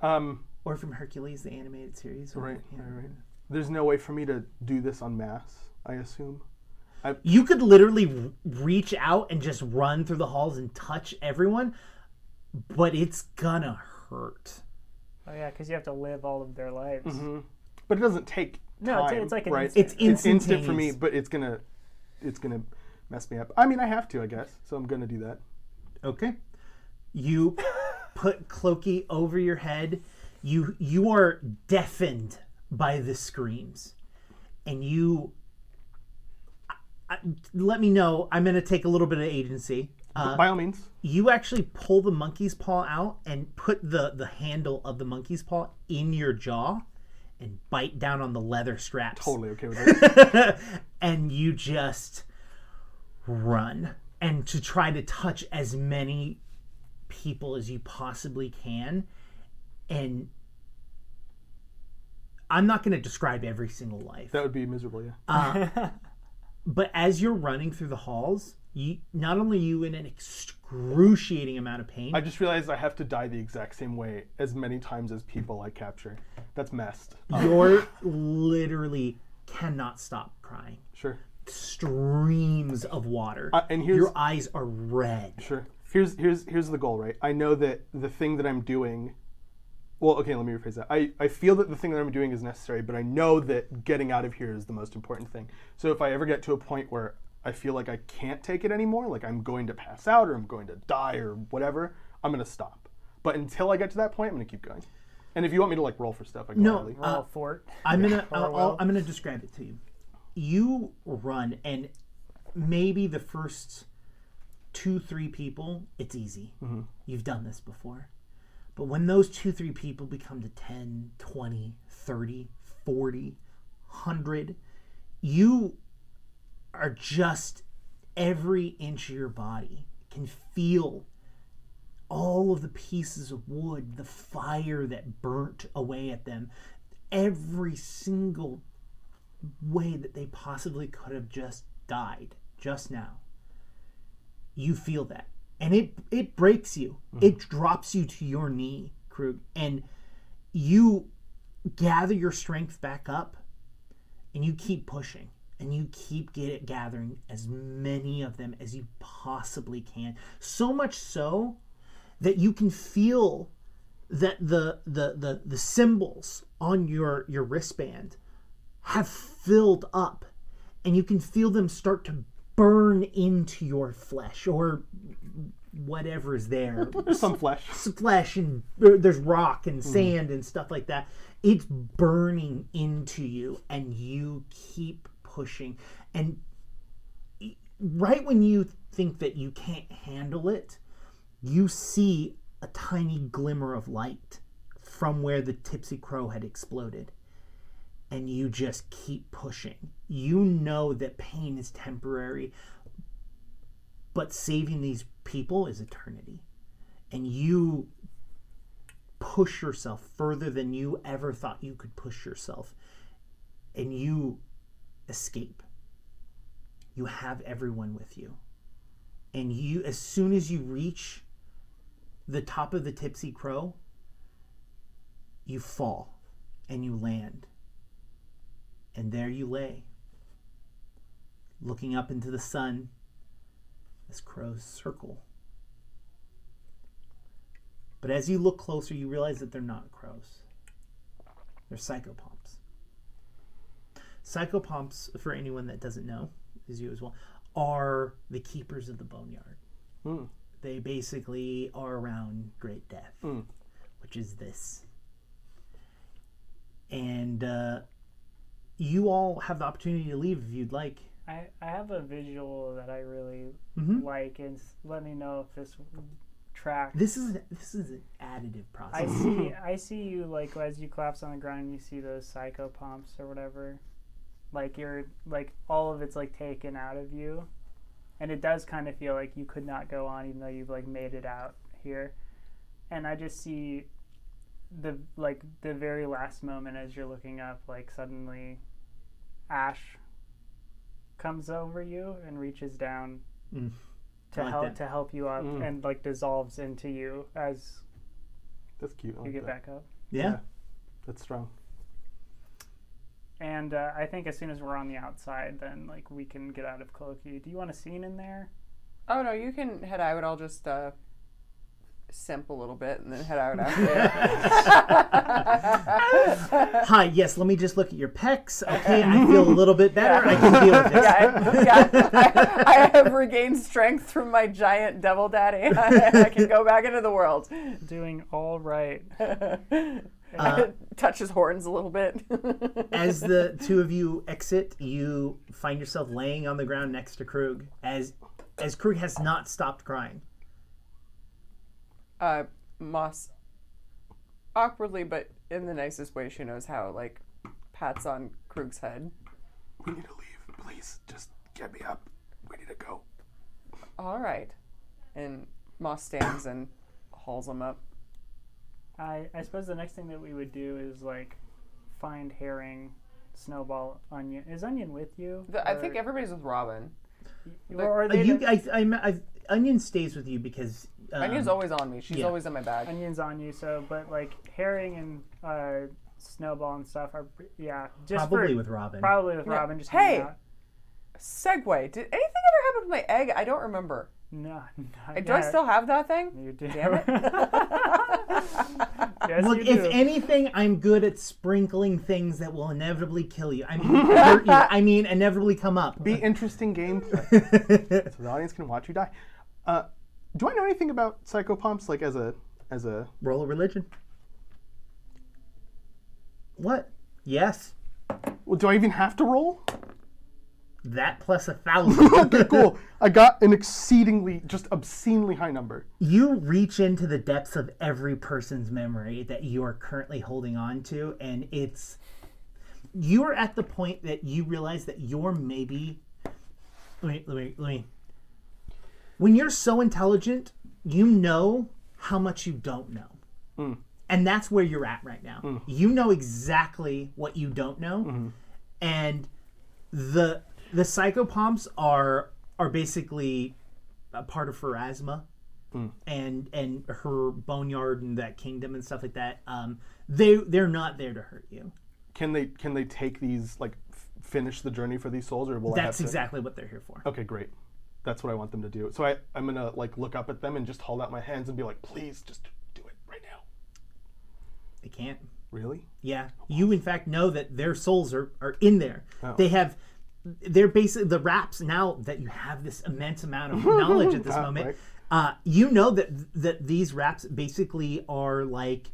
Um, Or from Hercules, the animated series. or- right, yeah. right, right. There's no way for me to do this on mass. I assume. You could literally r- reach out and just run through the halls and touch everyone, but it's gonna hurt. Oh yeah, because you have to live all of their lives. Mm-hmm. But it doesn't take No, it's- time, it's like an right? instant. It's It's instant for me, but it's gonna, it's gonna mess me up. I mean, I have to, I guess. So I'm gonna do that. Okay. You put Clokey over your head. You you are deafened by the screams, and you. I, let me know. I'm gonna take a little bit of agency. Uh, By all means. you actually pull the monkey's paw out and put the the handle of the monkey's paw in your jaw, and bite down on the leather straps. Totally okay with [LAUGHS] it. and you just run and to try to touch as many people as you possibly can and i'm not going to describe every single life that would be miserable, yeah. Uh, [LAUGHS] but as you're running through the halls you not only are you in an excruciating amount of pain I just realized I have to die the exact same way as many times as people I capture. That's messed. you're [LAUGHS] literally cannot stop crying Sure. streams of water Uh, and here's your eyes are red Sure. Here's here's here's the goal, right? I know that the thing that I'm doing well, okay, let me rephrase that. I, I feel that the thing that I'm doing is necessary, but I know that getting out of here is the most important thing. So if I ever get to a point where I feel like I can't take it anymore, like I'm going to pass out or I'm going to die or whatever, I'm gonna stop. But until I get to that point, I'm gonna keep going. And if you want me to like roll for stuff, I can No, really. Uh, roll fort. I'm gonna [LAUGHS] Or I'll, I'll- I'm gonna describe it to you. You run, and maybe the first two three people, it's easy. Mm-hmm. You've done this before. But when those two three people become to 10, 20, 30, 40, 100, you are just every inch of your body can feel all of the pieces of wood, the fire that burnt away at them, every single way that they possibly could have just died just now. You feel that. And it it breaks you. Mm-hmm. It drops you to your knee, Krug. And you gather your strength back up and you keep pushing and you keep get it gathering as many of them as you possibly can. So much so that you can feel that the the the, the symbols on your your wristband have filled up and you can feel them start to burn into your flesh or whatever is there [LAUGHS] Some flesh. flesh and there- there's rock and mm. sand and stuff like that. It's burning into you, and you keep pushing. And right when you think that you can't handle it, you see a tiny glimmer of light from where the Tipsy Crow had exploded. And you just keep pushing. You know that pain is temporary, but saving these people is eternity. And you push yourself further than you ever thought you could push yourself and you escape. You have everyone with you. And you as soon as you reach the top of the tipsy crow you fall and you land and there you lay looking up into the sun as crows circle but as you look closer, you realize that they're not crows. They're psychopomps. Psychopomps, for anyone that doesn't know, is you as well, are the keepers of the boneyard. Hmm. They basically are around Great Death, Hmm. which is this. And uh, you all have the opportunity to leave if you'd like. I, I have a visual that I really Mhm. like, and let me know if this tracks. This is this is an additive process. I see. [LAUGHS] I see you like as you collapse on the ground. You see those psychopomps or whatever. Like you're like all of it's like taken out of you, and it does kind of feel like you could not go on even though you've like made it out here. And I just see the like the very last moment as you're looking up, like suddenly, ash comes over you and reaches down Mm. to like help that. to help you up Mm. and like dissolves into you as That's cute. I you like get that. back up. yeah. That's strong. And uh, I think as soon as we're on the outside, then like we can get out of Cloaky. Do you want a scene in there? Oh no, you can head out. I'll just uh, simp a little bit and then head out after. [LAUGHS] Hi, yes, let me just look at your pecs. Okay, I feel a little bit better. I can deal with this. yeah, I, yeah I, I have regained strength from my giant devil daddy. I, [LAUGHS] I can go back into the world. Doing all right. [LAUGHS] Touch his horns a little bit. As the two of you exit, you find yourself laying on the ground next to Krug as as Krug has not stopped crying. Uh, Moss, awkwardly, but in the nicest way she knows how, like pats on Krug's head. We need to leave. Please, just get me up. We need to go. All right, and Moss stands and hauls him up. I I suppose the next thing that we would do is like find Herring, Snowball, Onion. Is Onion with you? The, I think everybody's with Robin. or are Uh, they you, I, I, I've, Onion stays with you because um, Onion's always on me. She's yeah. always in my bag. Onion's on you. So, but like Herring and uh, Snowball and stuff are yeah just probably for, with Robin. probably with Yeah. Robin. Just Hey! hanging. Segue. Did anything ever happen with my egg? I don't remember. No, [LAUGHS] Uh, Do I still have that thing? You do. Damn it. [LAUGHS] yes, Look, if anything, I'm good at sprinkling things that will inevitably kill you. I mean, hurt [LAUGHS] you. I mean, inevitably come up. Be interesting gameplay, so the audience can watch you die. Uh, do I know anything about psychopomps? Like as a as a Roll of religion. What? Yes. well, do I even have to roll? That plus a thousand. [LAUGHS] okay, [LAUGHS] cool. I got an exceedingly, just obscenely high number. you reach into the depths of every person's memory that you are currently holding on to, and it's you are at the point that you realize that you're maybe. Let me, let me, let me. When you're so intelligent, you know how much you don't know. Hmm. And that's where you're at right now. Hmm. You know exactly what you don't know. Mm-hmm. And the the psychopomps are are basically a part of Pharasma hmm. and and her boneyard and that kingdom and stuff like that. Um, they they're not there to hurt you. Can they can they take these like f- finish the journey for these souls, or will I have That's exactly what they're here for. Okay, great. That's what I want them to do. So I, I'm gonna like look up at them and just hold out my hands and be like, please, just do it right now. They can't. Really? Yeah. You in fact know that their souls are, are in there. Oh. They have they're basically the raps now that you have this immense amount of [LAUGHS] knowledge at this Ah, moment. right. Uh, you know that that these raps basically are like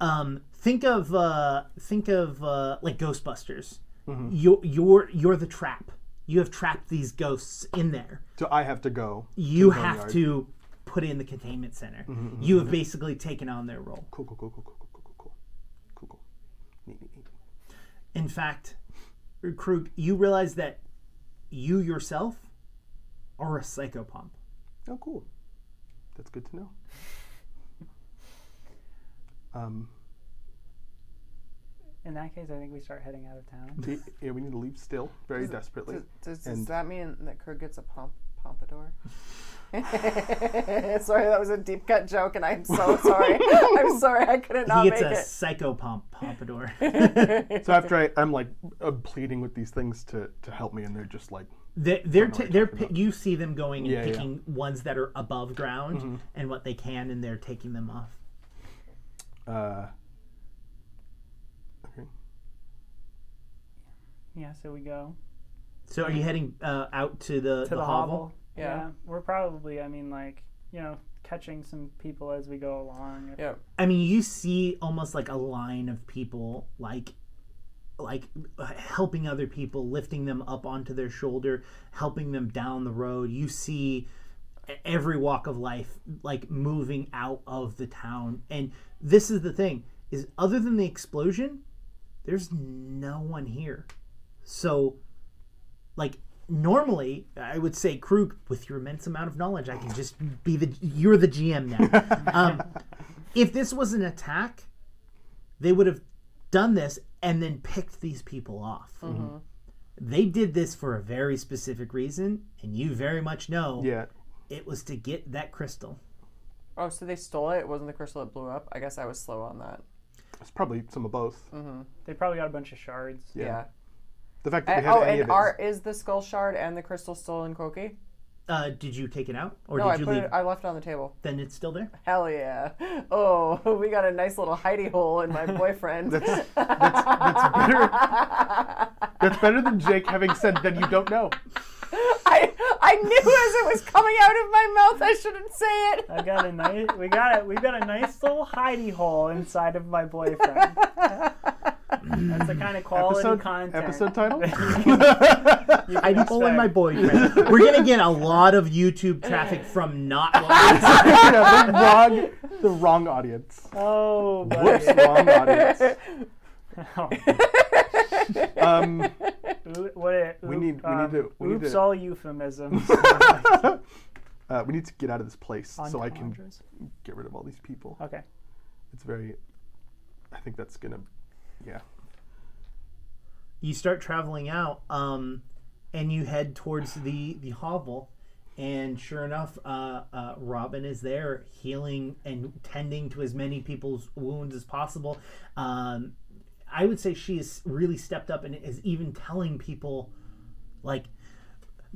um, think of uh, think of uh, like Ghostbusters. Mm-hmm. You're you're you're the trap. You have trapped these ghosts in there. So I have to go. You to have to put in the containment center. Mm-hmm, You have basically taken on their role. Cool, cool, cool, cool, cool, cool, cool, cool, cool, cool. Neat, neat, neat. In fact, Krug, you realize that you yourself are a psychopomp. Oh, cool. That's good to know. Um, In that case, I think we start heading out of town. we- yeah, we need to leave still, very desperately. Does, does, does that mean that Krug gets a pomp, pompadour? [LAUGHS] [LAUGHS] sorry, that was a deep cut joke, and I'm so sorry. [LAUGHS] I'm sorry, I couldn't not he gets a it. psychopomp pompadour. So after I, I'm like uh, pleading with these things to, to help me, and they're just like, They, they're know what ta- you're they're talking you see them going and Yeah, yeah. picking ones that are above ground and what they can, and they're taking them off. uh, okay. Yeah, so we go So are you heading uh, out to the to the, the, hovel? hovel. Yeah. we're probably, I mean, like you know, catching some people as we go along. Yeah. I mean, you see almost like a line of people, like, like uh, helping other people, lifting them up onto their shoulder, helping them down the road. You see every walk of life, like moving out of the town. And this is the thing: is other than the explosion, there's no one here. So, like. Normally, I would say, Krug, with your immense amount of knowledge, I can just be the you're the GM now. [LAUGHS] Um, if this was an attack, they would have done this and then picked these people off. Mm-hmm. Mm-hmm. They did this for a very specific reason, and you very much know Yeah. it was to get that crystal. Oh, so they stole it? It wasn't the crystal that blew up? I guess I was slow on that. It's probably some of both. Mm-hmm. They probably got a bunch of shards. Yeah. Yeah. The fact that And- we had oh, any and of are, it. is the skull shard and the crystal still in Koki? Uh, did you take it out, or No, did I you put leave? it. I left it on the table. Then it's still there. Hell yeah! Oh, [LAUGHS] we got a nice little hidey hole in my boyfriend. [LAUGHS] That's, that's, that's better. That's better than Jake having said, then you don't know. [LAUGHS] I I knew as it was coming out of my mouth, I shouldn't say it. I got a nice. We got it. We got a nice little hidey hole inside of my boyfriend. That's the kind of quality Episode, content. episode title? [LAUGHS] [LAUGHS] I hole in my boyfriend. We're gonna get a lot of YouTube traffic from not. [LAUGHS] yeah, the wrong, the wrong audience. Oh, Whoops, wrong audience. Oh, Um, what a, We need- we need um, to- we need oops, to- all euphemisms. uh, we need to get out of this place so I can Entendres. get rid of all these people. Okay. It's very. I think that's gonna. Yeah. You start traveling out um, and you head towards the the hovel and sure enough uh, uh, robin is there healing and tending to as many people's wounds as possible. Um, i would say she has really stepped up and is even telling people like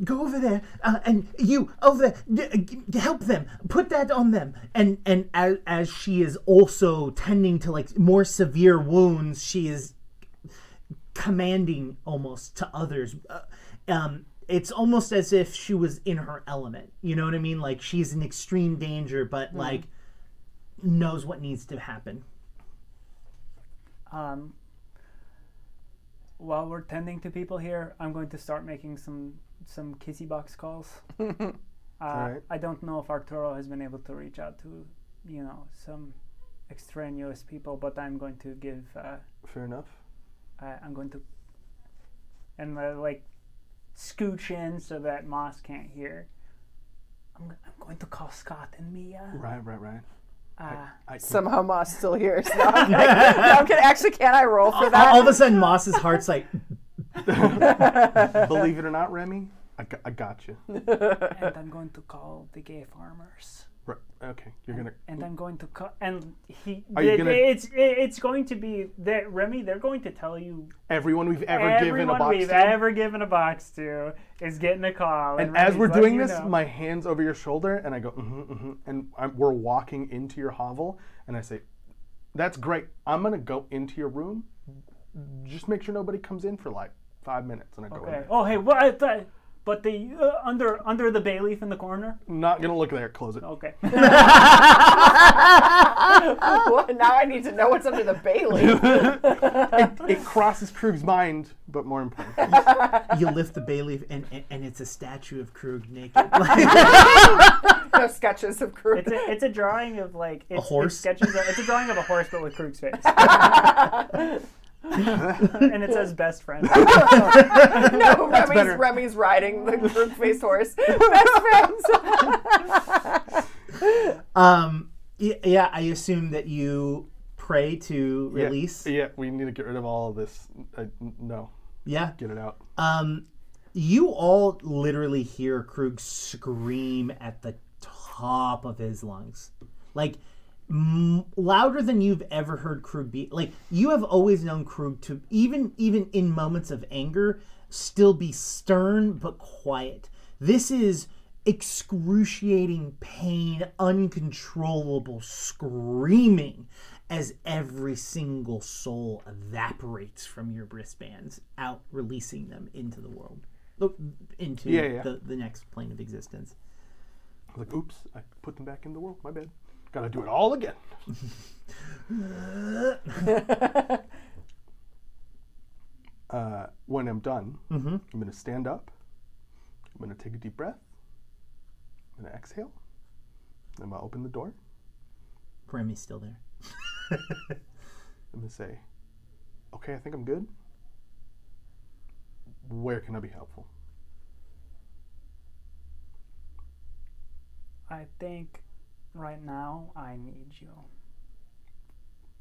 go over there uh, and you over there d- help them put that on them. And and as, as she is also tending to like more severe wounds she is commanding almost to others. Uh, um, it's almost as if she was in her element. You know what I mean? Like she's in extreme danger, but like knows what needs to happen. Um, while we're tending to people here, I'm going to start making some some kissy box calls. [LAUGHS] uh, right. I don't know if Arturo has been able to reach out to, you know, some extraneous people, but I'm going to give. Uh, Fair enough. Uh, I'm going to, and uh, like, scooch in so that Moss can't hear. I'm, I'm going to call Scott and Mia. Right, right, right. Uh, I, Somehow Moss still hears. [LAUGHS] No, I'm kidding. No, I'm kidding. Actually, can I roll for that? all of a sudden, Moss's heart's like, believe it or not, Remy, I, I got you. and I'm going to call the gay farmers. Okay, you're gonna. and I'm going to cut. And he, Are you gonna- it's it's going to be that Remy. They're going to tell you Everyone we've ever everyone given a box we've to. ever given a box to is getting a call. and as we're doing this, know. my hands over your shoulder, and I go, mm-hmm, mm-hmm, and I'm, we're walking into your hovel, and I say, "That's great. I'm gonna go into your room. Just make sure nobody comes in for like five minutes." And I go, Okay. in. Oh hey, what? I thought- But the uh, under under the bay leaf in the corner. "Not gonna look there. Close it." Okay. [LAUGHS] What? Now I need to know what's under the bay leaf. [LAUGHS] It crosses Krug's mind, but more important, you lift the bay leaf and, and, and it's a statue of Krug naked. [LAUGHS] no sketches of crew. It's a, it's a drawing of like it's, horse? It's sketches. Of, it's a drawing of a horse, but with Krug's face, [LAUGHS] and it says best friend. [LAUGHS] no, [LAUGHS] Remy's, better. Remy's riding the Krug face horse. Best friends. um, y- yeah, I assume that you pray to Yeah, release. Yeah, we need to get rid of all of this. I, n- no, Yeah. get it out. Um, you all literally hear Krug scream at the top of his lungs, like m- louder than you've ever heard Krug be. Like you have always known Krug to even even in moments of anger still be stern but quiet. This is excruciating pain, uncontrollable screaming as every single soul evaporates from your wristbands out, releasing them into the world, oh, into Yeah, yeah. The, the next plane of existence. Like, "Oops, I put them back in the world. My bad. Gotta do it all again." [LAUGHS] uh, when I'm done, Mhm. I'm gonna stand up. I'm gonna take a deep breath. I'm gonna exhale. I'm gonna open the door. Remy's still there. [LAUGHS] I'm gonna say, "Okay, I think I'm good. Where can I be helpful?" I think right now I need you.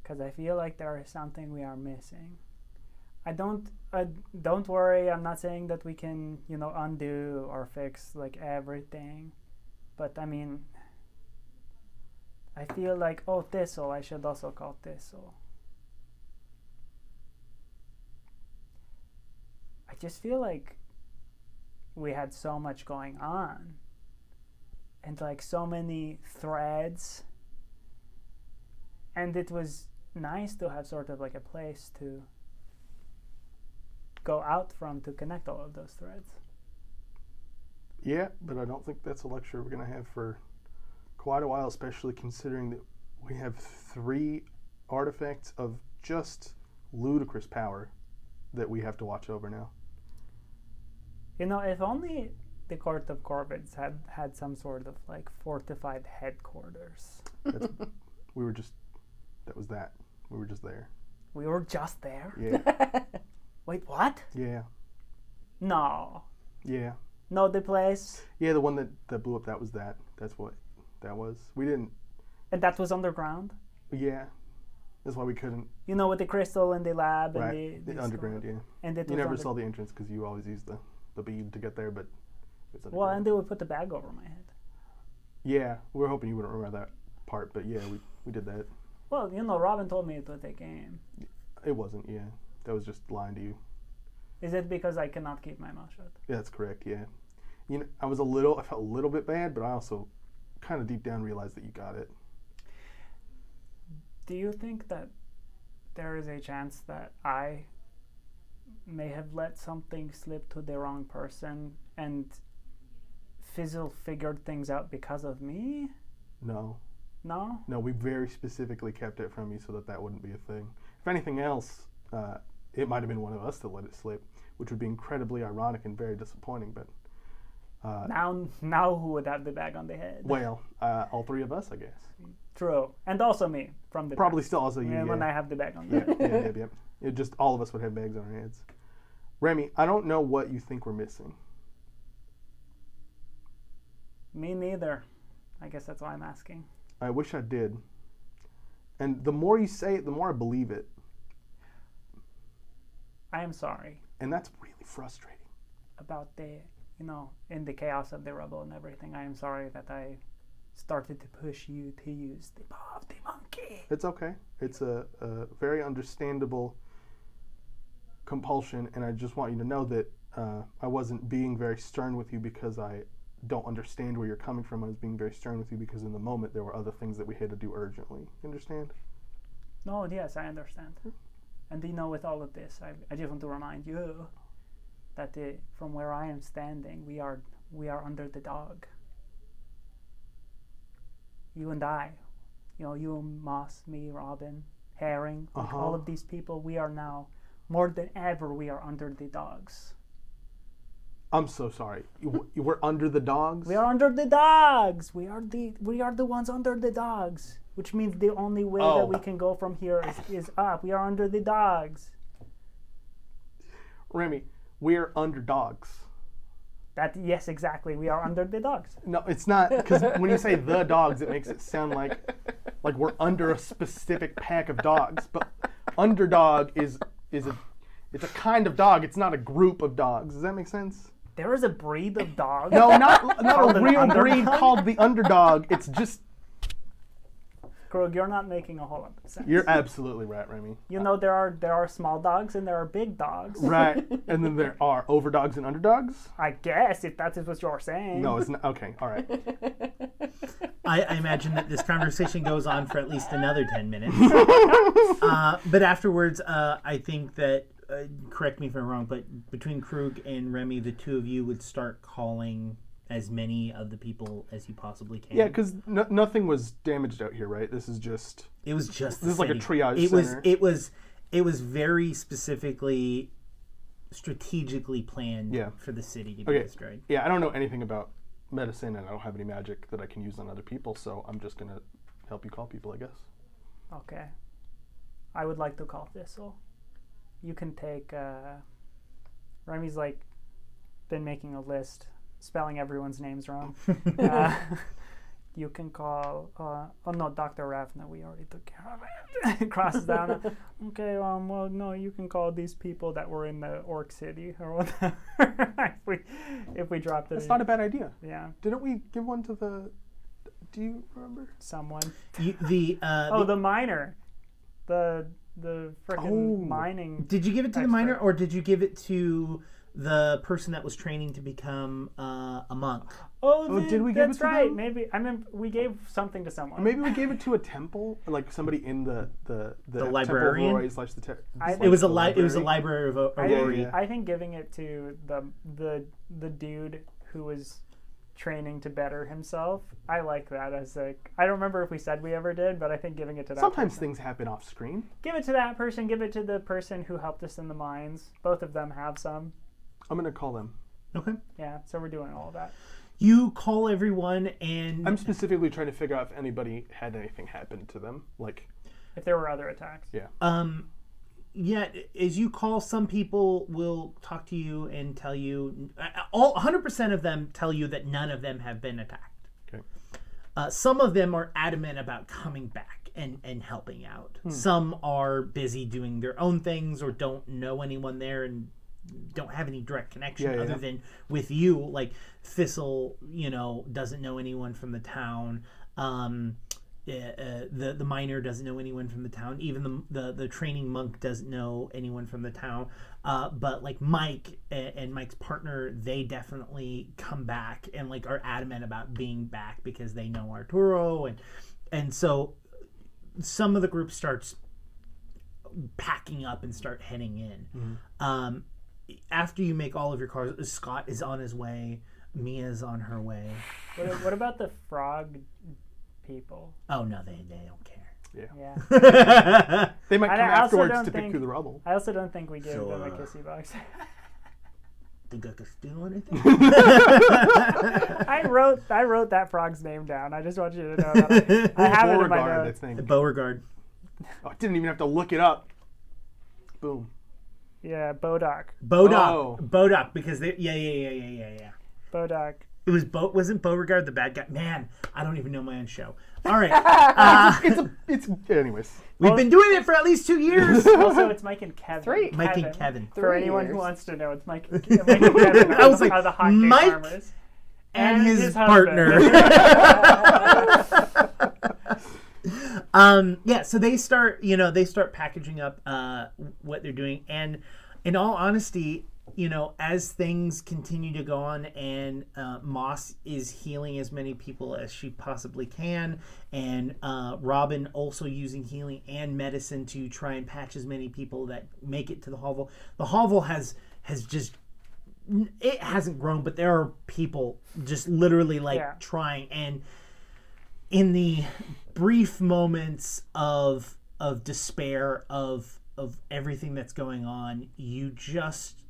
Because I feel like there is something we are missing. I don't, I, don't worry, I'm not saying that we can, you know, undo or fix like everything. But I mean, I feel like, oh, Thistle, I should also call Thistle. I just feel like we had so much going on and like so many threads and it was nice to have sort of like a place to go out from to connect all of those threads Yeah, but I don't think that's a lecture we're gonna have for quite a while, especially considering that we have three artifacts of just ludicrous power that we have to watch over now. you know if only the court of corvids had had some sort of like fortified headquarters That's, [LAUGHS] we were just that was that. We were just there. we were just there Yeah, [LAUGHS] wait what yeah, no yeah, no the place yeah. The one that that blew up, that was that. That's what that was. We didn't. and that was underground Yeah, that's why we couldn't. you know with the crystal and the lab Right, and the, the underground. Yeah, and it you never saw the entrance because you always used the the bead to get there, but. Well and they would put the bag over my head Yeah, we were hoping you wouldn't remember that part, but yeah, we, we did that. well you know robin told me it would take aim It wasn't, yeah. That was just lying to you. Is it because I cannot keep my mouth shut? Yeah, that's correct, yeah. You know, I was a little, I felt a little bit bad, but I also kind of deep down realized that you got it. Do you think that there is a chance that I may have let something slip to the wrong person and Fizzle figured things out because of me? No, No? no, we very specifically kept it from you so that that wouldn't be a thing. If anything else, uh, it might have been one of us that let it slip, which would be incredibly ironic and very disappointing, but, uh, Now now who would have the bag on the head? well, uh, all three of us, I guess. True. And also me from the Probably still also you, Yeah, when. I have the bag on the yeah, head. yeah, yeah, yeah. It just all of us would have bags on our heads. Remy, I don't know what you think we're missing. Me neither. I guess that's why I'm asking. I wish I did. And the more you say it, the more I believe it, I am sorry and that's really frustrating. about the you know, in the chaos of the rubble and everything. I am sorry that I started to push you to use the paw of the monkey. It's okay. It's a, a very understandable compulsion, and I just want you to know that uh, I wasn't being very stern with you because I don't understand where you're coming from. I was being very stern with you because in the moment there were other things that we had to do urgently. You understand? No, yes, I understand. And you know, with all of this, I, I just want to remind you that the, from where I am standing, we are we are under the dog. You and I, you know, you, Moss, me, Robin, Herring, like Uh-huh. all of these people, we are now more than ever. We are under the dogs. I'm so sorry. You, you were under the dogs. We are under the dogs. We are the we are the ones under the dogs, which means the only way Oh. that we oh. can go from here is, is up. We are under the dogs. Remy, we're underdogs. That yes, exactly. We are under the dogs. No, it's not because when you say the dogs, it makes it sound like like we're under a specific pack of dogs. But underdog is is a it's a kind of dog. It's not a group of dogs. Does that make sense? There is a breed of dog. No, not not [LAUGHS] a real breed called the underdog. It's just Krug, you're not making a whole lot of sense. you're absolutely right, Remy. you know there are there are small dogs and there are big dogs. Right, [LAUGHS] and then there are overdogs and underdogs. I guess if that is what you're saying. No, it's not. Okay, all right. [LAUGHS] I, I imagine that this conversation goes on for at least another 10 minutes. uh, but afterwards, uh, I think that, uh, correct me if I'm wrong, but between Krug and Remy, the two of you would start calling as many of the people as you possibly can. Yeah, because no, nothing was damaged out here, right? This is just it was just the this is like a city. triage It was it was it was very specifically strategically planned Yeah. for the city to be Okay. destroyed. yeah. I don't know anything about medicine, and I don't have any magic that I can use on other people. So I'm just gonna help you call people, I guess. Okay. I would like to call Thistle. You can take. Uh, Remy's like been making a list, spelling everyone's names wrong. [LAUGHS] uh, [LAUGHS] you can call. Uh, oh no, Doctor Ravna. We already took care of it. [LAUGHS] Crosses down. okay. Um. Well, no. You can call these people that were in the Orc City or whatever. if we if we dropped it. It's not a bad idea. yeah. Didn't we give one to the? Do you remember? Someone. You, the uh, Oh, the- the miner. The the frickin' Oh. mining. Did you give it to the miner, or did you give it to the person that was training to become uh, a monk? Oh, Oh, the- did we give it to right. them? Maybe I mean we gave something to someone. Maybe we gave it to a temple, like somebody in the the the, temple of librarian? Aurora slash the. Te- I It was a li- It was a library. library of I, Yeah, yeah. I think giving it to the the the dude who was training to better himself. I like that as like I don't remember if we said we ever did, but I think giving it to that. Sometimes person. things happen off screen. give it to that person. Give it to the person who helped us in the mines. Both of them have some. I'm gonna call them. Okay. Yeah, so we're doing all of that. You call everyone, and I'm specifically trying to figure out if anybody had anything happen to them. Like, If there were other attacks. Yeah. Um, yeah, as you call, some people will talk to you and tell you. All 100% of them tell you that none of them have been attacked. Okay. Uh, some of them are adamant about coming back and, and helping out. Hmm. Some are busy doing their own things or don't know anyone there and don't have any direct connection Yeah, yeah, other yeah. than with you. Like Thistle, you know, doesn't know anyone from the town. Um, uh, uh, the the miner doesn't know anyone from the town. Even the the, the training monk doesn't know anyone from the town. Uh, but like Mike and, and Mike's partner, they definitely come back and like are adamant about being back because they know Arturo and and so some of the group starts packing up and start heading in. Um, after you make all of your cars, Scott is on his way. Mia's on her way. What, what about the frog people? Oh no, they they don't care. Yeah. Yeah. [LAUGHS] they might I- come I also afterwards don't to pick think- through the rubble. I also don't think we gave So, them a kissy box. Think I could steal anything? [LAUGHS] I wrote I wrote that frog's name down. I just want you to know that I, I [LAUGHS] have it in my Beauregard, I notes. think. Beauregard. Oh, I didn't even have to look it up. Boom. Yeah, Bodoc. Bodok. Oh. Bodok because they yeah yeah yeah yeah yeah yeah. Bodoc. It was Bo wasn't Beauregard the bad guy? Man, I don't even know my own show. All right, [LAUGHS] uh, It's a. It's. Anyways. we've been doing it for at least two years. [LAUGHS] Also, it's Mike and Kevin. Three. Mike and Kevin. For Three anyone who wants to know, it's Mike, [LAUGHS] Mike and Kevin. I was are, like, the hot Mike? farmers. and, And his, his partner. um, yeah, so they start, you know, they start packaging up uh, what they're doing, and in all honesty, you know, as things continue to go on, and uh, Moss is healing as many people as she possibly can, and uh, Robin also using healing and medicine to try and patch as many people that make it to the hovel. The hovel has has just it hasn't grown, but there are people just literally like Yeah. trying and in the brief moments of of despair of of everything that's going on, you just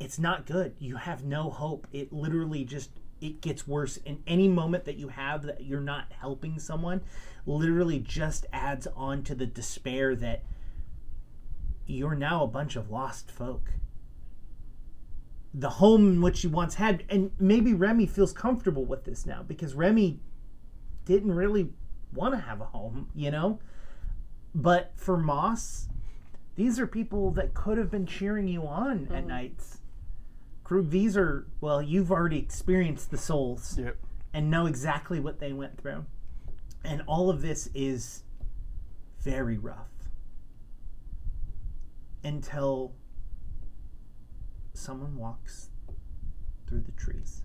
it's not good. You have no hope. It literally just it gets worse. in any moment that you have that you're not helping someone literally just adds on to the despair that you're now a bunch of lost folk. The home in which you once had, and maybe Remy feels comfortable with this now because Remy didn't really want to have a home, you know? But for Moss, these are people that could have been cheering you on at mm-hmm. nights. Krug, these are, well, you've already experienced the souls Yep. and know exactly what they went through. And all of this is very rough until someone walks through the trees.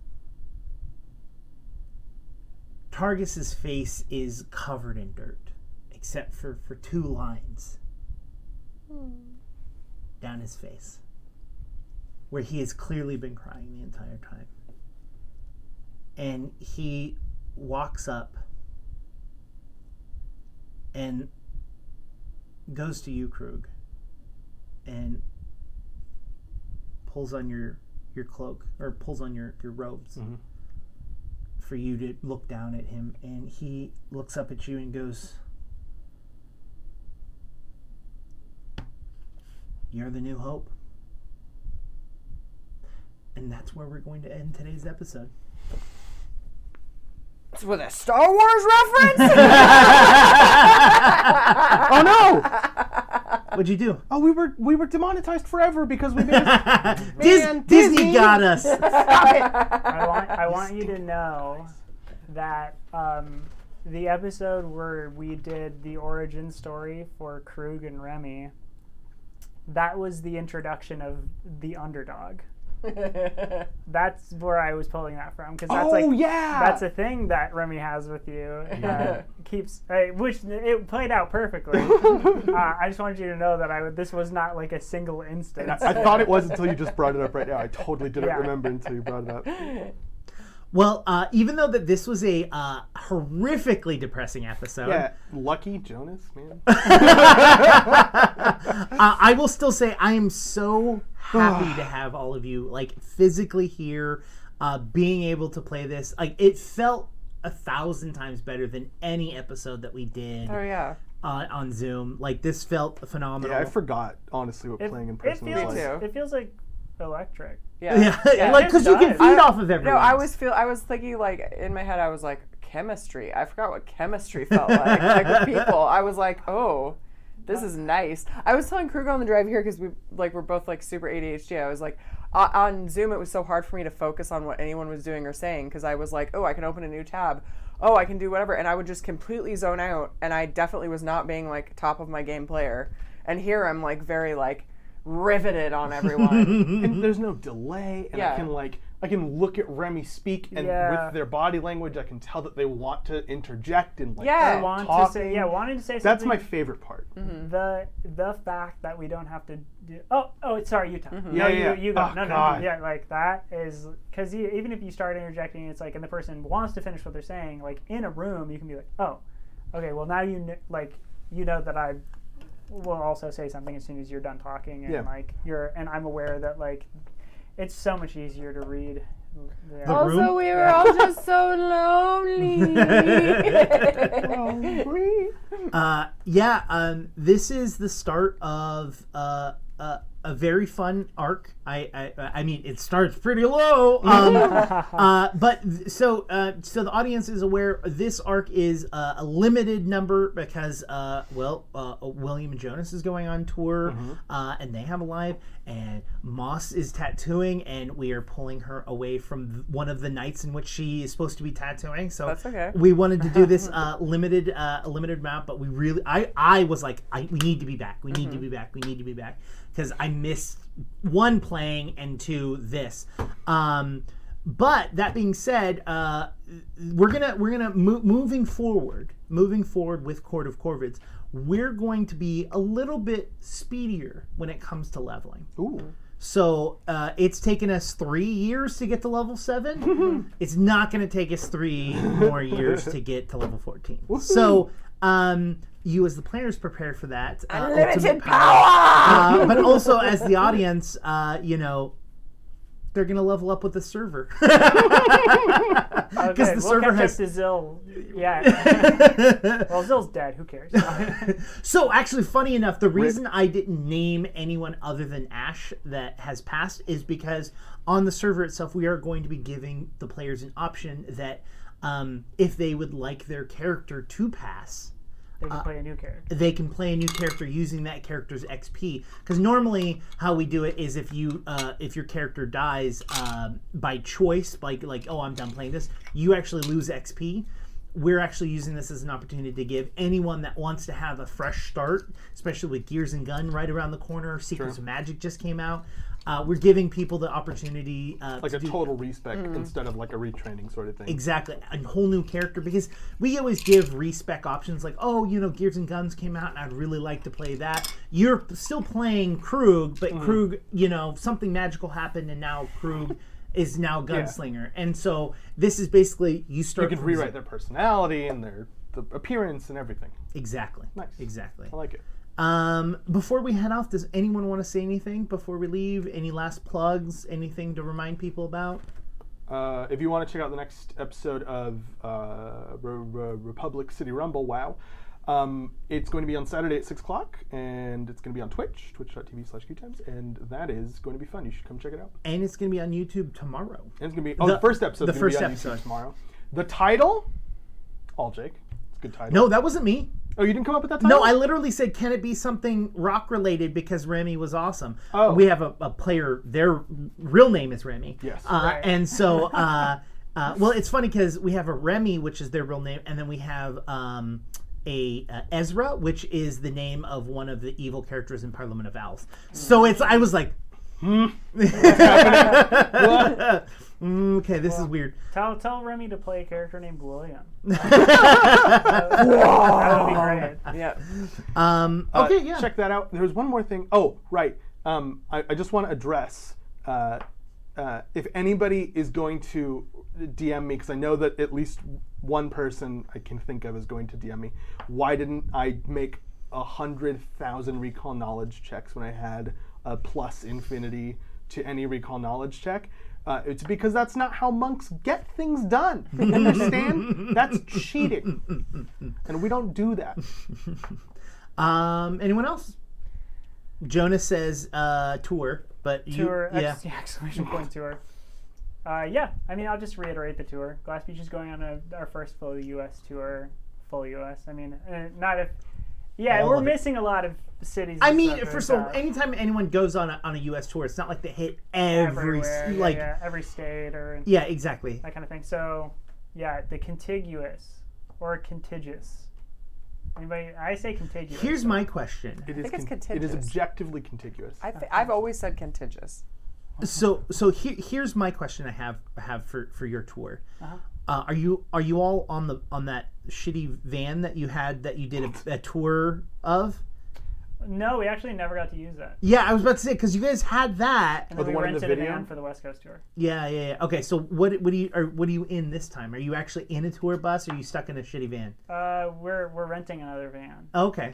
Targus's face is covered in dirt, except for, for two lines hmm. down his face, where he has clearly been crying the entire time. And he walks up and goes to you, Krug, and pulls on your your cloak or pulls on your your robes Mhm. for you to look down at him, and he looks up at you and goes, "You're the new hope." And that's where we're going to end today's episode. It's with a Star Wars reference? [LAUGHS] Oh no! [LAUGHS] What'd you do? Oh, we were we were demonetized forever because we made a [LAUGHS] Dis- Disney Disney! got us. I want I want you to know that um, the episode where we did the origin story for Krug and Remy, that was the introduction of the underdog. [LAUGHS] That's where I was pulling that from because that's Oh like yeah! that's a thing that Remy has with you [LAUGHS] that keeps uh, which it played out perfectly. [LAUGHS] uh, I just wanted you to know that I this was not like a single instance. I thought it was until you just brought it up right now. I totally didn't Yeah. remember until you brought it up. Well, uh, even though that this was a uh, horrifically depressing episode, Yeah, lucky Jonas, man. [LAUGHS] [LAUGHS] uh, I will still say I am so happy to have all of you like physically here, uh, being able to play this. Like it felt a thousand times better than any episode that we did oh yeah. uh, on Zoom. Like this felt phenomenal. Yeah, I forgot honestly what it, playing in it person feels was like. it feels like electric. Yeah. yeah, [LAUGHS] like because you can feed I- off of everyone. No, I was feel I was thinking like in my head I was like chemistry. I forgot what chemistry felt like. like with people, I was like, oh, this is nice. I was telling Kruger on the drive here because we like we're both like super ADHD. I was like uh, on Zoom it was so hard for me to focus on what anyone was doing or saying because I was like, oh, I can open a new tab. Oh, I can do whatever, and I would just completely zone out. And I definitely was not being like top of my game player. And here I'm like very like riveted on everyone. [LAUGHS] and there's no delay, and I can like I can look at Remy speak, and Yeah. with their body language, I can tell that they want to interject and like Yeah. start Wanted to say yeah, wanted to say something. That's my favorite part. Mm-hmm. the the fact that we don't have to do. Oh oh, sorry, Utah. Mm-hmm. Yeah, no, yeah, you, yeah. you go. Oh, no, no, God. yeah, like that is because even if you start interjecting, it's like, and the person wants to finish what they're saying. Like in a room, you can be like, oh, okay, well now you kn- like you know that I will also say something as soon as you're done talking, and Yeah. like you're, and I'm aware that like it's so much easier to read. Yeah. The also, room? we were all just so lonely. [LAUGHS] [LAUGHS] Uh, yeah, um, this is the start of uh, uh, a very fun arc. I, I I mean, it starts pretty low. Um, [LAUGHS] uh, but th- so uh, so the audience is aware this arc is uh, a limited number because uh, well, uh, William Jonas is going on tour, uh, and they have a live, and Moss is tattooing, and we are pulling her away from one of the nights in which she is supposed to be tattooing. So That's okay. we wanted to do this [LAUGHS] uh, limited uh, a limited amount, but we really I I was like I we need to be back. We need to be back. We need to be back because I missed one playing and two this. Um, but that being said, uh, we're gonna we're gonna mo- moving forward, moving forward with Court of Corvids. We're going to be a little bit speedier when it comes to leveling. Ooh. So uh, it's taken us three years to get to level seven. [LAUGHS] it's not going to take us three more years to get to level fourteen. So um, you, as the players, prepare for that. Uh, Unlimited ultimate power! Uh, but also as the audience, uh, you know, they're going to level up with the server. [LAUGHS] Okay, the we'll server catch has- up to Zill. Yeah. [LAUGHS] well, Zill's dead. Who cares? [LAUGHS] So actually, funny enough, the reason I didn't name anyone other than Ash that has passed is because on the server itself, we are going to be giving the players an option that um, if they would like their character to pass, they can play a new character. they can play a new character using that character's XP. Because normally, how we do it is if you uh, if your character dies um, by choice, like like oh I'm done playing this, you actually lose XP. We're actually using this as an opportunity to give anyone that wants to have a fresh start, especially with Gears and Gun right around the corner. Secrets of Magic just came out. Uh, we're giving people the opportunity uh, Like to a do- total respec instead of like a retraining sort of thing. Exactly, a whole new character because we always give respec options like, oh, you know, Gears and Guns came out and I'd really like to play that. You're still playing Krug, but Krug, you know, something magical happened and now Krug is now Gunslinger, and so this is basically you start. You can from rewrite their personality and their the appearance and everything. exactly. Nice. Exactly. I like it. Um, before we head off, does anyone want to say anything before we leave? Any last plugs? Anything to remind people about? Uh, if you want to check out the next episode of uh, Re- Re- Republic City Rumble, wow, um, it's going to be on Saturday at 6 o'clock, and it's going to be on Twitch, twitch.tv slash qtimes, and that is going to be fun. You should come check it out. And it's going to be on YouTube tomorrow. And it's going to be, oh, The- the, first episode the is going to first be on episode. YouTube tomorrow. The title, all Jake. It's a good title. No, that wasn't me. Oh, you didn't come up with that title? No, I literally said, can it be something rock related because Remy was awesome. Oh. We have a, a player, their real name is Remy. Yes. Uh, Right. And so, [LAUGHS] uh, uh, well, it's funny because we have a Remy, which is their real name, and then we have um, a uh, Ezra, which is the name of one of the evil characters in Parliament of Owls. So it's, I was like. Mm, okay, this is weird. Tell tell Remy to play a character named William. [LAUGHS] that would be great. Yeah. Um, Uh, okay, yeah. Check that out. There's one more thing. Oh, right. Um, I, I just want to address uh, uh, if anybody is going to DM me, because I know that at least one person I can think of is going to DM me. Why didn't I make a hundred thousand recall knowledge checks when I had a plus infinity to any recall knowledge check? Uh, it's because that's not how monks get things done. [LAUGHS] Understand? that's cheating, and we don't do that. [LAUGHS] Um, anyone else? Jonas says uh, tour, but you, Tour, yeah. ex- yeah, [LAUGHS] exclamation point tour. Uh, yeah, I mean, I'll just reiterate the tour. Glass Beach is going on a, our first full U.S. tour, full U.S. I mean, uh, not if, yeah, we're of it. missing a lot of cities. I mean, stuff first of all, anytime anyone goes on a, on a U.S. tour, it's not like they hit every everywhere, like yeah, every state or yeah, exactly. that kind of thing. So, yeah, the contiguous or contiguous. Anybody? I say contiguous. Here's but- my question. It is, think it's it is contiguous. objectively contiguous. I th- I've always said contiguous. So so here, here's my question I have have for for your tour. Uh-huh. Uh, are you are you all on the on that shitty van that you had that you did a, a tour of? No, we actually never got to use that. Yeah, I was about to say because you guys had that. And Oh, then the we one in the rented a video? van for the West Coast tour. Yeah, yeah, yeah. Okay, so what what do you are what are you in this time? Are you actually in a tour bus? or Are you stuck in a shitty van? Uh, we're we're renting another van Okay.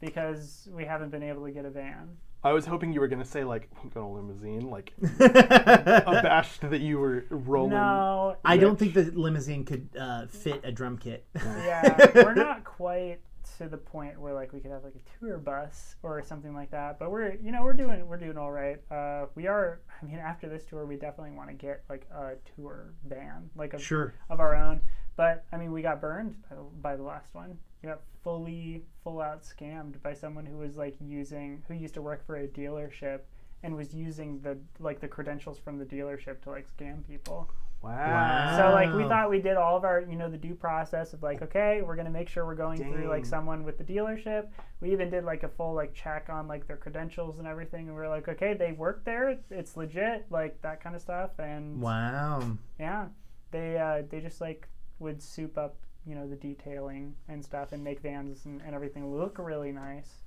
because we haven't been able to get a van. I was hoping you were gonna say like we got a limousine, like [LAUGHS] abashed that you were rolling. No, I don't think the limousine could uh, fit a drum kit. yeah, we're not quite to the point where like we could have like a tour bus or something like that. But we're you know we're doing we're doing all right. Uh, we are. I mean, after this tour, we definitely want to get like a tour van, like a Sure. of our own. But I mean, we got burned by the, by the last one. We got fully, full out scammed by someone who was like using, who used to work for a dealership and was using the like the credentials from the dealership to like scam people. Wow. So like we thought we did all of our, you know, the due process of like, okay, we're gonna make sure we're going through like someone with the dealership. We even did like a full like check on like their credentials and everything, and we are like, okay, they work there, it's legit, like that kind of stuff, and Wow. yeah, they uh, they just like would soup up you know the detailing and stuff and make vans and, and everything look really nice,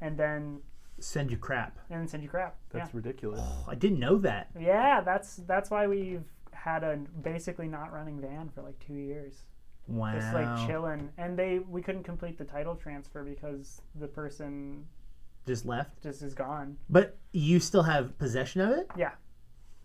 and then Send you crap. and then send you crap. That's ridiculous. Oh, I didn't know that. yeah, yeah, that's that's why we've had a basically not running van for like two years, Wow. just like chilling, and they we couldn't complete the title transfer because the person Just left. just is gone. But you still have possession of it? Yeah,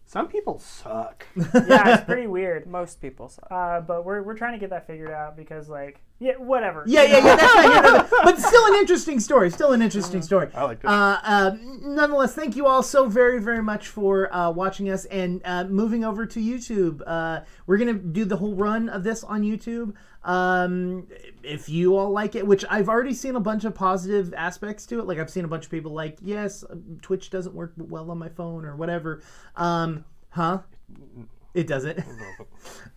Some people suck. [LAUGHS] yeah, it's pretty [LAUGHS] weird. Most people suck. Uh, but we're, we're trying to get that figured out because like yeah whatever Yeah, yeah, yeah. That's not here nor. But still an interesting story. Still an interesting story. I like it. Uh, uh, nonetheless, thank you all so very, very much for uh, watching us and uh, moving over to YouTube. Uh, we're gonna do the whole run of this on YouTube. Um, if you all like it, which I've already seen a bunch of positive aspects to it. Like I've seen a bunch of people like, yes, Twitch doesn't work well on my phone or whatever. Um, huh? It doesn't. [LAUGHS] [LAUGHS]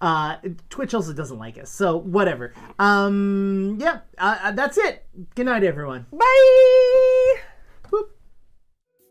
Uh, Twitch also doesn't like us, so whatever. Um, yeah, uh, uh, that's it. Good night, everyone. Bye.